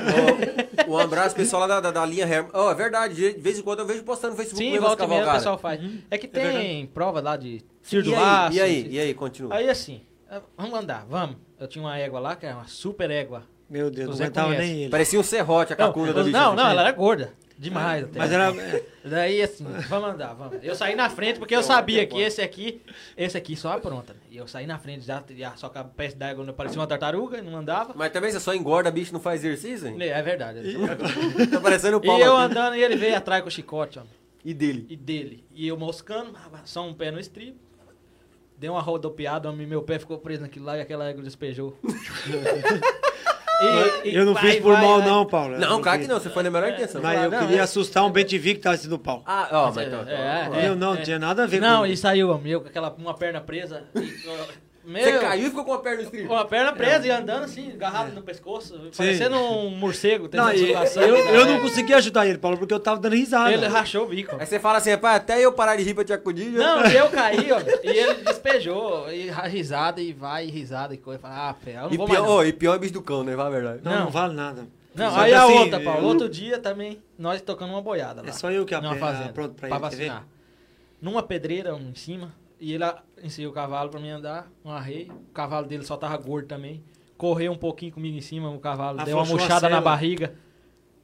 (laughs) um abraço, pessoal lá da, da, da linha Herman. Ó, é verdade, de vez em quando eu vejo postando no Facebook Sim, volta e meia o pessoal faz. É que tem prova lá de tiro do E aí, laço. e aí, e aí, continua. Aí assim, ah, vamos andar, vamos. Eu tinha uma égua lá, que era uma super égua. Meu Deus, não aguentava nem ele. Parecia um serrote, a Não, cacunda da não, bicha. não, ela era gorda. Demais até. Mas era. é, Daí assim, vamos andar, vamos. Eu saí na frente porque eu sabia que esse aqui, esse aqui só apronta. né? E eu saí na frente já, já só com a pé d'água, parecia uma tartaruga e não andava. Mas também você só engorda, bicho, não faz exercício, hein? É verdade. (laughs) Tá parecendo o E Paulo eu aqui. andando e ele veio atrás com o chicote, ó. E dele. E dele. E eu moscando, só um pé no estribo. Deu uma rodopiada, meu pé ficou preso naquilo lá e aquela égua despejou. (laughs) E- e eu não vai, fiz por vai, mal, vai. não, Paulo. Eu Não, claro que não, você foi na melhor intenção. Mas eu Não, queria é. assustar um bentivi que tava no pau. Ah, ó, mas então. É, eu não, é. não tinha nada a ver Não, com e saiu, homem, eu com aquela uma perna presa. E, (laughs) meu, Você caiu e ficou com a perna no. Com a perna presa e andando assim, agarrado no pescoço, parecendo um morcego. Não, e- eu, né? eu não consegui ajudar ele, Paulo, porque eu tava dando risada. Ele rachou o bico. Aí você fala assim, rapaz, até eu parar de rir pra te acudir. Não, e eu caí, ó, e ele despejou, e risada, e vai, e risada, e coisa. Fala, Ah, pé, eu não E vou mais. pior, Não, ô, e pior é bicho do cão, né? Vai a verdade. Não, não, Não. vale nada. Não, Só aí a assim, outra, Paulo, eu- outro dia também, nós tocando uma boiada lá. É só eu que numa apre- fazenda, apronto pra pra vacinar. Numa pedreira um em cima, e ele ensinou o cavalo pra mim andar, um arreio. O cavalo dele só tava gordo também. Correu um pouquinho comigo em cima, o cavalo deu uma murchada na barriga.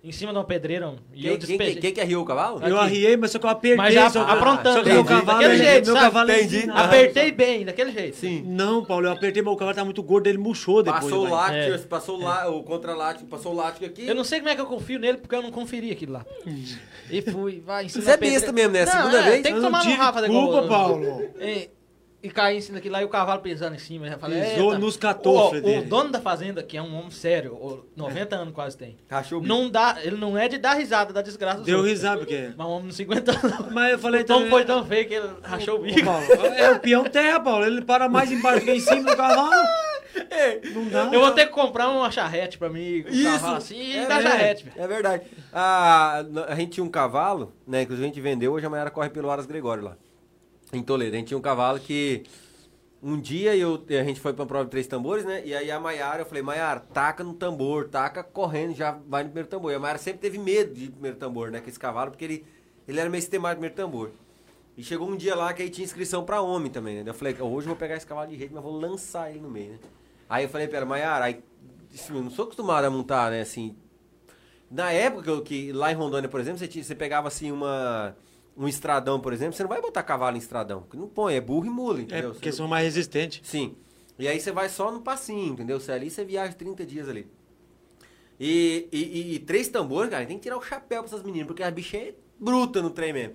Em cima de uma pedreira, um, e eu Quem, quem, despejei. quem, quem que arriou o cavalo? Eu arriei, mas só que eu apertei. Mas já aprontando, Só que meu cavalo, Daquele é- jeito, meu sabe? cavalo é Entendi. Apertei bem, daquele jeito. Sim. Não, Paulo, eu apertei, mas o cavalo tá muito gordo, ele murchou depois. Passou o látigo, É. passou o, lá, o contra-látigo, passou o látigo aqui. Eu não sei como é que eu confio nele, porque eu não conferi aquilo lá. E fui, vai, em cima Você é besta mesmo, né? Não, Segunda é, vez? Tem que Eu tomar no Rafa da culpa, igual- Paulo. E, caí em cima daquilo lá e o cavalo pisando em cima. Eu falei, Pisou nos catofres o, dele. o dono da fazenda, que é um homem sério, o- 90 anos quase tem. Rachou o bicho. Não dá, ele não é de dar risada da desgraça Deu outros. risada, porque... (laughs) Mas um homem de 50 anos. (laughs) Mas eu falei O tom também- foi tão feio que ele rachou o bico. Paulo, é o peão terra, Paulo. Ele para mais embaixo que em cima do cavalo. (laughs) Não dá. Eu vou ter que comprar uma charrete pra mim, com o cavalo assim, e é, dar é, charrete, velho. É verdade. A, a gente tinha um cavalo, né? Inclusive a gente vendeu, hoje a Mayara corre pelo Aras Gregório lá. Em Toledo. A gente tinha um cavalo que. Um dia eu, a gente foi pra uma prova de três tambores, né? E aí a Maiara, eu falei, Maiara, taca no tambor, taca correndo, já vai no primeiro tambor. E a Maiara sempre teve medo de primeiro tambor, né? Com esse cavalo, porque ele, ele era meio sistemático primeiro tambor. E chegou um dia lá que aí tinha inscrição pra homem também, né? Eu falei, hoje eu vou pegar esse cavalo de rede, mas vou lançar ele no meio, né? Aí eu falei pra ela, Maiara, aí, assim, eu não sou acostumado a montar, né, assim, na época que, que lá em Rondônia, por exemplo, você, tinha- você pegava assim uma um estradão, por exemplo, você não vai botar cavalo em estradão, porque não põe, é burro e mula, É entendeu? porque Você são mais resistentes. não- Sim. E aí você vai só no passinho, entendeu? Você ali você viaja 30 dias ali. E, e, e- e três tambores, cara, tem que tirar o chapéu pra essas meninas, porque a bicha é bruta no trem mesmo.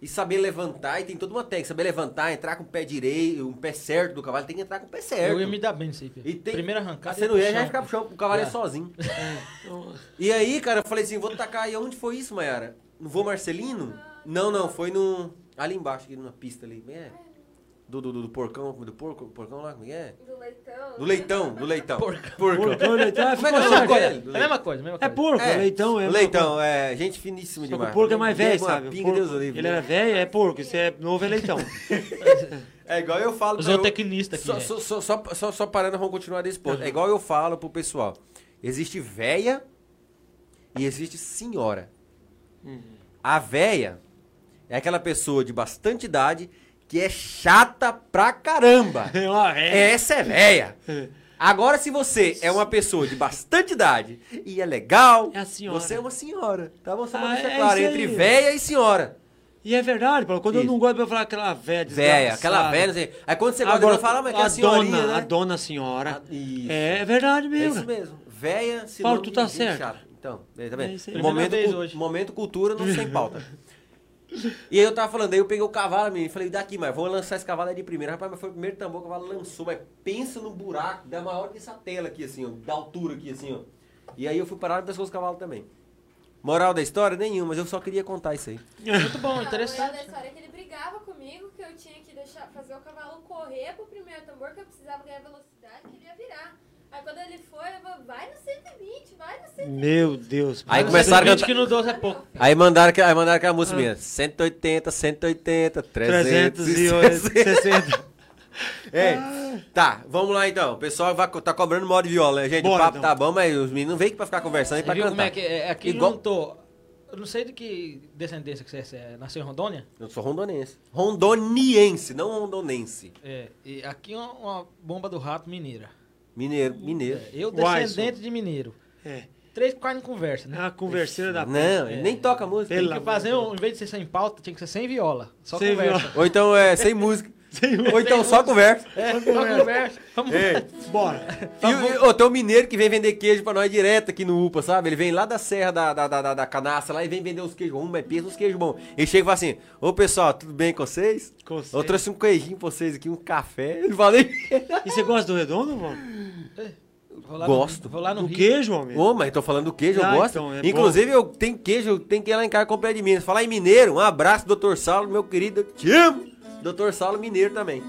E saber levantar, e tem toda uma técnica, saber levantar, entrar com o pé direito, um pé certo do cavalo, tem que entrar com o pé certo. Eu ia me dar bem nisso aí, filho. E tem- Primeira arrancada. Você não ia, já ia ficar pro chão, o cavalo Já. sozinho. (laughs) E aí, cara, eu falei assim, vou tacar. E onde foi isso, Mayara? No Vô Marcelino? Não, não, foi no. Ali embaixo, aqui numa pista ali. Como é? Do, do, do, do porcão, do porco, porcão lá, como é que é? Do leitão. Do leitão, do leitão. Porcão. Porcão, leitão, é, Como é que é o nome certo. dele? É a mesma coisa, a mesma É coisa. porco, É, leitão. É leitão, é gente finíssima Só que demais. o porco é mais velho, uma sabe? O Pinga, porco- Deus o livre. ele era velho, é porco. Se é novo, é leitão. (laughs) É igual eu falo Os pra eu- zootecnistas aqui. Só, né? só, só, só, só, só parando, vamos continuar desse ponto. É igual eu falo pro pessoal. Existe véia e existe senhora. A véia é aquela pessoa de bastante idade que é chata pra caramba. (laughs) É uma ré. Essa é véia. Agora, se você é uma pessoa de bastante idade e é legal, É a senhora. você é uma senhora. Tá bom? Só pra Ah, deixar é claro, entre aí. véia e senhora. E é verdade, Paulo. Quando eu Isso. não gosto, eu falar aquela velha Véia, aquela velha, não sei. Aí quando você gosta, Agora, eu falo, mas que é a senhorinha, dona, né? a dona senhora. Ah, isso. É, é verdade É mesmo. isso mesmo. Véia, se Paulo, tu tá certo. Chato. Então, tá É vendo? momento, vez cu- hoje. momento cultura, não sem pauta. (laughs) E aí eu tava falando, aí eu peguei o cavalo, menino, e falei, daqui, mas vamos lançar esse cavalo aí de primeira. Rapaz, mas foi o primeiro tambor que o cavalo lançou, mas pensa no buraco, da maior que essa tela aqui, assim, ó, da altura aqui, assim, ó. E aí eu fui parar no pescoço do cavalo também. Moral da história? Nenhuma, mas eu só queria contar isso aí. Muito bom, Não, a interessante. da história é que ele brigava comigo, que eu tinha que deixar, fazer o cavalo correr pro primeiro tambor, que eu precisava ganhar velocidade, que ele ia virar. Aí quando ele foi, eu falei, vai no 120, vai no 120. Meu Deus. Aí começaram a cantar- que no 12 é pouco. Aí mandaram, aquela- aí mandaram aquela música Ah. minha, 180, 180, 300, 360. É. Tá, vamos lá então. O pessoal vai, tá cobrando modo de viola, né, gente? Bora, o papo então. tá bom, mas os meninos não vêm aqui pra ficar conversando e pra viu cantar. como é que é? Aqui Igual- juntou. Eu não sei de que descendência que você é. Nasceu em Rondônia? Eu sou rondonense. Rondoniense, não rondonense. É. E aqui uma, uma bomba do rato mineira. Mineiro, mineiro. É, eu descendente de mineiro. É. três de conversa, né? É uma converseira da Não, ele nem toca música. Pelo Tem que fazer, um, em vez de ser sem pauta, tinha que ser sem viola. Só Sem conversa. Ou então é sem música. Ou então só conversa. É, só conversa. Vamos Ei, Bora. E, e, ô, tem um mineiro que vem vender queijo pra nós direto aqui no UPA, sabe? Ele vem lá da Serra da, da, da, da, da Canaça lá e vem vender os queijos. Um é peso, os queijos bons. Ele chega e fala assim: Ô pessoal, tudo bem com vocês? Com vocês. Eu trouxe um queijinho pra vocês aqui, um café. (laughs) Ele fala: "Ei, E você gosta do redondo, mano? Vou Gosto. No, vou lá no Do Rio. queijo, homem? Ô, mas tô falando do queijo, eu Ah, gosto. então, é Inclusive, eu tenho queijo, tem que ir lá em casa comprar de Minas. Falar em mineiro, um abraço, doutor Saulo, meu querido. Eu te amo. Doutor Saulo Mineiro também.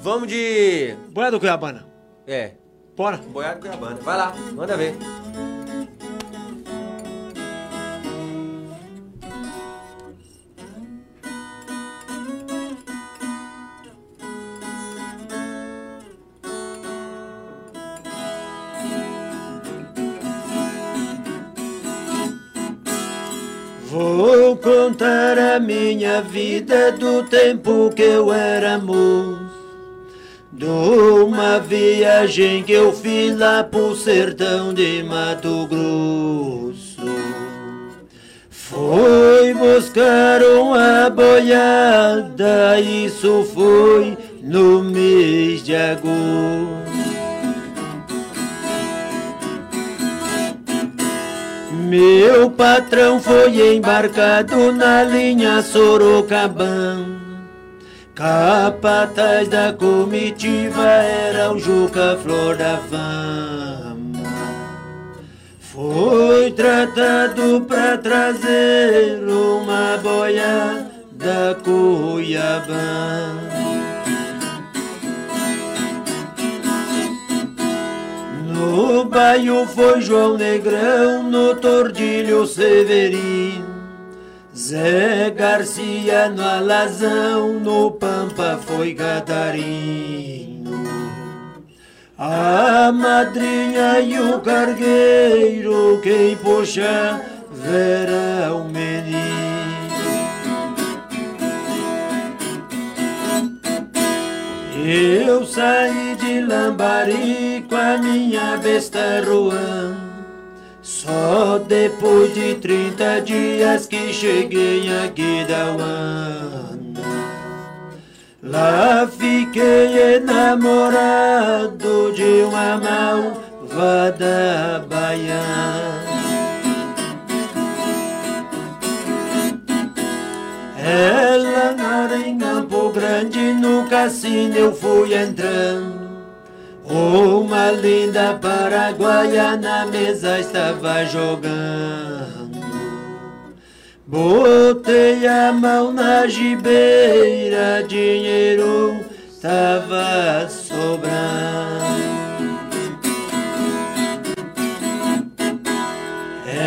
Vamos de. Boia do Cuiabana. É, Bora. Boiado Cuiabana. Vai lá, manda ver. Vou contar a minha vida do tempo que eu era moço. De uma viagem que eu fiz lá pro sertão de Mato Grosso. Foi buscar uma boiada, isso foi no mês de agosto. Meu patrão foi embarcado na linha Sorocabana. Capataz da comitiva era o Juca Flor da Fama. Foi tratado pra trazer uma boia da Cuiabá. No baio foi João Negrão, no Tordilho Severino. Zé Garcia no Alazão, no Pampa foi Catarino. A madrinha e o cargueiro, quem puxa, verá o menino. Eu saí de Lambari com a minha besta Ruan. Só depois de 30 dias que cheguei aqui da. Lá fiquei enamorado de uma malvada baiana. Ela mora em Campo Grande, no cassino eu fui entrando. Uma linda paraguaia na mesa estava jogando. Botei a mão na gibeira, dinheiro estava sobrando.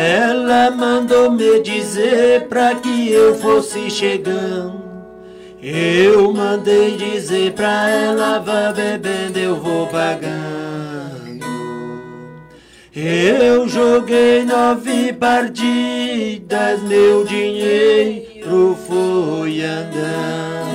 Ela mandou me dizer pra que eu fosse chegando. Eu mandei dizer pra ela, vá bebendo, eu vou pagando. Eu joguei nove partidas, meu dinheiro foi andando.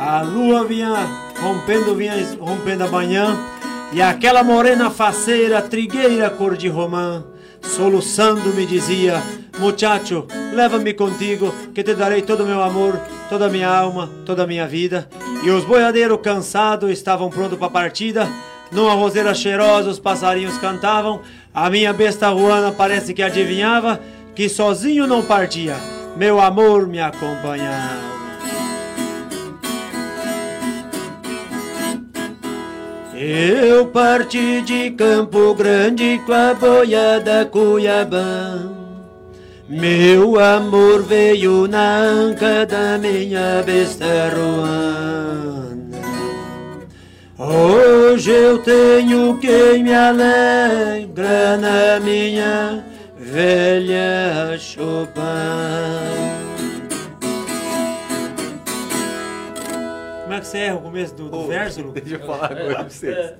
A lua vinha rompendo, vinha rompendo a manhã. E aquela morena faceira, trigueira cor de romã, soluçando me dizia: Muchacho, leva-me contigo, que te darei todo o meu amor, toda a minha alma, toda a minha vida. E os boiadeiros cansados estavam prontos para a partida. Numa roseira cheirosa os passarinhos cantavam. A minha besta ruana parece que adivinhava que sozinho não partia, meu amor me acompanhava. Eu parti de Campo Grande com a boiada Cuiabá. Meu amor veio na anca da minha besta Ruanda. Hoje eu tenho quem me alegra na minha velha Chopin. Que você erra o começo do, do Ô, verso, (laughs) Lu? Deixa eu falar agora pra vocês.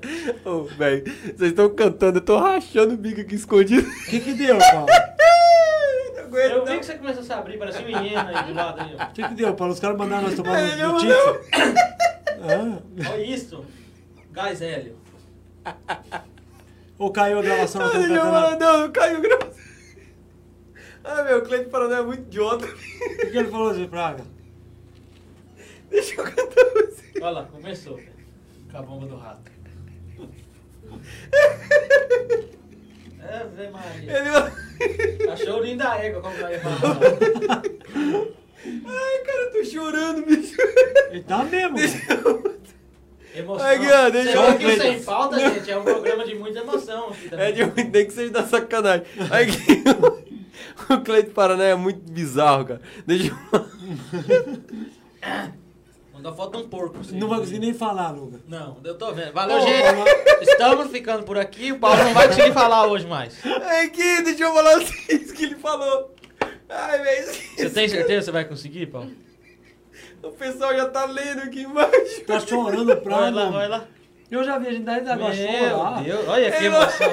Ô, velho, vocês estão cantando, eu tô rachando o bico aqui escondido. O que que deu, Paulo? (laughs) Não aguento, Eu vi não. que você começou a se abrir, parece um hiena aí do lado. O que que deu, Paulo? Os caras mandaram nós tomar É, no, no não. Ah, Olha isso. Gás hélio. Ou caiu a gravação? Ah, falar, não, não caiu gravação. Ah, meu, o Cleiton Paraná é muito idiota. O que que ele falou de Praga? Deixa eu cantar. Olha lá, começou. Com a bomba do rato. É, vem Maria. Ele... Achou linda a égua como vai. Ai, cara, eu tô chorando, bicho. Ele tá mesmo. Deixa cara. eu... Emoção. Ai, Guiana, deixa eu- viu que sem falta, gente, é um programa de muita emoção. É de ruim, nem que seja da sacanagem. Aí que (laughs) o Cleiton Paraná é muito bizarro, cara. Deixa eu... (laughs) Mandou foto de um porco. assim. Não vai conseguir nem falar, Luca. Não, eu tô vendo. Valeu, Ô, gente. Estamos ficando por aqui. O Paulo não vai conseguir falar hoje mais. Ai, que deixa eu falar assim, isso que ele falou. Ai, velho, Você tem certeza que você vai conseguir, Paulo? o pessoal já tá lendo aqui embaixo. Tá chorando Vai Praga. lá, vai lá. Eu já vi a gente daí da água Meu chorar. Deus, olha que emoção.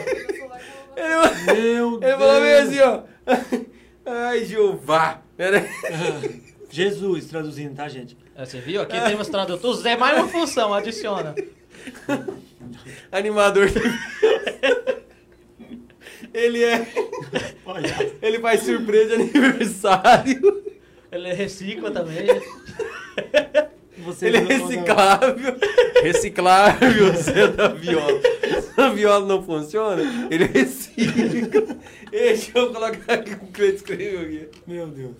Ele, Meu ele falou meio Deus. assim, ó. Ai, Jeová. Jesus traduzindo, tá, gente? É, Você viu? Aqui temos tradutores. É mais uma função, adiciona. Animador. Ele é. Olha. Ele faz surpresa de aniversário. Ele recicla também. Você Ele é reciclável. Reciclável, você é da viola. Se a viola não funciona, ele recicla. Deixa eu colocar aqui o que o Cleiton escreveu aqui. Meu Deus.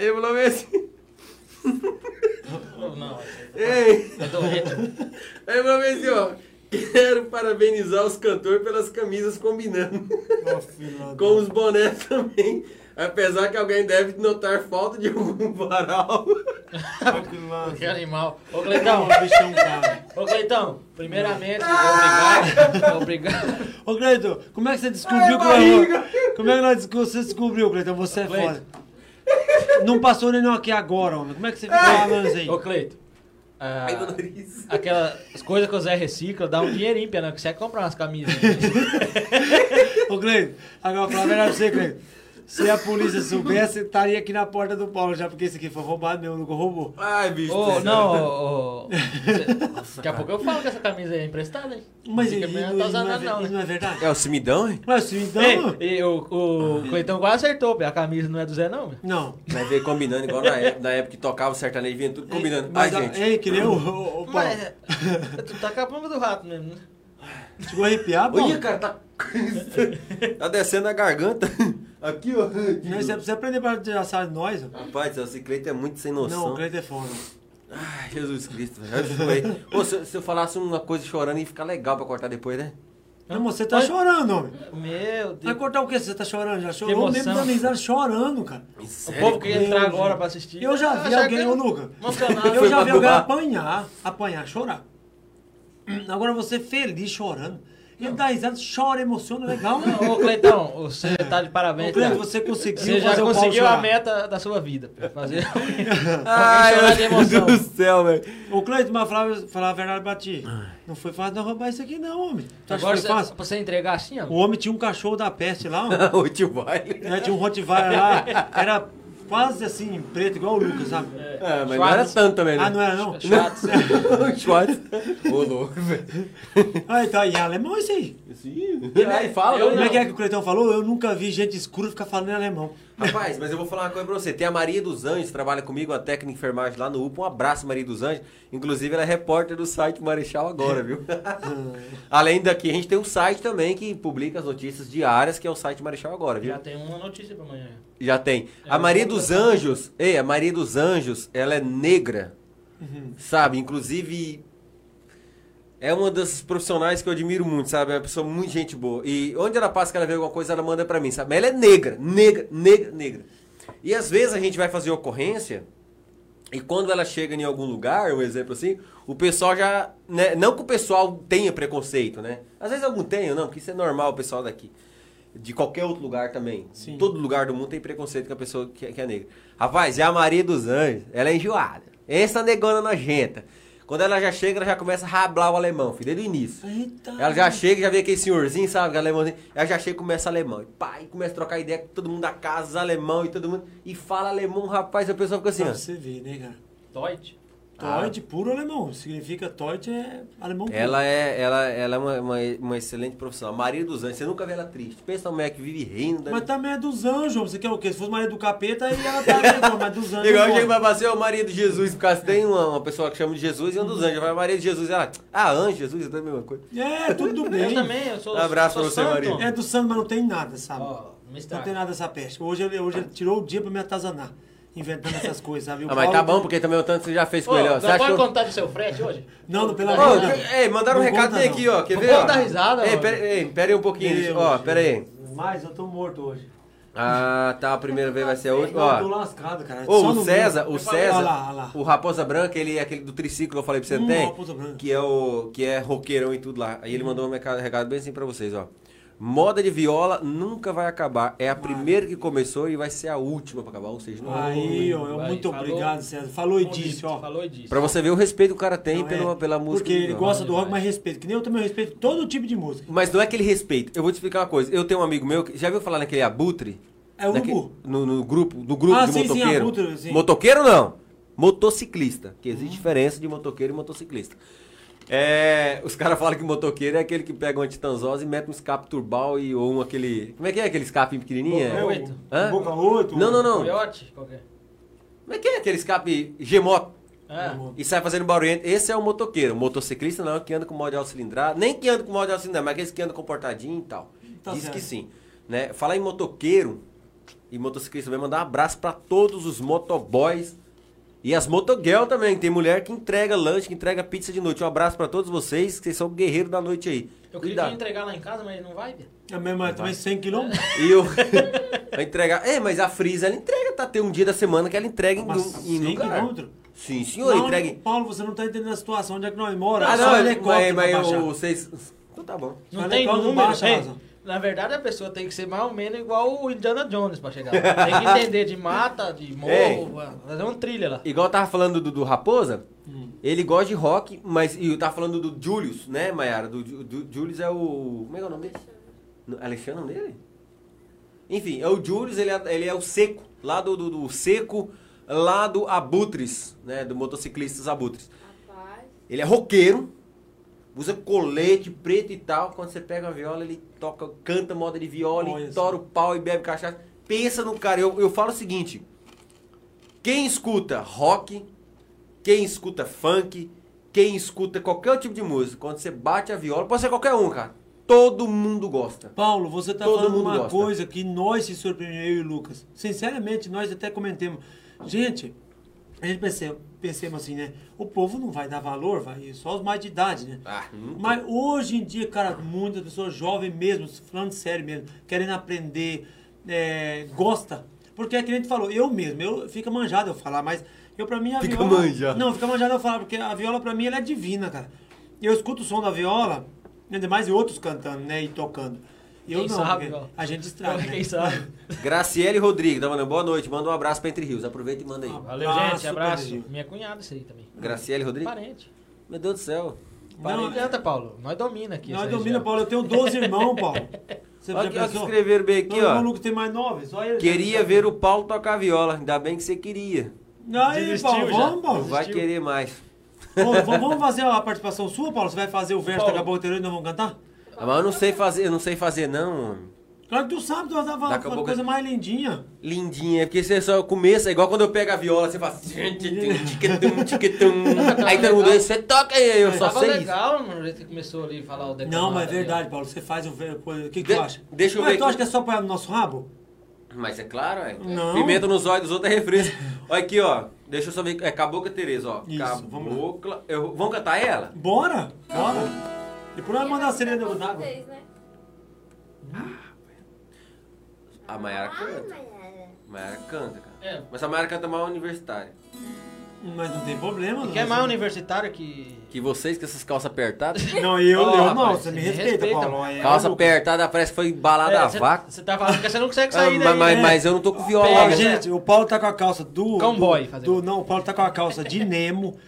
Ele falou meio assim. Não, Ei. Ele falou meio assim, ó. Quero parabenizar os cantores pelas camisas combinando. Da- Com os bonés também. Apesar que alguém deve notar falta de algum varal. Que. Que animal. Ô, Cleitão. bichão, cara. Ô, Cleitão. Primeiramente, obrigado. Obrigado. Ô, Cleiton, como é que você descobriu que Ai, eu... barriga. Como é que nós você descobriu, Cleiton? Você é Cleiton. foda. Não passou nem não aqui agora, homem. Como é que você ficou falando isso aí? Ô, Cleito. ah, Ai, meu nariz. aquelas coisas que o Zé recicla, dá um dinheirinho, Pena, que você quer comprar umas camisas. (laughs) Ô, Cleiton, agora falar a verdade pra você, Cleiton. Se a polícia soubesse, estaria aqui na porta do Paulo já, porque esse aqui foi roubado mesmo, nunca roubou. Ai, bicho. Ô, não, ô, ô, cê- (laughs) daqui a pouco eu falo que essa camisa aí é emprestada, hein? Mas ele, não, não tá não, usando é, nada, não, ver- isso né? não é verdade? É o cimidão, hein? Mas sim, então... Ei, e o, o Cleitão quase acertou, a camisa não é do Zé, não. Não. Vai ver combinando, igual na época, na época que tocava o sertanejo, vinha tudo combinando. Ai, Mas, a- gente. Ei, que nem o, o, o Paulo. Mas, é, tu tá com a pomba do rato mesmo, né? Chegou a arrepiar, Paulo? Olha, cara, tá. Tá descendo a garganta. Aqui, ó. Não, Você precisa aprender para tirar sarro de nós. ó. Rapaz, esse Cleiton é muito sem Não, noção. o Cleiton é foda. Ai, Jesus Cristo. velho. Ô, se, se eu falasse uma coisa chorando, ia ficar legal pra cortar depois, né? Não, você tá chorando, homem. Meu Vai Deus. cortar o quê? Você tá chorando? Já chorou emoção. mesmo da risada chorando, cara. O Sério? povo que entrar Meu agora Deus. pra assistir. Eu já vi achava alguém, que ô Luca. Eu já pra vi alguém apanhar, apanhar, chorar. Agora você feliz chorando. Ele dá risada, chora, emociona, legal. né? Ô, Cleitão, você tá de parabéns. Cara. você conseguiu Você já conseguiu a meta da sua vida, fazer (laughs) (laughs) Ai, chorar de meu emoção. Deus do céu, velho. Ô, Cleiton, mas falar, falar a verdade pra ti. Não foi fácil não roubar isso aqui não, homem. Tu acha Agora que você, foi fácil? pra você entregar assim, ó. O homem tinha um cachorro da peste lá, ó. vai. É, tinha um Rottweiler lá. Era quase assim, preto, igual o Lucas, sabe? Ah, mas não era tanto também, né? Ah, não era não? Schwartz. Schwartz. (laughs) Ô, louco, velho. Ah, então, e alemão isso aí? Sim. Ai, fala. Eu Como é que é que o Cleitão falou? Eu nunca vi gente escura ficar falando em alemão. Rapaz, mas eu vou falar uma coisa pra você. Tem a Maria dos Anjos, trabalha comigo, uma técnica de enfermagem lá no UPA. Um abraço, Maria dos Anjos. Inclusive, ela é repórter do site Marechal agora, viu? (laughs) Além daqui, a gente tem um site também que publica as notícias diárias, que é o site Marechal agora, viu? Já tem uma notícia pra amanhã. Já tem. É, A Maria dos. Anjos, ei, a Maria dos Anjos, ela é negra, sabe? Inclusive, é uma das profissionais que eu admiro muito, sabe? É uma pessoa muito gente boa. E onde ela passa que ela vê alguma coisa, ela manda pra mim, sabe? Mas ela é negra, negra, negra, negra. E às vezes a gente vai fazer ocorrência, e quando ela chega em algum lugar, um exemplo assim, o pessoal já. né, não que o pessoal tenha preconceito, né? Às vezes algum tem, ou não, porque isso é normal o pessoal daqui. De qualquer outro lugar também. Sim. Todo lugar do mundo tem preconceito com a pessoa que, é- que é negra. Rapaz, é a Maria dos Anjos, ela é enjoada. Essa negona nojenta. Quando ela já chega, ela já começa a rablar o alemão, filho, desde o início. Eita. Ela já chega, já vê aquele senhorzinho, sabe? Alemãozinho. Ela já chega e começa alemão. E e começa a trocar ideia com todo mundo da casa, alemão e todo mundo. E fala alemão, rapaz, a pessoa fica assim, Pra ó. você ver, né, cara? Deutsch. Toit, puro alemão. Significa Toit é alemão puro. Ela é, ela, ela é uma, uma, uma excelente profissional. Maria dos Anjos, você nunca vê ela triste. Pensa uma mulher que vive rindo. Mas também é dos anjos. Você quer o quê? Se fosse Maria do Capeta, aí ela tá legal, mas dos anjos. Igual chega pra você, o Maria de Jesus, porque se tem uma, uma pessoa que chama de Jesus e um dos anjos. Vai Maria de Jesus, ela, ah, anjo, Jesus, é a mesma coisa. É, tudo bem. Eu também, eu sou Um abraço sou pra você, santo. Maria. É do santo, mas não tem nada, sabe? Ó, não tem nada essa peste. Hoje hoje ele tirou o dia pra me atazanar. Inventando essas coisas, sabe? O Ah, mas tá bom, porque também o tanto você já fez com Ô, ele, ó. Você acha pode que eu- contar do seu frete hoje? Não, não, pelo amor de Deus. ei, mandaram um Não recado conta, bem não. aqui, ó. Quer Não ver? ó? conta risada, Ei, pera, ei, pera aí um pouquinho. Deus, ó, pera aí. Mas eu tô morto hoje. Ah, tá. A primeira vez vai ser a Eu última. tô Ó. lascado, cara. Ô, Só o César, o Eu falei, César, Olha lá, olha lá. o Raposa Branca, ele é aquele do triciclo que eu falei pra você, não Hum, tem? Raposa Branca. Que é o que é roqueirão e tudo lá. Aí ele mandou um recado, recado bem assim pra vocês, ó. Moda de viola nunca vai acabar. É a primeira que começou e vai ser a última pra acabar. Ou seja, não Aí, ó, Vai, muito falou. obrigado, César. Falou e disse, ó. Falou e disse. Pra você ver o respeito que o cara tem Não, é, pela música. Porque do ele gosta do rock, mas respeito. Que nem eu também respeito todo tipo de música. Mas não é aquele respeito. Eu vou te explicar uma coisa. Eu tenho um amigo meu que já viu falar naquele abutre? É o Naque- Urubu. no, no grupo, no grupo Ah, de sim, sim, motoqueiro. abutre, sim. Motoqueiro não. Motociclista. Que existe diferença de motoqueiro e motociclista. É, os caras falam que motoqueiro é aquele que pega uma titanzose e mete um escape turbal e, ou um aquele. Como é que é aquele escape pequenininho? Boca É? oito. Hã? Boca 8. Não, não, não. Coyote? Qual que é? Como é que é aquele escape G-Moto? Ah, E sai fazendo barulhento. Esse é o motoqueiro. O motociclista não, que anda com modo de cilindrada. Nem que anda com modo de cilindrada, mas aqueles que andam comportadinho e tal. Tá Diz certo. que sim. Né? Falar em motoqueiro e motociclista, vai mandar um abraço pra todos os motoboys e as motogirl também. Tem mulher que entrega lanche, que entrega pizza de noite. Um abraço pra todos vocês, que vocês são guerreiros da noite aí. eu queria Cuidado. entregar lá em casa, mas não vai, Bia. É mesmo, mas também 100 km. E eu (laughs) vai entregar. É, mas a Frisa ela entrega, tá? Tem um dia da semana que ela entrega em, Mas em 100 lugar. km? Sim, senhor, Não, entrega. em- Paulo, você não tá entendendo a situação onde é que nós moramos. Ah, não, helicóptero mas, mas o- vocês. Então tá bom. Não tem número. Na verdade, a pessoa tem que ser mais ou menos igual o Indiana Jones pra chegar. lá. Tem que entender de mata, de morro, fazer uma trilha lá. Igual eu tava falando do, do Raposa, Hum. ele gosta de rock, mas. E eu tava falando do Julius, né, Mayara? Do, do Julius é o. Como é que é o nome dele? Alexandre é o nome dele? Enfim, é o Julius, ele é, ele é o seco, lá do, do, do seco, lá do Abutres, né? Do motociclistas Abutres. Rapaz. Ele é roqueiro, usa colete preto e tal. Quando você pega a viola, ele toca, canta moda de viola, Olha e tora o pau e bebe cachaça. Pensa no cara. Eu, eu falo o seguinte: quem escuta rock, quem escuta funk, quem escuta qualquer tipo de música, quando você bate a viola, pode ser qualquer um, cara. Todo mundo gosta. Paulo, você tá Todo falando uma gosta. coisa que nós se surpreendemos, eu e o Lucas. Sinceramente, nós até comentemos. Gente, a gente pensamos, pensamos assim, né? O povo não vai dar valor, vai só os mais de idade, né? Ah. Mas hoje em dia, cara, muitas pessoas jovens mesmo, falando sério mesmo, querendo aprender, é, gosta. Porque é que a gente falou, eu mesmo, eu fica manjado eu falar, mas eu pra mim a Fica viola. manjado. Não, fica manjado eu falar, porque a viola pra mim ela é divina, cara. Eu escuto o som da viola, ainda mais e outros cantando, né? E tocando. Eu Quem não, sabe, a gente estraga. Quem né? sabe? (laughs) Graciele Rodrigues, tá mandando boa noite. Manda um abraço pra Entre Rios. Aproveita e manda aí. Valeu, Abraço, gente. Abraço. Minha cunhada, isso aí também. Graciele Rodrigues? Parente. Meu Deus do céu. Não, Parente é- adianta, Paulo. Nós domina aqui. Nós domina, região. Paulo. Eu tenho 12 irmãos, Paulo. (laughs) Você Olha já que escreveram bem aqui, Não, ó. O Lucas tem mais nove, só ele. Queria ver o Paulo tocar viola. Ainda bem que você queria. Aí, Desistiu Paulo, já. vamos, Não Paulo. vai querer mais. (laughs) Vamos fazer a participação sua, Paulo? Você vai fazer o verso Paulo. da Acabou Terror e nós vamos cantar? Ah, Mas eu não sei fazer, eu não sei fazer não. homem. Claro que tu sabe, tu vai Daqui a fazer pouco- uma coisa mais lindinha. Lindinha, porque você só começa, é igual quando eu pego a viola, você faz. (laughs) Aí todo mundo, você toca aí, eu só Tava sei isso. legal no jeito que começou ali a falar o declamado Não, mas é verdade, Paulo. Você faz o. O que, que De- tu acha? deixa eu mas ver tu aqui. acha que é só pôr no nosso rabo? Mas é claro, é. Não. Pimenta nos olhos dos outros é refresco. (laughs) Olha aqui, ó. Deixa eu só ver. É Cabocla Tereza, ó. Isso, vamos. Cabocla. Eu, vamos cantar ela? Bora, bora. Depois nós mandar a sirene Com d'água. vocês, né? A Mayara canta. Mayara canta, cara. É. Mas a Mayara canta mal universitária. Mas não tem problema. Que é mais universitário que. Que vocês com essas calças apertadas. (laughs) Não, eu, Ó, eu rapaz, não. Você me respeita, respeita, Paulo. É, Calça apertada, parece que foi balada a vácuo. Você tá falando que você não consegue Ah, sair mas, daí. mas, né? mas eu não tô com viola. Não. gente. Gente, o Paulo tá com a calça do. Cowboy, do, do. Não, o Paulo tá com a calça de (laughs) Nemo,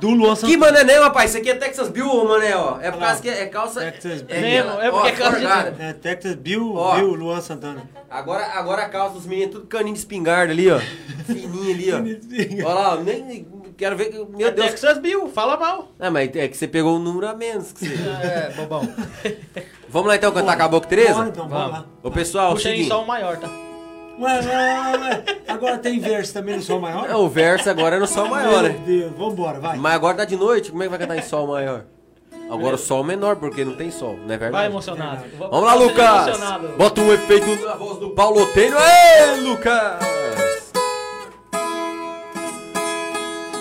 Do Luan Que Santana. mané não, rapaz? Isso aqui é Texas Bill, mané, ó. É por causa que é calça... Texas é, Mesmo, é porque ó, é calça de-. É, Texas Bill, Ó. Bill Luan Santana. Agora, agora a calça dos meninos, tudo caninho de espingarda ali, ó. (laughs) Fininho ali, ó. Olha lá, nem quero ver. que- Meu É Deus. Texas Bill, fala mal. Ah, mas é que você pegou um número a menos que você. (laughs) É, bobão. Vamos lá então cantar Caboclo Tereza? Bora, então, vamos lá. Ô pessoal, Puxa aí seguinte. só o maior, tá? Ué, ué, ué. Agora tem verso também no Sol Maior? É, o verso agora é no sol maior, Meu né? Deus, vambora, vai. Mas agora tá de noite, como é que vai cantar em sol maior? Agora o sol menor, porque não tem sol, não é Vai verdade? emocionado. Vamos lá, Você Lucas! emocionado. Bota um efeito na voz do Paulo Oteiro. Ê, Lucas!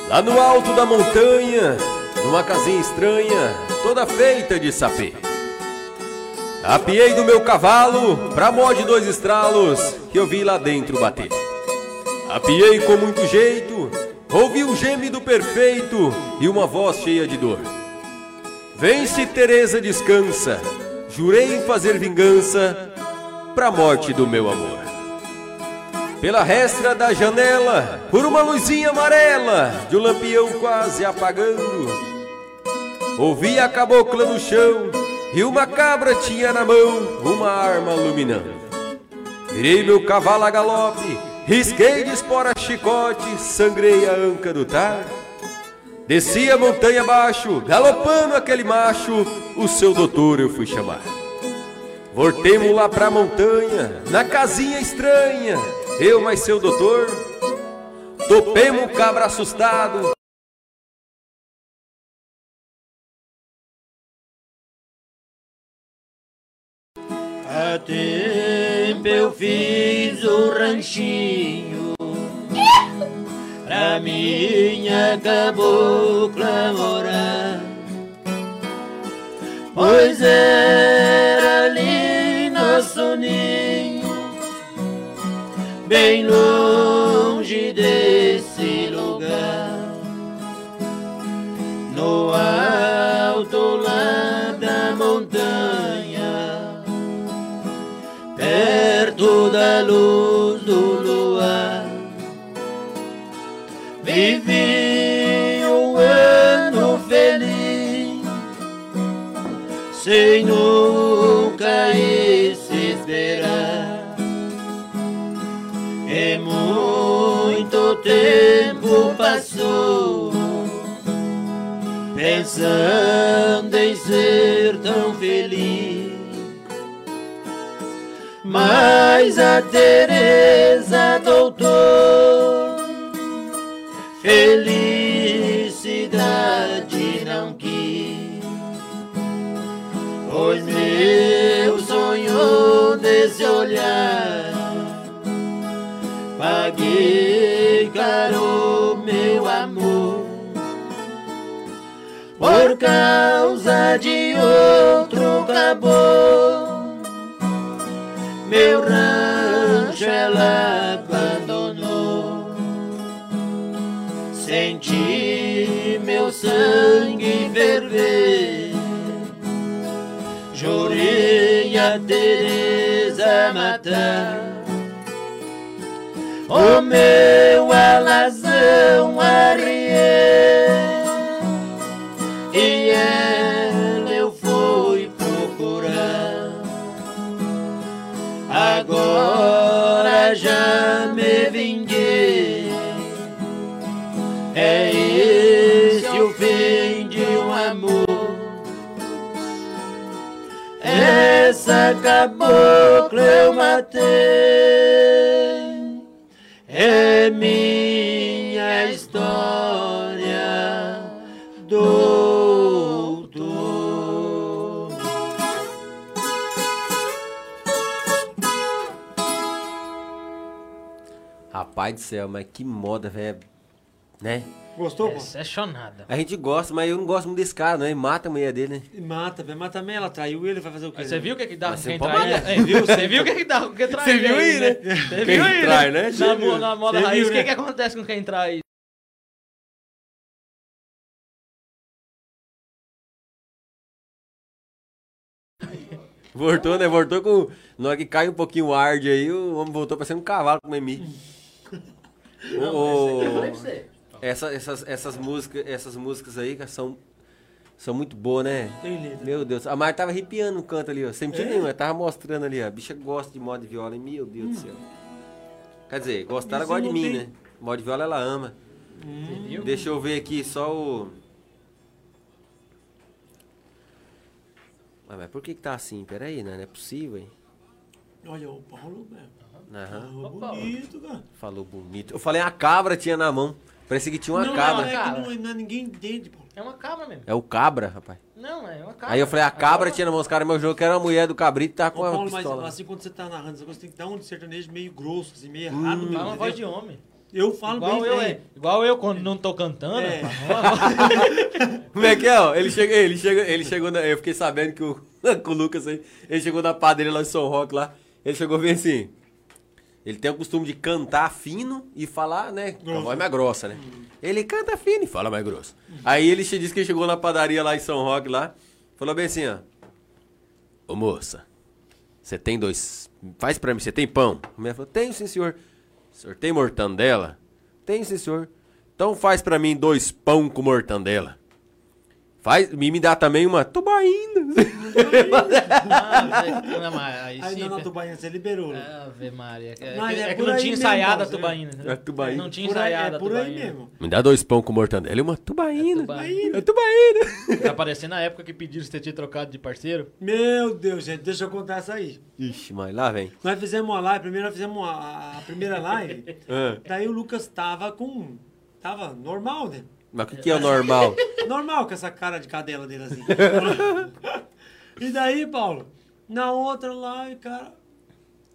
Lá no alto da montanha, numa casinha estranha, toda feita de sapê. Apiei do meu cavalo, pra mó de dois estralos, que eu vi lá dentro bater. Apiei com muito jeito, ouvi um gemido perfeito e uma voz cheia de dor. Vence, Teresa, descansa. Jurei em fazer vingança pra morte do meu amor. Pela restra da janela, por uma luzinha amarela, de um lampião quase apagando. Ouvi a cabocla no chão e uma cabra tinha na mão uma arma iluminando. Virei meu cavalo a galope, risquei de espora chicote, sangrei a anca do tar. Desci a montanha abaixo, galopando aquele macho, o seu doutor eu fui chamar. Voltemos lá pra montanha, na casinha estranha, eu mais seu doutor. Topemos o cabra assustado, Tempo eu fiz o ranchinho. Pra minha cabocla morar. Pois era ali nosso ninho Bem longe desse lugar. No alto pensando em ser tão feliz. Mas a Teresa doutor felicidade não quis. Pois meu sonho desse olhar paguei caro por causa de outro caboclo meu rancho ela abandonou. Senti meu sangue ferver, jurei a Teresa matar. O meu alazão arriei ela eu fui procurar. Agora já me vinguei. É esse o fim de um amor. Essa cabocla eu matei. É minha história, Rapaz do céu, mas que moda, velho. Né? Gostou, é chonada. A gente gosta, mas eu não gosto muito desse cara, né? Ele mata a mulher dele, né? Mata, velho. Mas também ela traiu ele, vai fazer o quê? Mas você viu o que que dá Mas com você quem trai? Hein, viu? Você viu o que que dá com quem trai? Você viu aí, né? Você Quem viu aí, trai, né? Você Na, viu. na moda Você raiz, o que né? que acontece com quem trai? Voltou, né? Voltou com. Na hora que cai um pouquinho o ar de aí, o homem voltou parecendo um cavalo com memi. Não, você. essa- essas, essas, músicas, essas músicas aí são, são muito boas, né? Meu Deus, a Marta tava arrepiando no canto ali, ó. Sem mentir É? nenhum, ela tava mostrando ali, ó. A bicha gosta de moda de viola, hein? meu Deus do céu. Quer dizer, gostar ela gosta de mim, tem- né? Moda de viola ela ama. Viu? Deixa eu ver aqui só o. Ah, mas por que que tá assim? Pera aí, né? Não é possível, hein? Olha, o Paulo, velho. Aham. Falou Ô, bonito, cara. Falou bonito. Eu falei, a cabra tinha na mão. Parecia que tinha uma não, cabra. é que não, é- não é- ninguém entende, Paulo. É uma cabra mesmo. É o cabra, rapaz. Não, é uma cabra. Aí eu falei, a cabra Agora- tinha na mão. Os caras meu jogo que era a mulher do cabrito tá Ô, com a Paulo, mas pistola. assim, quando você tá narrando essa coisa, tem que dar um de sertanejo meio grosso, assim, meio Hum. errado mesmo. Fala uma voz de homem. Eu falo Igual bem eu, bem. é. Igual eu quando não tô cantando. É. (laughs) Como é que é, ó? Ele chegou, ele chegou, ele chegou na, Eu fiquei sabendo que o, (laughs) com o Lucas aí, ele chegou na padaria lá em São Roque lá. Ele chegou bem assim. Ele tem o costume de cantar fino e falar, né? Com a voz mais grossa, né? Ele canta fino e fala mais grosso. Aí ele che- disse que chegou na padaria lá em São Roque lá. Falou bem assim, ó. Ô moça, você tem dois. Faz pra mim, você tem pão? A mulher falou, tenho sim, senhor. O senhor tem mortandela? Tenho sim, senhor. Então faz pra mim dois pão com mortandela. Faz, me, me dá também uma tubaína. Não, mas (laughs) aí Aí sim. não, Tubaína você liberou. né? Ave Maria. É, Mas que- é é que não tinha mesmo, ensaiado a tubaína. né? É tubaína. Não tinha ensaiado é a por aí tubaína. mesmo. Me dá dois pão com mortandela e uma tubaína. É tubaína. É tubaína. Tá parecendo na época que pediram se você tinha trocado de parceiro. Meu Deus, gente, deixa eu contar essa aí. Ixi, mas lá vem. Nós fizemos uma live, primeiro nós fizemos a, a primeira live. Ah, (laughs) daí o Lucas tava com. Tava normal, né? Mas o que, que é o normal? (laughs) Normal com essa cara de cadela dele assim. (laughs) e daí, Paulo, na outra live, cara,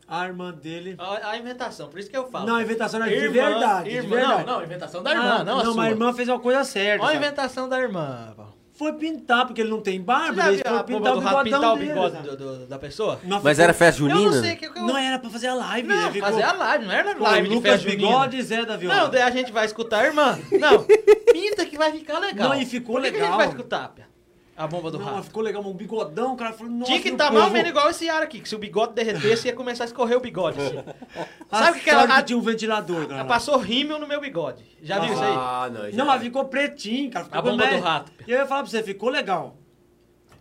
a irmã dele. A, a inventação, por isso que eu falo. Não, a inventação era de Irmã- verdade. de irmã- verdade. Não, não, a inventação da irmã, Ah, não a Não, sua. mas a irmã fez uma coisa certa. Olha a inventação da irmã, Paulo. Foi pintar, porque ele não tem barba, viu foi pintar do o rato bigodão pintar o bigode do- do- da pessoa? Não, Mas ficou- era festa Eu junina? não sei o que que eu... Não era pra fazer a live, Não, ele ficou- fazer a live, não era Pô, live de Lucas festa junina. Bigode e Zé da Viola. Não, daí a gente vai escutar a irmã. Não, (laughs) pinta que vai ficar legal. Não, e ficou Por que que a legal. gente vai escutar, Pia? A bomba do Não, rato. ficou legal, um bigodão, o cara falou, nossa, Tinha que o estar povo- mal menos igual esse ar aqui, que se o bigode derretesse ia começar a escorrer o bigode. Assim. (laughs) Sabe o que ela- tinha um ventilador, cara. Ela passou rímel no meu bigode. Já viu isso aí? Ah, não. já- Não, mas ficou pretinho, cara. Ficou A bomba do rato. E eu ia falar pra você, ficou legal.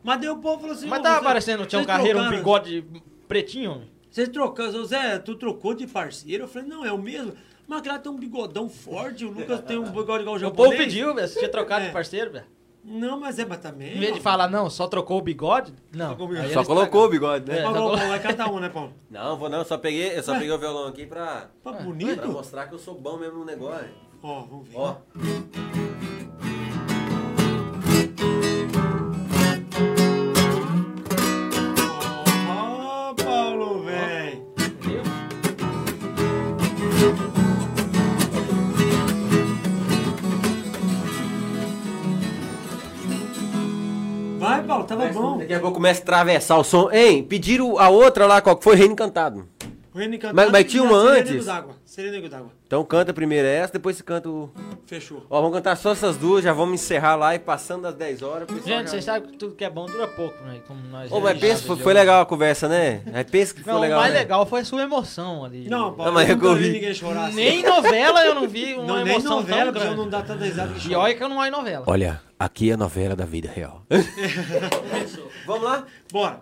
Mas daí o povo falou assim... Mas "Ô, tava Zé, parecendo o Tião Carreiro, um bigode pretinho. homem. Vocês trocaram, Zé, tu trocou de parceiro? Eu falei, não, é o mesmo. Mas aquele lá tem um bigodão forte, o Lucas tem um bigode igual o O japonês. povo pediu, velho. Você tinha trocado É. de parceiro, velho. Não, mas é, mas também... Em vez de falar, não, só trocou o bigode. Não. Aí Só eles colocou o bigode, né? É. Só Paulo, colo- vai cantar um, né, Paulo? Não, vou não, só peguei, eu só peguei o violão aqui pra, Tá pra bonito. mostrar que eu sou bom mesmo no negócio. Ó, vamos ver. Ó, Tava bom. Daqui a pouco começa a atravessar o som. Hein, pediram a outra lá, qual que foi? Reino Encantado. O Reino Encantado Mas- mas tinha uma Serena antes? Nego d'Água. Serena d'Água. Então canta primeiro essa, depois você canta o... Fechou. Ó, vamos cantar só essas duas, já vamos encerrar lá e passando das 10 horas. Gente, já- vocês sabem que tudo que é bom dura pouco, né? Como nós Ô, mas já- pensa, já- foi, já- foi legal a conversa, né? Aí pensa que foi Não, legal, o mais né? legal foi a sua emoção ali. Não, Paulo, Não, mas eu vi ninguém chorar assim. Nem novela eu não vi uma (laughs) não, nem emoção novela, tão grande. não dá tanta risada que E olha que eu não olho novela. Olha, aqui é a novela da vida real. (laughs) vamos lá? Bora.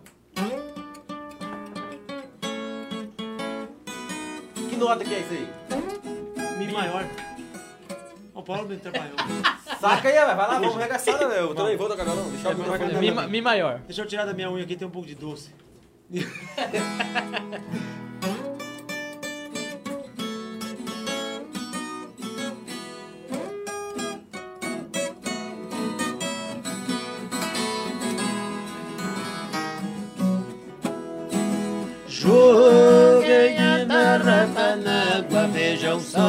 Que nota que é isso aí? Mi maior. Ó, O Paulo me trabalhou. Saca aí, vai lá, vamos arregaçar, né? Eu também vou tocar violão, deixa eu É, Mi, mi maior. Deixa eu tirar da minha unha aqui, tem um pouco de doce. Joguei a na água, vejam só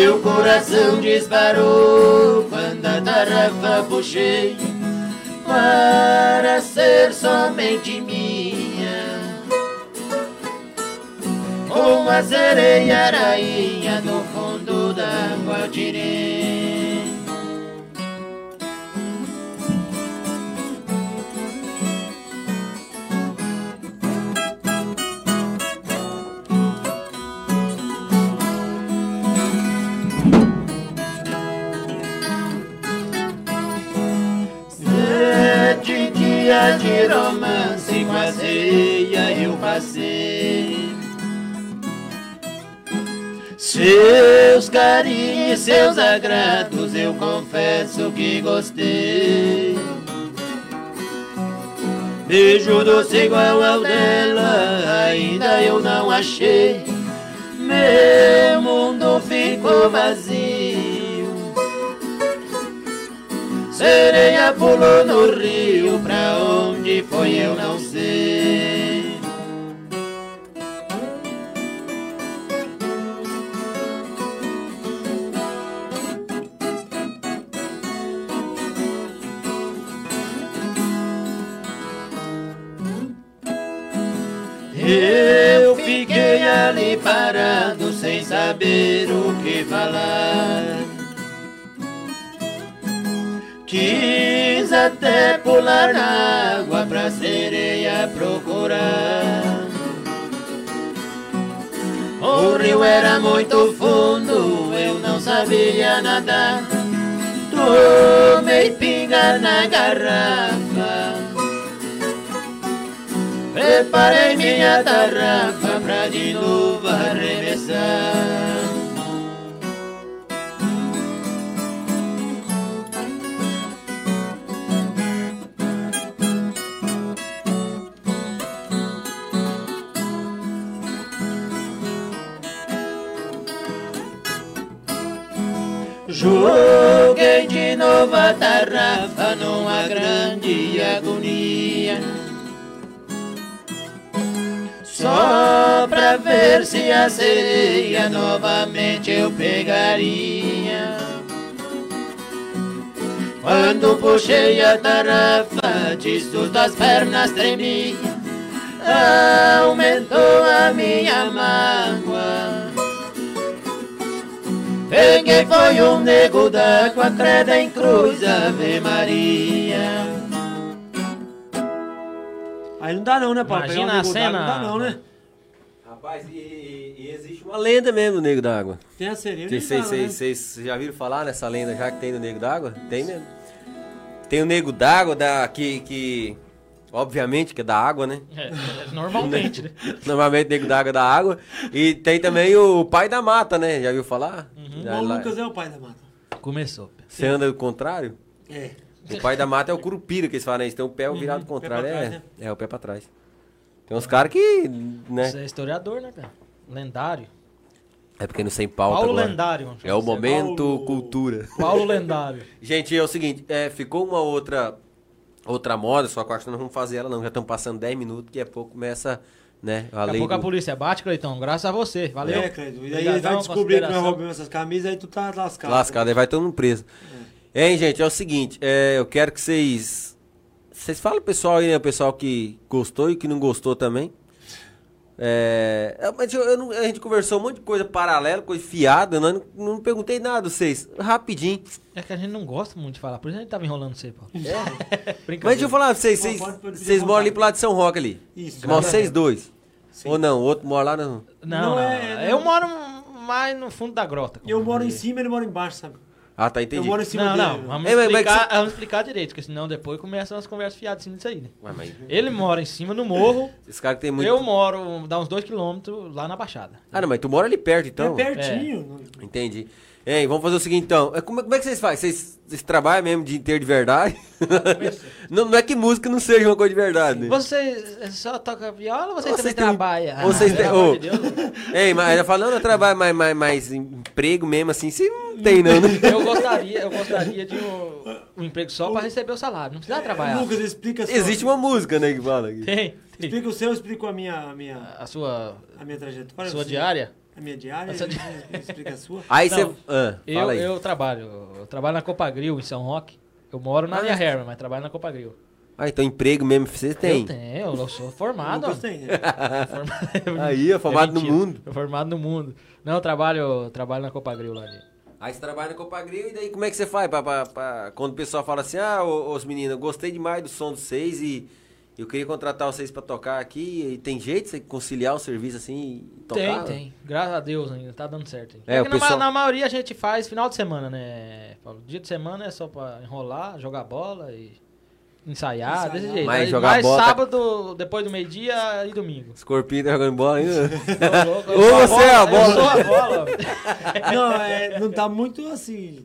Meu coração disparou quando a tarrafa puxei para ser somente minha. Com a sereia rainha do fundo da água tirei de romance com a sereia eu passei. Seus carinhos, seus agrados, eu confesso que gostei. Beijo doce igual ao dela, ainda eu não achei. Meu mundo ficou vazio. Sereia pulou no rio, pra onde foi eu não sei. Eu fiquei ali parado sem saber o que falar. Quis até pular na água pra sereia procurar. O rio era muito fundo, eu não sabia nadar. Tomei pinga na garrafa. Preparei minha tarrafa pra de novo arremessar. Joguei de novo a tarrafa numa grande agonia. Só pra ver se a sereia novamente eu pegaria. Quando puxei a tarrafa, de as pernas tremiam. Aumentou a minha mágoa. Peguei foi um nego d'água, credo em cruz, Ave Maria. Aí não dá não, né, Paulo? Imagina Pegar um a cena. Não dá não, né? Rapaz, e, e- existe uma lenda mesmo do Nego d'Água. Tem a sereia. Vocês né? vocês- já viram falar nessa lenda já que tem no Nego d'Água? Tem mesmo. Tem o Nego d'Água da, que, que. Obviamente que é da água, né? É, é, normalmente, (laughs) né? Normalmente Nego d'Água é da água. E tem também o Pai da Mata, né? Já viu falar? Já O lá- Lucas é o pai da mata. Começou. Você anda ao contrário? É. O pai da mata é o curupira que eles falam, né? Eles têm o pé virado ao pé contrário. pra é, trás, né? é, o pé pra trás. Tem uns caras que, né? Você é historiador, né, cara? Lendário. É porque não sem pauta Paulo agora. Lendário. É o momento Paulo- cultura. Paulo Lendário. (laughs) Gente, é o seguinte, é, ficou uma outra outra moda, só que eu acho que nós não vamos fazer ela não. Já estamos passando 10 minutos, daqui a pouco começa, né, a Daqui a pouco a do- polícia bate, Cleitão. Graças a você. Valeu. É, Credo. E aí Obrigadão, ele vai descobrir que nós roubamos essas camisas, aí tu tá lascado. lascado, aí vai todo mundo preso. Hein, gente, é o seguinte, é, eu quero que vocês vocês falam pro pessoal aí, né, o pessoal que gostou e que não gostou também. É, é, mas eu- eu não- a gente conversou um monte de coisa paralela, coisa fiada, eu não, não perguntei nada a vocês, rapidinho. É que a gente não gosta muito de falar, por isso a gente tava enrolando você, Paulo. (laughs) É. Brincadeira. Mas deixa eu falar pra vocês, vocês, vocês moram ali pro lado de São Roque ali. Isso. Moram a vocês dois. Sim. Ou não, o outro mora lá no... Não, Não não. é- Eu moro mais no fundo da grota. Eu moro em cima, ele mora embaixo, sabe? Ah, tá, entendi. Eu moro em cima Não, dele. não. Vamos, É, mas explicar, vamos explicar direito, porque senão depois começam as conversas fiadas cima disso aí, né? Ué, mas Ele mora em cima no morro, (laughs) esse cara que tem muito... eu moro, dá uns dois quilômetros lá na Baixada. Ah, não, mas tu mora ali perto, então. é pertinho. Entendi. Vamos fazer o seguinte então. É, Como, como é que vocês fazem? Vocês, vocês trabalham mesmo o dia inteiro de verdade? (laughs) não, não é que música não seja uma coisa de verdade. né? Você só toca viola ou você Ou também vocês têm- trabalha? ou vocês pelo têm- ô. de. (laughs) Ei, mas ela falando, eu trabalho mais, mais, mais emprego mesmo assim, você não tem não, né? (laughs) Eu gostaria, eu gostaria de um, um emprego só pra receber o salário, não precisa trabalhar. Lucas, explica sua, Existe uma música, né, que fala aqui. Tem, tem. Explica o seu, eu explico a minha, a minha, A sua, a minha trajetória. sua diária? A minha diária, explica a sua. Aí você... Ah, Eu, aí. eu trabalho, eu trabalho na Copagril em São Roque. Eu moro na Ah, minha é? Herman, mas trabalho na Copagril. Ah, então emprego mesmo você tem. Eu tenho, eu sou formado. Ó. tem, né? (laughs) Formado- (laughs) Aí, ó, formado no mentira. mundo. Eu formado no mundo. Não, eu trabalho, eu trabalho na Copagril lá. Aí você trabalha na Copagril e daí como é que você faz? Pra, pra- pra- quando o pessoal fala assim, ah, ô, os meninos, eu gostei demais do som de vocês e eu queria contratar vocês pra tocar aqui. E tem jeito de você conciliar o serviço assim e tocar? Tem, tem. Graças a Deus ainda, tá dando certo. É, É, o na, pessoal- na maioria a gente faz final de semana, né? Paulo? Dia de semana é só pra enrolar, jogar bola e ensaiar, Ensaiar. desse jeito. Mas Aí jogar mais bola tá- sábado, depois do meio-dia e domingo. Escorpião tá jogando bola ainda? (laughs) Eu a você é a Eu bola. sou a bola. (laughs) Não, é, não tá muito assim.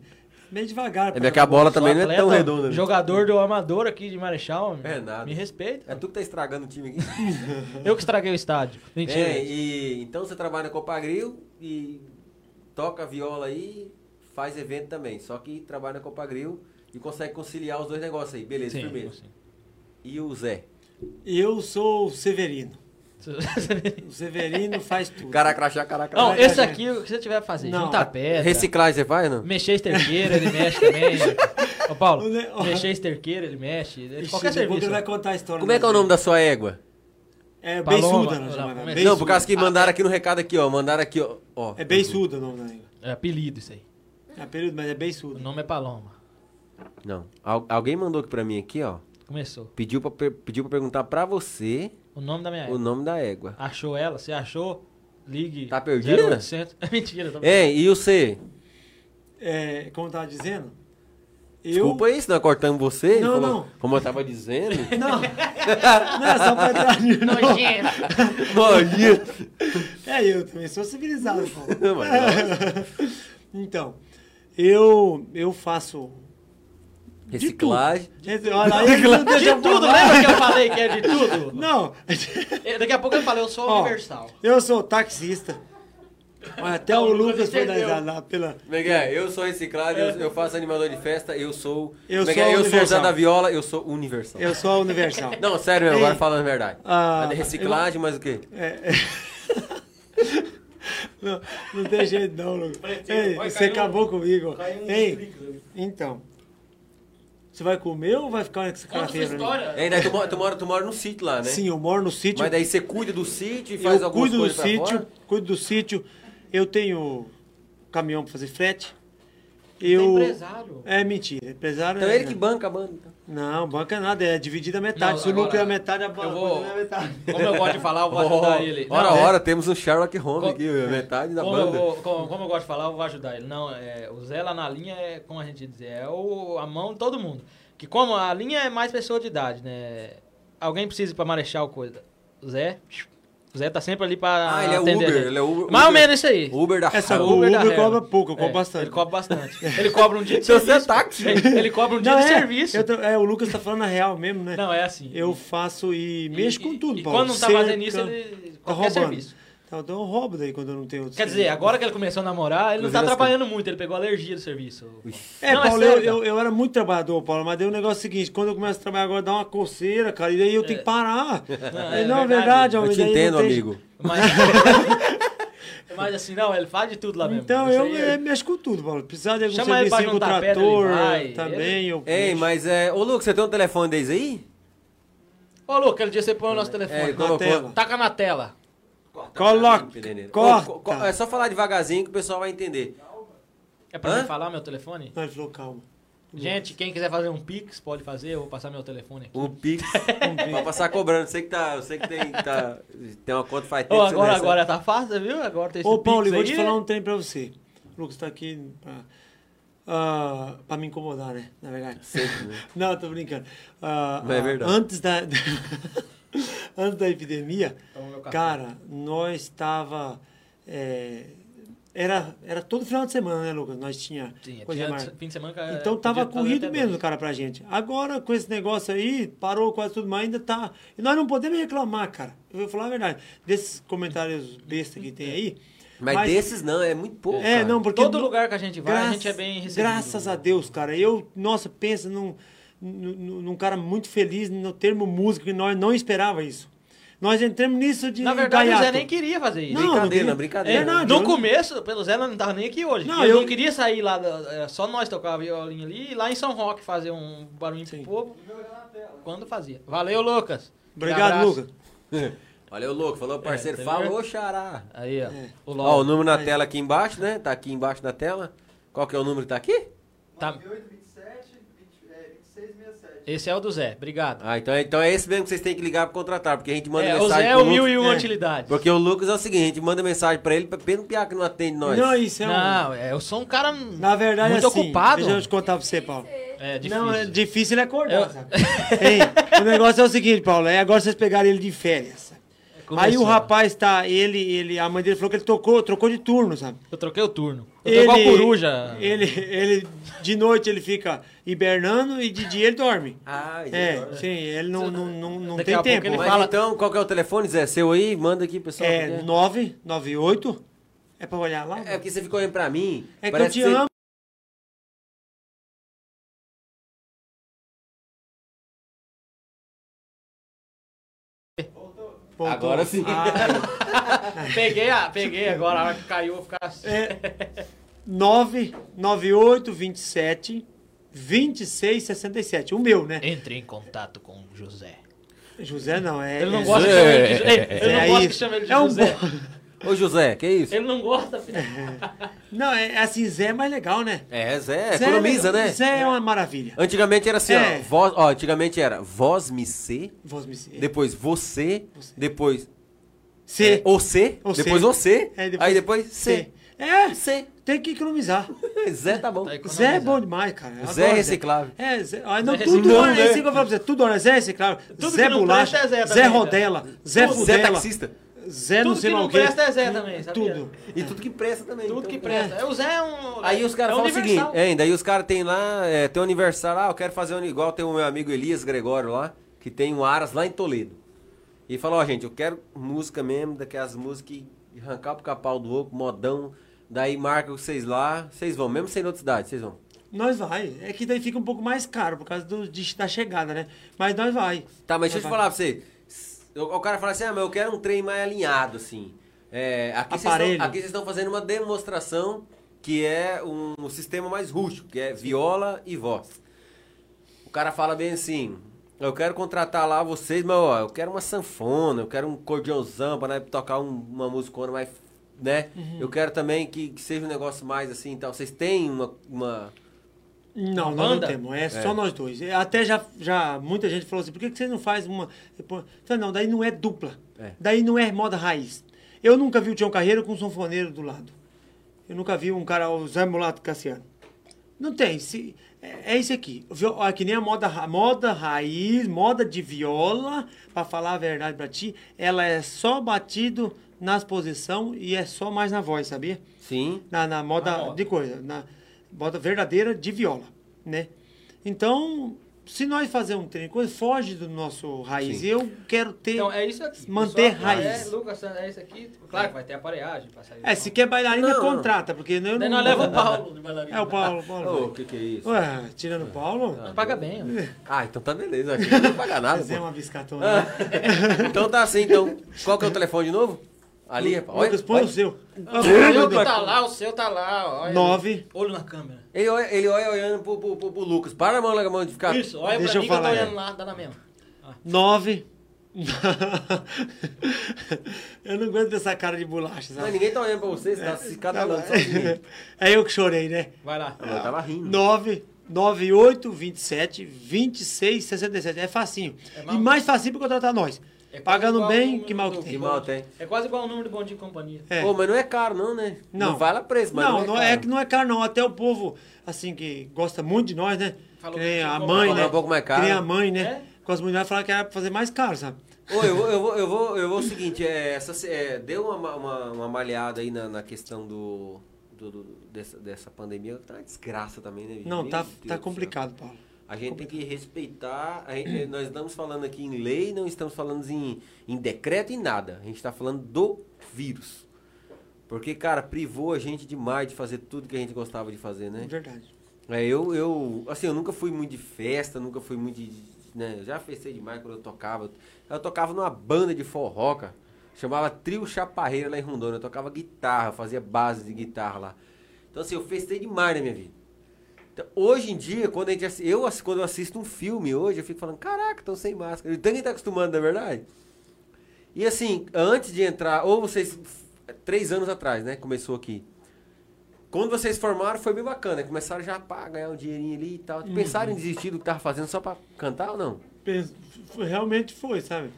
Meio devagar. É que a bola também não é tão atleta, redonda. né? Jogador do Amador aqui de Marechal. É nada. Me respeita. É tu que tá estragando o time aqui. (laughs) Eu que estraguei o estádio. Mentira. É, e então você trabalha na Copagril e toca viola aí, faz evento também. Só que trabalha na Copagril e consegue conciliar os dois negócios aí. Beleza, Sim, firmeza. sim. E o Zé? Eu sou o Severino. O Severino faz tudo. Cara crachá, cara crachá. Não, esse aqui, o que você tiver pra fazer? Não. Juntar pedra. Reciclagem você faz, não? Mexer esterqueira, ele mexe também. (laughs) Ô, Paulo, O mexer esterqueira, ele mexe. Ixi, qualquer serviço. ele vai contar a história. Como é que é o nome da sua égua? É Paloma. Beiçuda, Não, Beiçuda. Não, por causa que mandaram aqui no recado aqui, ó. Mandaram aqui, ó. ó. É Beiçuda o nome da nega. É apelido isso aí. É período, mas é O Beiçuda. nome é Paloma. Não. Al- alguém mandou aqui pra mim aqui, ó. Começou. Pediu pra, pediu pra perguntar pra você O nome da minha o égua. nome da égua. Achou ela? Você achou? Ligue. Tá perdida? 0800. É (laughs) mentira. Tô... É, e você? É, como eu tava dizendo, eu... Desculpa aí se nós cortamos você. Não, como, não. Como eu tava dizendo. (laughs) Não, (laughs) não é só pra não. Nojento. Nojento. É, eu também sou civilizado, pô. Não, mas Então, eu, eu faço... Reciclagem. Olha, ele não deixa De eu tudo, lembra que eu falei que é de tudo? Não, É, Daqui a pouco eu falei, eu sou Ó, universal. eu sou taxista. Olha, Até o Lucas foi dar lá pela... Miguel, eu sou reciclagem, eu, eu faço animador de festa, eu sou. Eu Miguel, sou eu sou o Zé universal. da Viola, eu sou universal. Eu sou a Universal. (laughs) Não, sério mesmo, Ei. agora falando a verdade. Ah, é reciclagem, mas o quê? É, é. (laughs) Não, não tem jeito não, Lucas. Ei, você um- acabou comigo. caiu um Ei, então. Você vai comer ou vai ficar nessa mim? história. É, daí tu, mora, tu, mora, tu mora no sítio lá, né? Sim, eu moro no sítio. Mas daí você cuida do sítio e faz eu algumas cuido do coisas sítio, fora? cuido do sítio. Eu tenho caminhão pra fazer frete. Você é Eu... empresário. É mentira, empresário Então é... ele que banca a banda. então. Não, banca nada, é dividido a metade. Não, Se o lucro é a metade, a banca eu vou- é a metade. Como eu gosto de falar, eu vou ajudar ele. Ora, Não, é- ora, temos um Sherlock Holmes Co- aqui, metade da como, eu banda. vou- como, como eu gosto de falar, eu vou ajudar ele. Não, é, o Zé lá na linha é, como a gente diz, é o, a mão de todo mundo. Que como a linha é mais pessoa de idade, né? Alguém precisa ir pra Marechal coisa. O Zé, o Zé tá sempre ali pra Ah, ele é atender Uber, gente. ele é Uber. Mais ou Uber- menos isso aí. Uber da Essa- o Uber da Rel. cobra pouco, eu cobro É, bastante. Ele cobra bastante. (laughs) Ele cobra um dia de Se você é serviço. táxi. Ele, ele cobra um dia Não, de é, serviço. tô- é, o Lucas tá falando a real mesmo, né? Não, é assim. Eu faço e E- mexo com tudo, E Paulo. quando não tá fazendo isso, ele. Tá Qualquer roubando. serviço. Tá, então eu roubo daí quando eu não tenho outro Quer dizer, serviço. agora que ele começou a namorar, ele não tá Inclusive, trabalhando muito, ele pegou alergia do serviço. É, Não, é Paulo, eu, sério, eu, eu era muito trabalhador, Paulo, mas daí o negócio é o seguinte, quando eu começo a trabalhar agora dá uma coceira, cara, e daí eu tenho que parar. Não, é não, é verdade. verdade, Eu te daí não entendo, tem- amigo. Mas, (laughs) mas assim, não, ele faz de tudo lá mesmo. Então Isso eu aí é- é, mexo com tudo, Paulo. Precisar de algum Chama ele pra serviço com juntar pedra, trator, ele vai. também eu Ei, mas é. Ô, Lucas, você tem um telefone deles aí? Ô, Lu, aquele dia você põe o nosso É, telefone. ele na colocou. tela. Taca na tela. Coloca, Ô, corta. co- co- É só falar devagarzinho que o pessoal vai entender. É pra Hã? falar meu telefone? Não, ele falou, calma. Gente, quem quiser fazer um Pix, pode fazer, eu vou passar meu telefone aqui. Um Pix. (laughs) Vai passar cobrando. Sei que tá. Eu sei que tem. Tá, tem uma conta faz tempo. não agora, agora tá fácil, viu? Agora tem esse Ô, Paulo, Pix eu vou te falar um trem pra você. O Lucas tá aqui pra, ah, pra me incomodar, né? Na verdade. Sempre, né? (laughs) Não, eu tô brincando. Mas é verdade. Antes da, (laughs) (laughs) antes da epidemia, cara, nós estava é, era, era todo final de semana, né, Lucas? Nós tinha Tinha, coisa tinha fim de semana que Então tava corrido mesmo, dois. cara, pra gente. Agora, com esse negócio aí, parou quase tudo, mas ainda tá. E nós não podemos reclamar, cara. Eu vou falar a verdade. Desses comentários besta que tem aí. Mas, desses não, é muito pouco. É, cara. não, porque. Todo no- lugar que a gente vai, a graças- gente é bem recebido. Graças a Deus, cara. Eu, nossa, pensa num, num, num cara muito feliz no termo música, que nós não esperava isso. Nós entramos nisso de Na verdade, o Zé gaiato. nem queria fazer isso. Não, não Brincadeira, queria. brincadeira. É, Verdade, no eu não- começo, pelo Zé, não tava nem aqui hoje. Não, ele eu- não queria sair lá, era só nós tocar violino ali e lá em São Roque fazer um barulho pro Sim. povo. Quando fazia. Valeu, Lucas. Obrigado. Lucas. O louco, (laughs) falou parceiro, É, falou xará. Aí, ó. É. O Ó, o número na Aí. tela aqui embaixo, né? Tá aqui embaixo da tela. Qual que é o número que tá aqui? Tá- 2827 20, é, 2667. Esse é o do Zé. Obrigado. Ah, então, é- então é esse mesmo que vocês têm que ligar pra contratar, porque a gente manda É, o mensagem Zé é o mil e uma é. utilidades. Porque o Lucas é o seguinte, a gente manda mensagem pra ele, pena um piá que não atende nós. Não, isso é um. Não, é, eu sou um cara Na verdade, muito assim, ocupado. Deixa eu te contar pra você, Paulo. É difícil. Não, é difícil ele acordar, Eu- sabe? Ei, o negócio é o seguinte, Paulo, é agora vocês pegaram ele de férias. Sabe? Aí o Começou. rapaz tá, ele, ele, a mãe dele falou que ele trocou, trocou de turno, sabe? Eu troquei o turno. Eu tô igual a coruja. Ele, ele, de noite ele fica hibernando e de dia ele dorme. Ah, É, sim, ele não, não, não, não Daqui tem tempo. ele Mas fala- então, qual que é o telefone, Zé? Seu aí? Manda aqui, pessoal. É porque- 998. É pra olhar lá? É porque você ficou olhando pra mim. É que eu te amo. Agora sim. Ah, (laughs) Peguei, a, peguei agora, a hora que caiu, eu vou ficar assim. é 998 27 26 67. O meu, né? Entre em contato com o José. José não, é. Ele não é gosta que chame ele de, Ei, ele É não gosta isso. que chame ele de É um José. Ô, José, que isso? Ele não gosta, filho. (laughs) Não, é assim, Zé é mais legal, né? É, Zé, Zé economiza, é, né? Zé é uma maravilha. Antigamente era assim, É. ó, voz, ó. Antigamente era voz me ser, Vos me depois você, Você. depois C. é, você, Você. depois você, É, depois aí depois C. C. É, C. tem que economizar. (laughs) Zé tá bom. Tá Zé é bom demais, cara. Eu Zé é reciclável. É, Zé. Ah, não, Zé tudo reciclável. é isso que eu falo pra você. Tudo é Zé reciclável. Tudo Zé Bolacha, é Zé Zé, né? Rodela, Zé Zé Fudela, taxista. Zé não Tudo sei que lá não presta é Zé também, sabia? Tudo. E tudo que presta também. Tudo então. que presta. É, O Zé é um... Aí os caras é falam o seguinte, é, daí os caras tem lá, é, tem um aniversário, ah, eu quero fazer um, igual tem o meu amigo Elias Gregório lá, que tem um Aras lá em Toledo. E falou, ó, gente, eu quero música mesmo, daquelas músicas que arrancar pro capau do oco, modão, daí marca vocês lá, vocês vão, mesmo sendo outra cidade, vocês vão. Nós vai. É que daí fica um pouco mais caro por causa do, de- da chegada, né? Mas nós vai. Tá, mas deixa eu te falar pra você, o, cara fala assim, ah, mas eu quero um trem mais alinhado, assim. É, aqui vocês estão- fazendo uma demonstração que é um, um sistema mais rústico, que é viola e voz. O cara fala bem assim, eu quero contratar lá vocês, mas ó, eu quero uma sanfona, eu quero um cordiãozão pra né, tocar um- uma musicona mais, né? Uhum. Eu quero também que, que seja um negócio mais assim, então vocês têm uma... uma... Não, nós não temos. É, só nós dois. É, Até já, já muita gente falou assim, por que, que você não faz uma... Falei, não, daí não é dupla. É. Daí não é moda raiz. Eu nunca vi o Tião Carreiro com um sanfoneiro do lado. Eu nunca vi um cara, o Zé Mulato Cassiano. Não tem. Se, é, é isso aqui. Ó, que nem a moda, ra- moda raiz, moda de viola, pra falar a verdade pra ti, ela é só batido nas posições e é só mais na voz, sabia? Sim, na, na moda, Na moda. de coisa, na moda verdadeira de viola, né? Então, se nós fazer um treino, coisa foge do nosso raiz. Sim. Eu quero ter. Então, é isso aqui. Manter Pessoal, raiz. É, Lucas, é isso aqui. Claro que vai ter aparelhagem pra sair. é, se quer bailarina, Não, não. contrata, porque eu não. Nós leva o (laughs) Paulo de bailarina. É o Paulo, Paulo. O que que é isso? Ué, tirando o Paulo, Paga bem, ó. Ah, então tá beleza, acho que não vai pagar nada, fazer uma biscatona. né? Então tá assim, então. Qual que é o telefone de novo? Ali, rapaz. Olha, Lucas, põe olha. o seu. O meu que tá lá, o seu tá lá. Olha. Nove. Olho na câmera. Ele olha, ele olha olhando pro, pro, pro, pro Lucas. Para a mão, larga a mão de ficar. Isso, olha Deixa pra eu mim que eu tô falar. olhando lá, dá na mesma. Nove. (laughs) eu não aguento dessa cara de bolacha, Mas sabe? ninguém tá olhando pra você, você tá se Tá catalando bom. sozinho. (laughs) É eu que chorei, né? Vai lá. Eu tava rindo. 9 98 27 26 67. É facinho. É mal- e mais facinho pra contratar nós. É Pagando bem, que mal que tem. Que mal tem. É quase igual o número de bom dia e companhia. É. Pô, mas não é caro não, né? Não. vale a preço, mas não, não, não é é, caro. que não é caro, não. Até o povo, assim, que gosta muito de nós, né? Falou que que a mãe, né? um pouco mais Que caro. nem a mãe, né? É? Com as mulheres falaram que era pra fazer mais caro, sabe? Ô, eu vou, eu vou, eu vou, eu vou o seguinte, é, essa, é, deu uma, uma, uma malhada aí na, na questão do, do- do- dessa, dessa pandemia. Tá uma desgraça também, né? Não, Meu tá, Deus tá complicado, Paulo. A gente tem que respeitar. gente- nós estamos falando aqui em lei, não estamos falando em, em decreto e nada. A gente está falando do vírus. Porque, cara, privou a gente demais de fazer tudo que a gente gostava de fazer, né? É verdade. É, eu, eu, assim, eu nunca fui muito de festa, nunca fui muito de, né, eu já festei demais quando eu tocava. Eu tocava numa banda de forró, cara, chamava Trio Chaparreira lá em Rondônia, eu tocava guitarra, fazia base de guitarra lá. Então, assim, eu festei demais na minha vida. Então, hoje em dia, quando a gente assi- eu, quando eu assisto um filme hoje, eu fico falando, caraca, estão sem máscara. Então, quem tá acostumando, não é verdade? E assim, antes de entrar, ou vocês, três anos atrás, né, começou aqui. Quando vocês formaram foi bem bacana, começaram já a ganhar um dinheirinho ali e tal. Pensaram em desistir do que tava fazendo só pra cantar ou não? Realmente foi, sabe?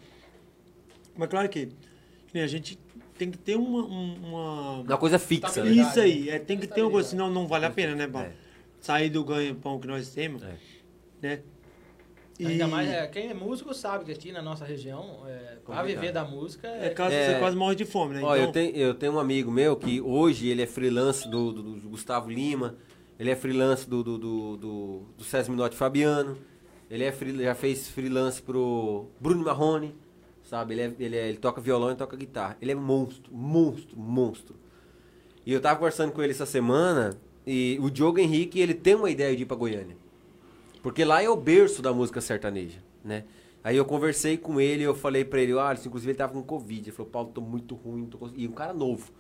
Mas claro que, a gente tem que ter uma... um- uma... Uma coisa fixa, né? Isso aí, é, tem que ter uma coisa, senão não vale a pena, né, Paulo? É. sair do ganha-pão que nós temos, É. né? Ainda E- mais, é, quem é músico sabe que aqui na nossa região, é, pra viver da música, É, é, quase, É. você quase morre de fome, né? Ó, eu, Então, tenho, eu tenho um amigo meu que hoje ele é freelance do, do- do Gustavo Lima, ele é freelance do, do, do, do, do César Minotti Fabiano, ele é free- já fez freelance pro Bruno Marrone, sabe? Ele, é, ele, é- ele toca violão e toca guitarra. Ele é monstro, monstro, monstro. E eu tava conversando com ele essa semana e o Diogo Henrique, ele tem uma ideia de ir pra Goiânia. Porque lá é o berço da música sertaneja, né? Aí eu conversei com ele, eu falei pra ele, ah, inclusive ele tava com Covid. Ele falou, Paulo, tô muito ruim, tô cons-" E um cara novo.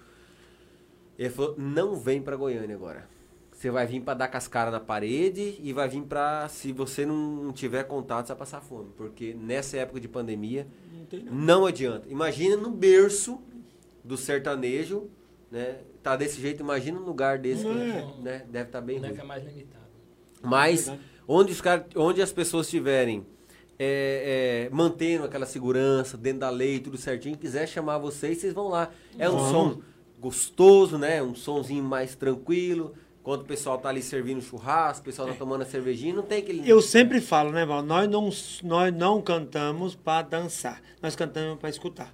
Ele falou, não vem pra Goiânia agora. Você vai vir pra dar cascara na parede e vai vir pra, se você não tiver contato, você vai passar fome. Porque nessa época de pandemia, não. não adianta. Imagina no berço do sertanejo, né? Tá desse jeito, imagina um lugar desse, que, É. né? Deve estar bem né, ruim. é mais limitado. Mas Verdade. onde, os cara, onde as pessoas estiverem é, é, mantendo aquela segurança, dentro da lei, tudo certinho, quiser chamar vocês, vocês vão lá. É um Vamos. som gostoso, né? Um somzinho mais tranquilo. Quando o pessoal tá ali servindo churrasco, o pessoal tá tomando a cervejinha, não tem aquele. Eu sempre falo, né, Val? Nós não, nós não cantamos para dançar, nós cantamos para escutar.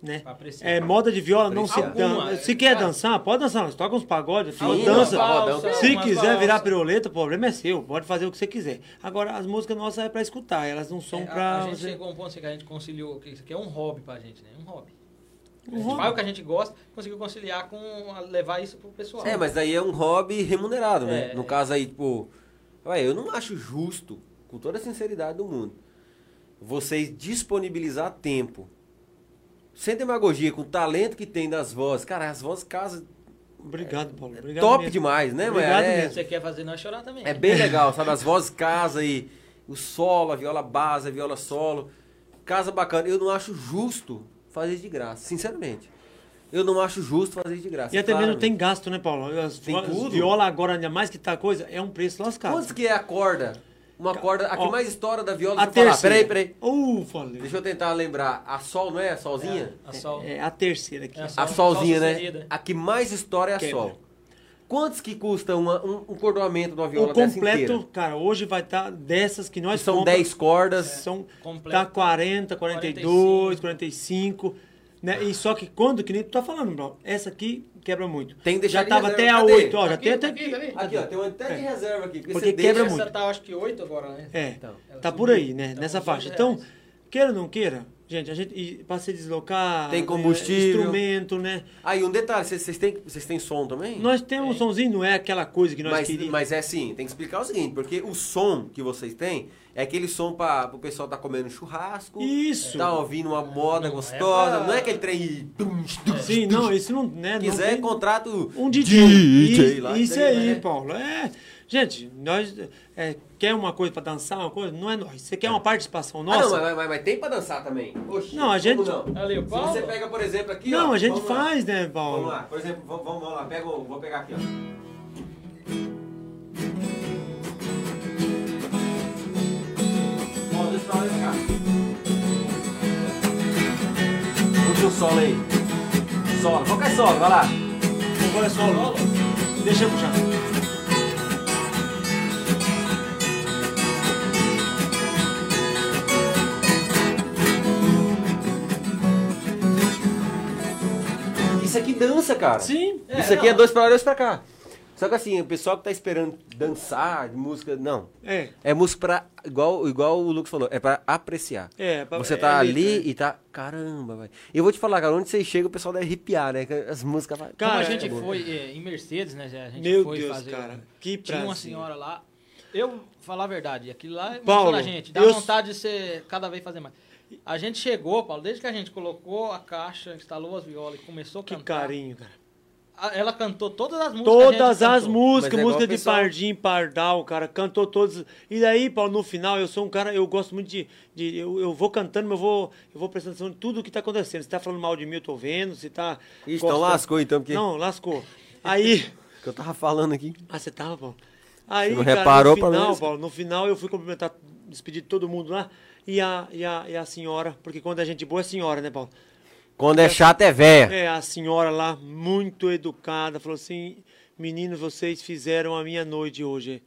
Né? Pra apreciar. É, moda de viola não se dança. é, Se quer cara. dançar, pode dançar. Nós toca uns pagodes, Sim, nós dança. valsa, Se quiser virar piruleta, o problema é seu. Pode fazer o que você quiser. Agora, as músicas nossas é para escutar, elas não são É, a- para. a, gente chegou a um ponto assim que a gente conciliou, que isso aqui é um hobby pra gente, né? Um hobby. A Um gente hobby. faz o que a gente gosta, conseguiu conciliar com levar isso pro pessoal. É, mas daí é um hobby remunerado, né? É, no é. caso aí, tipo. Ué, eu não acho justo, com toda a sinceridade do mundo, vocês disponibilizar tempo. Sem demagogia, com o talento que tem das vozes. Cara, as vozes casam Obrigado, Paulo. Obrigado top mesmo. demais, né, Obrigado mano? É, mesmo. Você quer fazer nós chorar também. é bem legal, sabe? As vozes casa e o solo, a viola base, a viola solo. Casa bacana. Eu não acho justo fazer de graça, sinceramente. Eu não acho justo fazer de graça. E até mesmo tem gasto, né, Paulo? As, Tem tudo. viola agora, ainda mais que tá coisa, é um preço lascado. Quantos que é a corda? Uma corda. A que Ó, mais estoura da viola, A deixa eu falar. terceira. Peraí, peraí. Uh, falei. Deixa eu tentar lembrar. A sol, não é? A solzinha? A sol. É a terceira aqui. É a A sol- solzinha, sol né? sucedida. A que mais estoura é a Quebra. sol. Quantos que custa uma- um, um cordoamento de uma viola O dessa completo, inteira? cara, hoje vai estar dessas que nós Que são compra- 10 cordas. São Completo. tá 40, 42, 45, né? E só que quando que nem tu tá falando, bro, essa aqui quebra muito. Tem que deixar já de tava reserva. até a Cadê? 8, ó, já Aqui, tem até aqui, tá vendo? Aqui, ó, tem um até de É. reserva aqui. Porque você quebra deixa- muito. Essa tá, acho que 8 agora, né? É, Então, tá por aí, né? Então, nessa faixa. Então, reais. Queira ou não queira, gente, a gente e pra se deslocar, Tem né, combustível. instrumento, né? Ah, e um detalhe, vocês, têm, vocês têm som também? Nós temos um somzinho, não é aquela coisa que nós mas, queríamos. mas é assim, tem que explicar o seguinte, porque o som que vocês têm é aquele som para o pessoal tá comendo churrasco, Isso. tá ouvindo uma moda Não é gostosa, pra- não é aquele trem tum, Sim, não, isso não, né, não quiser, tem- contrato Um DJ. DJ Isso, lá, isso daí, aí, né? Paulo. É. Gente, nós é, quer uma coisa pra dançar, uma coisa, não é nós. Você quer uma participação Ah, nossa? não, mas, mas- mas tem pra dançar também. Oxi, Não, a gente- não? Ali, Se Paulo. você pega, por exemplo, aqui, Não, ó, a gente vamos lá. faz, né, Paulo? Vamos lá, por exemplo, vamos, vamos lá, pega, vou pegar aqui, ó. Ó, deixa eu falar cá. Puxa o solo aí. Solo, qual que é solo? Vai lá. Agora é solo. Deixa eu puxar. Isso aqui dança, cara. Sim. Isso aqui é dois pra lá, dois pra cá. Só que assim, o pessoal que tá esperando dançar, de música, não. É. É música pra, igual, igual o Lucas falou, é pra apreciar. É, pra- Você é tá letra, ali é. e tá, caramba, velho. Eu vou te falar, cara, onde você chega o pessoal deve arrepiar, né? que As músicas... vai- Cara, Como a gente é- foi é, em Mercedes, né? A gente Meu foi Deus, fazer. cara, que Tinha uma prazer. senhora lá. Eu, falar a verdade, aquilo lá Paulo, emociona a gente. Dá eu- vontade de ser cada vez fazer mais. A gente chegou, Paulo, desde que a gente colocou a caixa, instalou as violas e começou a Que cantar. carinho, cara. Ela cantou todas as músicas. que a Todas gente as cantou. músicas, é música o de pessoal- Pardim, Pardal, cara, cantou todas. E daí, Paulo, no final, eu sou um cara, eu gosto muito de. de- eu, eu vou cantando, mas eu vou, eu vou prestando atenção em tudo que tá acontecendo. Se tá falando mal de mim, eu tô vendo. Se tá. Ixi, então lascou então, porque... Não, lascou. Aí. (laughs) que eu tava falando aqui. Ah, você tava, Paulo? Aí, Você não cara, reparou, no final? Paulo, no final eu fui cumprimentar, despedir de todo mundo lá. E a, e, a, e a senhora, porque quando a gente boa é senhora, né, Paulo? Quando é chato é véia. É, a senhora lá, muito educada, falou assim, meninos, vocês fizeram a minha noite hoje.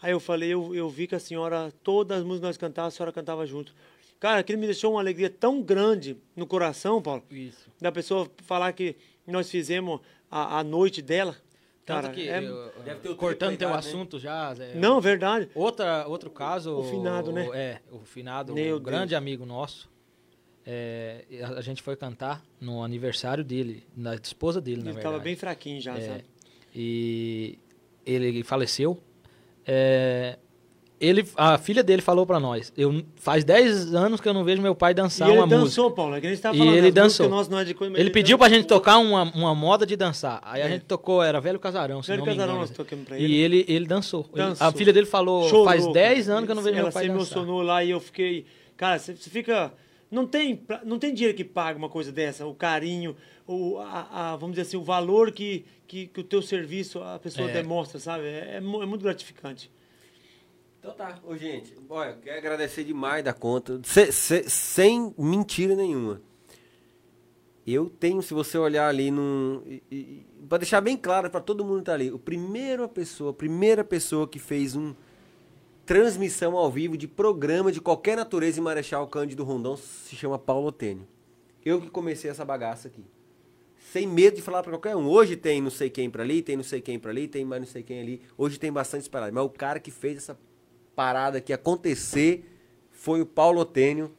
Aí eu falei, eu, eu vi que a senhora, todas as músicas que nós cantávamos, a senhora cantava junto. Cara, aquilo me deixou uma alegria tão grande no coração, Paulo, Isso. da pessoa falar que nós fizemos a, a noite dela. Tanto Cara, que, é- eu- Deve ter o cortando teu né? assunto já, Zé, Não, verdade. Outra, outro caso. O finado, né? É, o finado, Meu um grande Deus. amigo nosso. é, a, a gente foi cantar no aniversário dele, da esposa dele, na Ele verdade. estava bem fraquinho já, É, sabe? E ele faleceu. É, ele, a filha dele falou pra nós: eu faz 10 anos que eu não vejo meu pai dançar ele uma dançou, música. Paulo, é que a gente tava E falando. ele músicas dançou. não é coisa, mas Ele pediu pra gente dançou. tocar uma, uma moda de dançar. Aí a É. gente tocou, era Velho Casarão, se Velho não Casarão nós tocamos pra E ele. ele, ele dançou. Ele- Dançou. a filha dele falou: Chorou, faz cara. 10 anos que eu não vejo Ela meu pai se dançar. emocionou lá e eu fiquei. Cara, você fica. Não tem, não tem dinheiro que paga uma coisa dessa. O carinho, o, a, a- vamos dizer assim, o valor que, que, que o teu serviço a pessoa É. demonstra, sabe? É, é é muito gratificante. Então tá, ô gente, olha, quero agradecer demais da conta, se- se- sem mentira nenhuma. Eu tenho, se você olhar ali e- Pra deixar bem claro pra todo mundo que tá ali, o primeira pessoa, a primeira pessoa que fez um transmissão ao vivo de programa de qualquer natureza em Marechal Cândido Rondon se chama Paulo Otênio. Eu que comecei essa bagaça aqui. Sem medo de falar pra qualquer um. Hoje tem não sei quem pra ali, tem não sei quem pra ali, tem mais não sei quem ali. Hoje tem bastante paradas. Mas o cara que fez essa parada aqui acontecer foi o Paulo Otênio.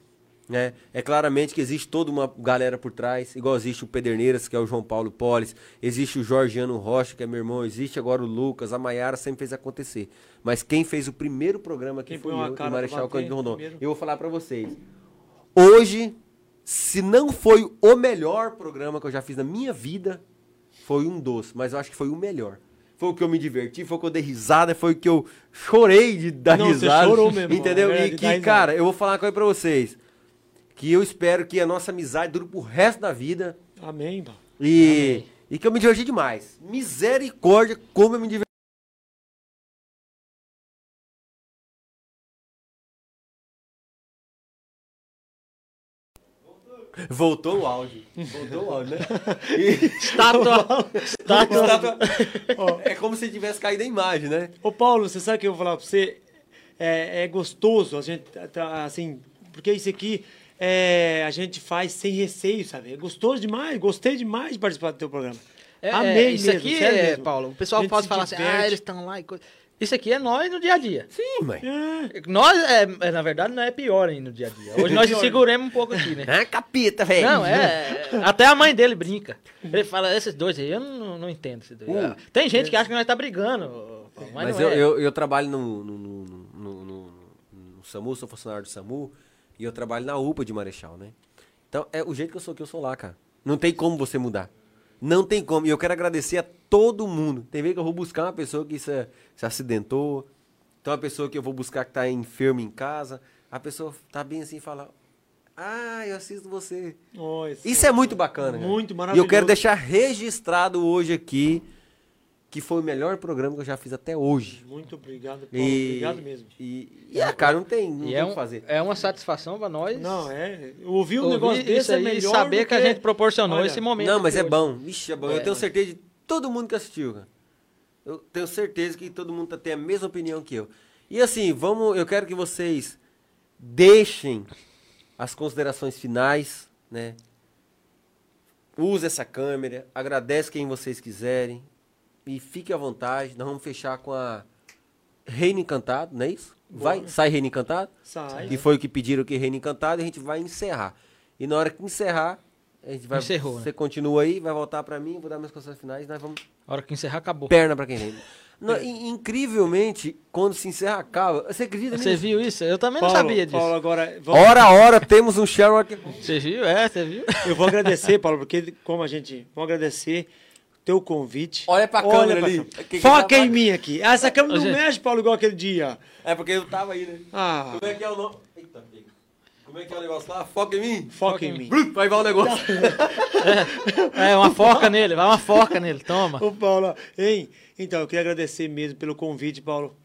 Né? É claramente que existe toda uma galera por trás, igual existe o Pederneiras, que é o João Paulo Polis, existe o Jorgiano Rocha, que é meu irmão, existe agora o Lucas, a Maiara sempre fez acontecer. Mas quem fez o primeiro programa aqui Quem foi eu, o Marechal Cândido Rondon. Eu vou falar pra vocês. Hoje, se não foi o melhor programa que eu já fiz na minha vida, foi um dos, mas eu acho que foi o melhor. Foi o que eu me diverti, foi o que eu dei risada, foi o que eu chorei de dar Não, você risada. chorou mesmo, (laughs) Entendeu? é e que, cara, eu vou falar uma coisa pra vocês. Que eu espero que a nossa amizade dure pro resto da vida. Amém, Paulo. E, e que eu me diverti demais. Misericórdia, como eu me diverti. Voltou o áudio. Voltou o áudio, né? (laughs) E- Estátua. estátua. Estátua- é como se tivesse caído a imagem, né? Ô Paulo, você sabe o que eu vou falar pra você? É, é gostoso a gente, tá, assim, porque isso aqui é, a gente faz sem receio, sabe? É gostoso demais, gostei demais de participar do teu programa. É, Amei é, isso mesmo, aqui, é, mesmo. Paulo, o pessoal pode falar assim, ah, eles estão lá e coisa. Isso aqui é nós no dia a dia. Sim, mãe. É, Nós, é, é, na verdade, não é pior ainda no dia a dia. (laughs) Hoje nós se seguremos um pouco aqui, né? (laughs) Ah, capeta, velho. Não, é. (laughs) Até a mãe dele brinca. Ele fala, esses dois aí, eu não, não entendo esses dois. Uh. Tem gente que acha que nós tá brigando. Mas, Mas eu, é. eu, eu trabalho no, no, no, no- no- no SAMU, sou funcionário do SAMU, e eu trabalho na UPA de Marechal, né? Então, é o jeito que eu sou que eu sou lá, cara. Não tem como você mudar. Não tem como. E eu quero agradecer a todo mundo. Tem vez que eu vou buscar uma pessoa que se, se acidentou, então uma pessoa que eu vou buscar que tá enferma em casa, a pessoa tá bem assim e fala, ah, eu assisto você. ó, Isso é muito bacana. cara. Muito E eu maravilhoso. quero deixar registrado hoje aqui que foi o melhor programa que eu já fiz até hoje. Muito obrigado, Paulo. E, Obrigado mesmo. E, e a cara não tem, não E tem é, o que um- fazer. é uma satisfação pra nós. Não, é. Ouvir um ouvir negócio desse é melhor. e saber do que a gente proporcionou Olha, esse momento. Não, mas é hoje. bom. Vixe, é bom. Eu É. tenho certeza de todo mundo que assistiu, cara. Eu tenho certeza que todo mundo tá- tem a mesma opinião que eu. E assim, vamos, eu quero que vocês deixem as considerações finais, né? Use essa câmera, agradece quem vocês quiserem e fique à vontade. Nós vamos fechar com a Reino Encantado, não é isso? Vai, sai Reino Encantado? Sai. Que foi o que pediram que Reino Encantado, e a gente vai encerrar. E na hora que encerrar, a gente vai. Encerrou, né? Você continua aí, vai voltar pra mim, vou dar minhas considerações finais, nós vamos. A hora que encerrar, acabou. Perna pra quem vem. (laughs) Não, in- incrivelmente, quando se encerra, acaba. Você acredita Você viu isso? Eu também Paulo, não sabia disso. Paulo, agora. vamos- Hora a hora temos um Sherlock. Você viu? É, você viu? Eu vou agradecer, (laughs) Paulo, porque como a gente. Vou agradecer teu convite. Olha pra câmera pra ali. câmera. Que que Foca tá- em mim aqui. Ah, Essa câmera não mexe, Paulo, igual aquele dia. É porque eu tava aí, né? Ah, Como é que é o nome? Eita, pega. Como é que é o negócio lá? Foca em mim. foca em mim. Brrr, Vai vai o negócio. (laughs) É, uma forca nele, vai uma forca nele, toma. Ô, Paulo, hein? Então, eu queria agradecer mesmo pelo convite, Paulo.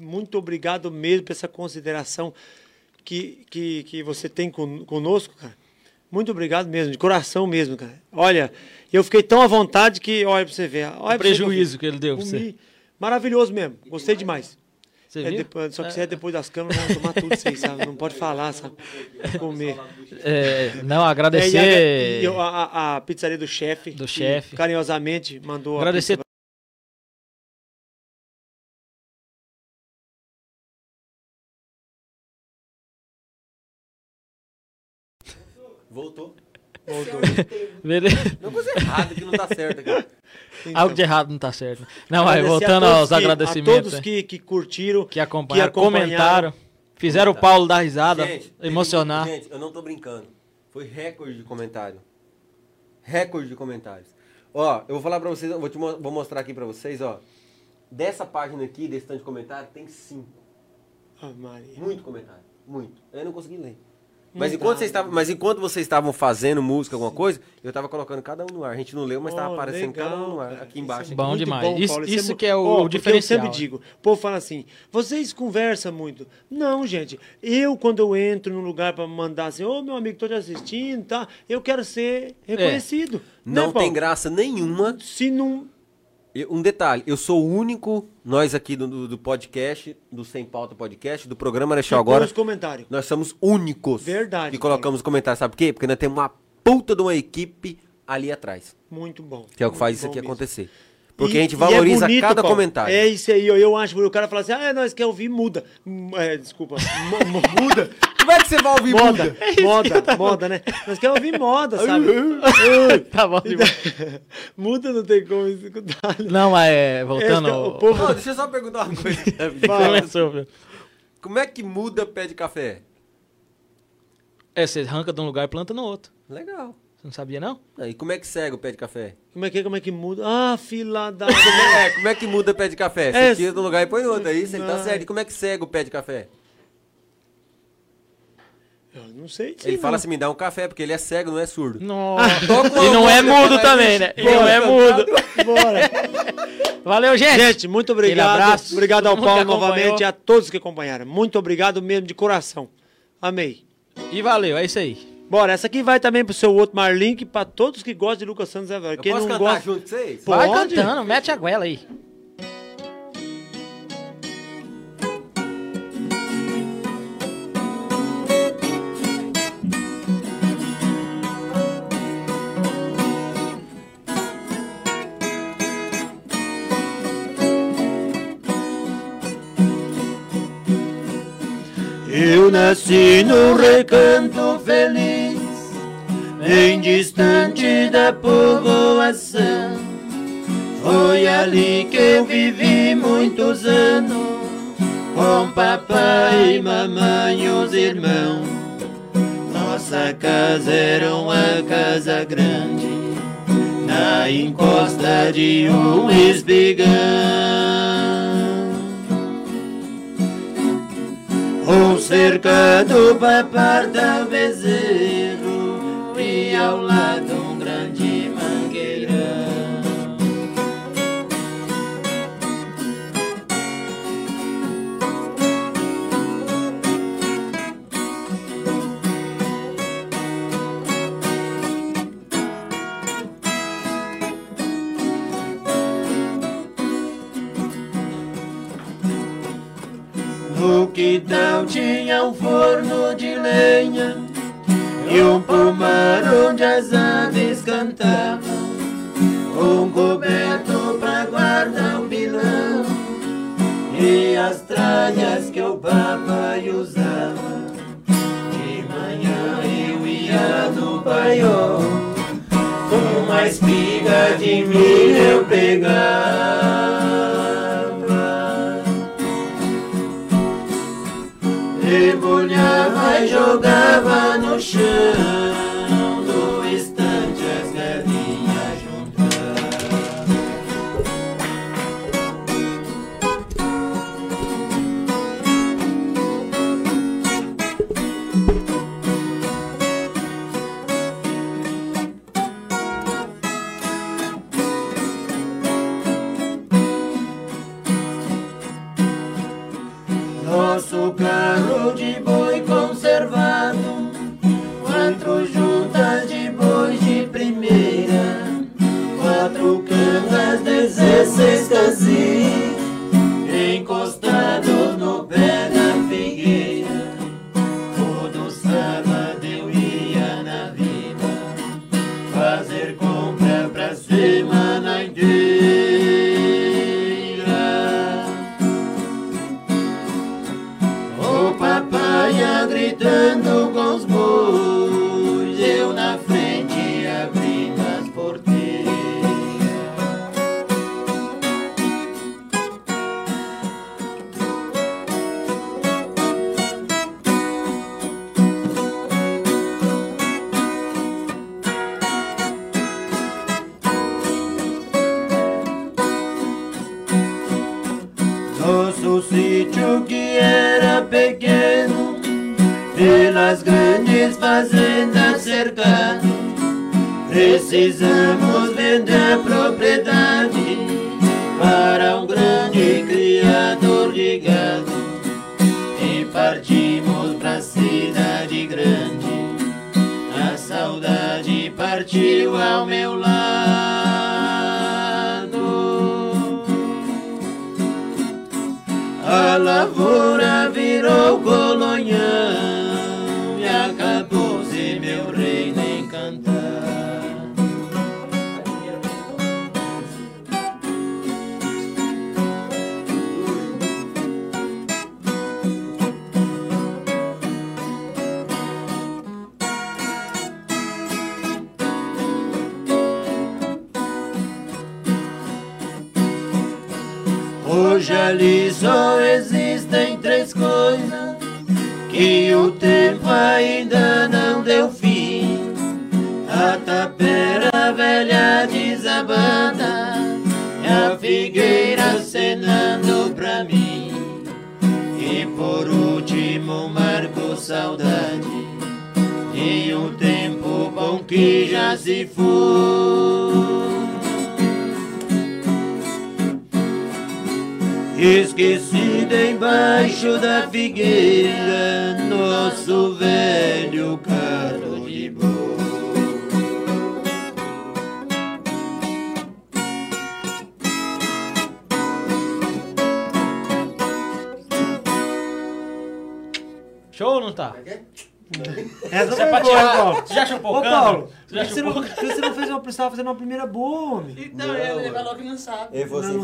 Muito obrigado mesmo por essa consideração que, que, que você tem con- conosco, cara. Muito obrigado mesmo, de coração mesmo, cara. Olha, eu fiquei tão à vontade que, olha pra você ver. Olha O pra você prejuízo que ele deu pra você. Maravilhoso mesmo, gostei demais. Você É, viu? depois- só que se é depois das câmeras, vão tomar tudo isso aí, sabe? Não pode falar, sabe? Comer. É, não, É, agradecer. e a, e a- a- a pizzaria do chefe. Do chefe. Carinhosamente mandou. a Agradecer pizza. Voltou. Voltou. Beleza. Não coisa errada que não tá certo aqui. (laughs) Algo de errado não tá certo. Não, Agradecer voltando aos que- agradecimentos. A todos que, que curtiram. que acompanharam, que acompanharam. comentaram, fizeram o Paulo dar risada, Gente, emocionar. Gente, eu não tô brincando. Foi recorde de comentário. Recorde de comentários. Ó, eu vou falar pra vocês, eu vou, te vou mostrar aqui pra vocês, ó. Dessa página aqui, desse tanto de comentário, tem cinco. Ah, Maria. Muito comentário. Muito. Eu não consegui ler. Mas Não enquanto, dá, vocês estavam, mas enquanto vocês estavam fazendo música, alguma coisa, eu tava colocando cada um no ar. A gente não leu, mas tava Oh, aparecendo cada um legal, no ar. cara. Aqui embaixo. Isso é Bom muito demais. Isso- Paulo. isso mu- que é o porque diferencial. Eu sempre digo, o povo fala assim, vocês conversam muito. Não, gente, eu quando eu entro num lugar pra mandar assim, ô meu amigo, tô te assistindo, tá? Eu quero ser reconhecido. Não né, tem graça nenhuma. Se não... Eu- Um detalhe, eu sou o único, nós aqui do, do- podcast, do Sem Pauta Podcast, do programa Marechal Ficou agora, os comentários. nós somos únicos Verdade, que colocamos comentários. Sabe por quê? Porque nós temos uma puta de uma equipe ali atrás, Muito bom. que é o que faz isso aqui mesmo. acontecer. Porque E- a gente e é valoriza bonito, cada Paulo. comentário. É isso aí, ó, eu acho. O cara fala assim, ah, nós quer ouvir, muda. É, desculpa, (laughs) muda. Como é que você vai ouvir Moda, moda, moda, né? Nós quer ouvir moda, sabe? (laughs) Tá bom demais. muda não tem como escutar. Não, mas é, voltando. Esse é o ao- povo- Ô, deixa eu só perguntar uma coisa. (laughs) Começou? Como é que muda pé de café? É, você arranca de um lugar e planta no outro. Legal. Você não sabia, não? E como é que segue o pé de café? Como é que, como é que muda? Ah, fila da... Como é, como é que muda pé de café? Você É, tira de um lugar e põe no outro. É isso, ele tá não. certo. E como é que segue o pé de café? Eu não sei. Ele sim, fala não. assim, me dá um café, porque ele é cego, não é surdo. Nossa. (laughs) E não é mudo vai, também, né? E não é mudo. Bora. (laughs) Valeu, gente. Gente, muito obrigado. Aquele abraço. Obrigado ao Paulo novamente e a todos que acompanharam. Muito obrigado mesmo de coração. Amei. E valeu, é isso aí. Bora, essa aqui vai também pro seu outro Marlink, pra todos que gostam de Lucas Santos Evero. Eu Quem posso não cantar gosta... junto com vocês? Vai Pode. cantando, mete a goela aí. Eu nasci no recanto feliz, bem distante da povoação. Foi ali que eu vivi muitos anos, com papai, mamãe e os irmãos. Nossa casa era uma casa grande, na encosta de um espigão. Um cercado para parta bezerro e ao lado Quintal tinha um forno de lenha e um pomar onde as aves cantavam, um coberto pra guardar o pilão e as tralhas que o papai usava. De manhã eu ia no paiol, uma espiga de milho eu pegava. Jogava no chão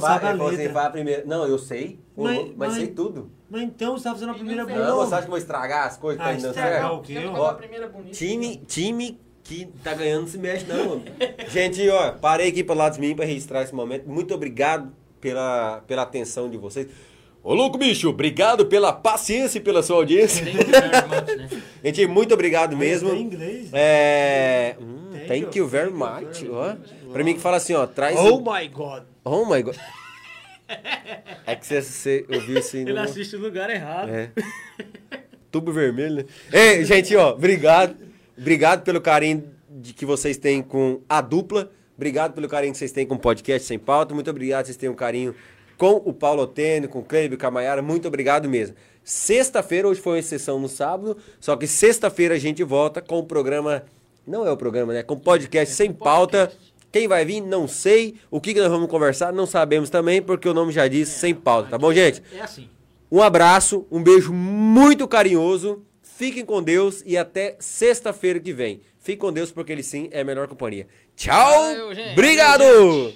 Não, vai, sabe a assim, letra. vai a primeira. Não, eu sei, Mas- mas, mas- sei tudo. Mas então você tava fazendo a primeira não boa. Não, você acha que eu vou estragar as coisas que tá Ah, indo certo? o quê? Ó? bonita. Time, time que tá ganhando não se mexe não, mano. (laughs) Gente, ó, parei aqui para lado de mim para registrar esse momento. Muito obrigado pela, pela atenção de vocês. Ô, louco bicho, obrigado pela paciência e pela sua audiência. Né? (laughs) Gente, muito obrigado mesmo. Tem inglês. É. hum, Thank thank you. very much. Ó. Pra mim que fala assim, ó, traz. Oh my god. Oh my god. É que você, você ouviu assim. Ele no- assiste o lugar errado. É. Tubo vermelho, né? Ei, gente, ó, obrigado. Obrigado pelo carinho de que vocês têm com a dupla. Obrigado pelo carinho que vocês têm com o podcast Sem Pauta. Muito obrigado vocês têm um carinho com o Paulo Otênio, com o Cleber, com a Maiara. Muito obrigado mesmo. Sexta-feira, hoje foi uma exceção no sábado, só que sexta-feira a gente volta com o programa. Não é o programa, né? Com o podcast Sem Pauta. Quem vai vir, não sei. O que, que nós vamos conversar, não sabemos também, porque o nome já diz Sem Pauta, tá bom, gente? É assim. Um abraço, um beijo muito carinhoso. Fiquem com Deus e até sexta-feira que vem. Fiquem com Deus porque ele sim é a melhor companhia. Tchau! Valeu. Obrigado!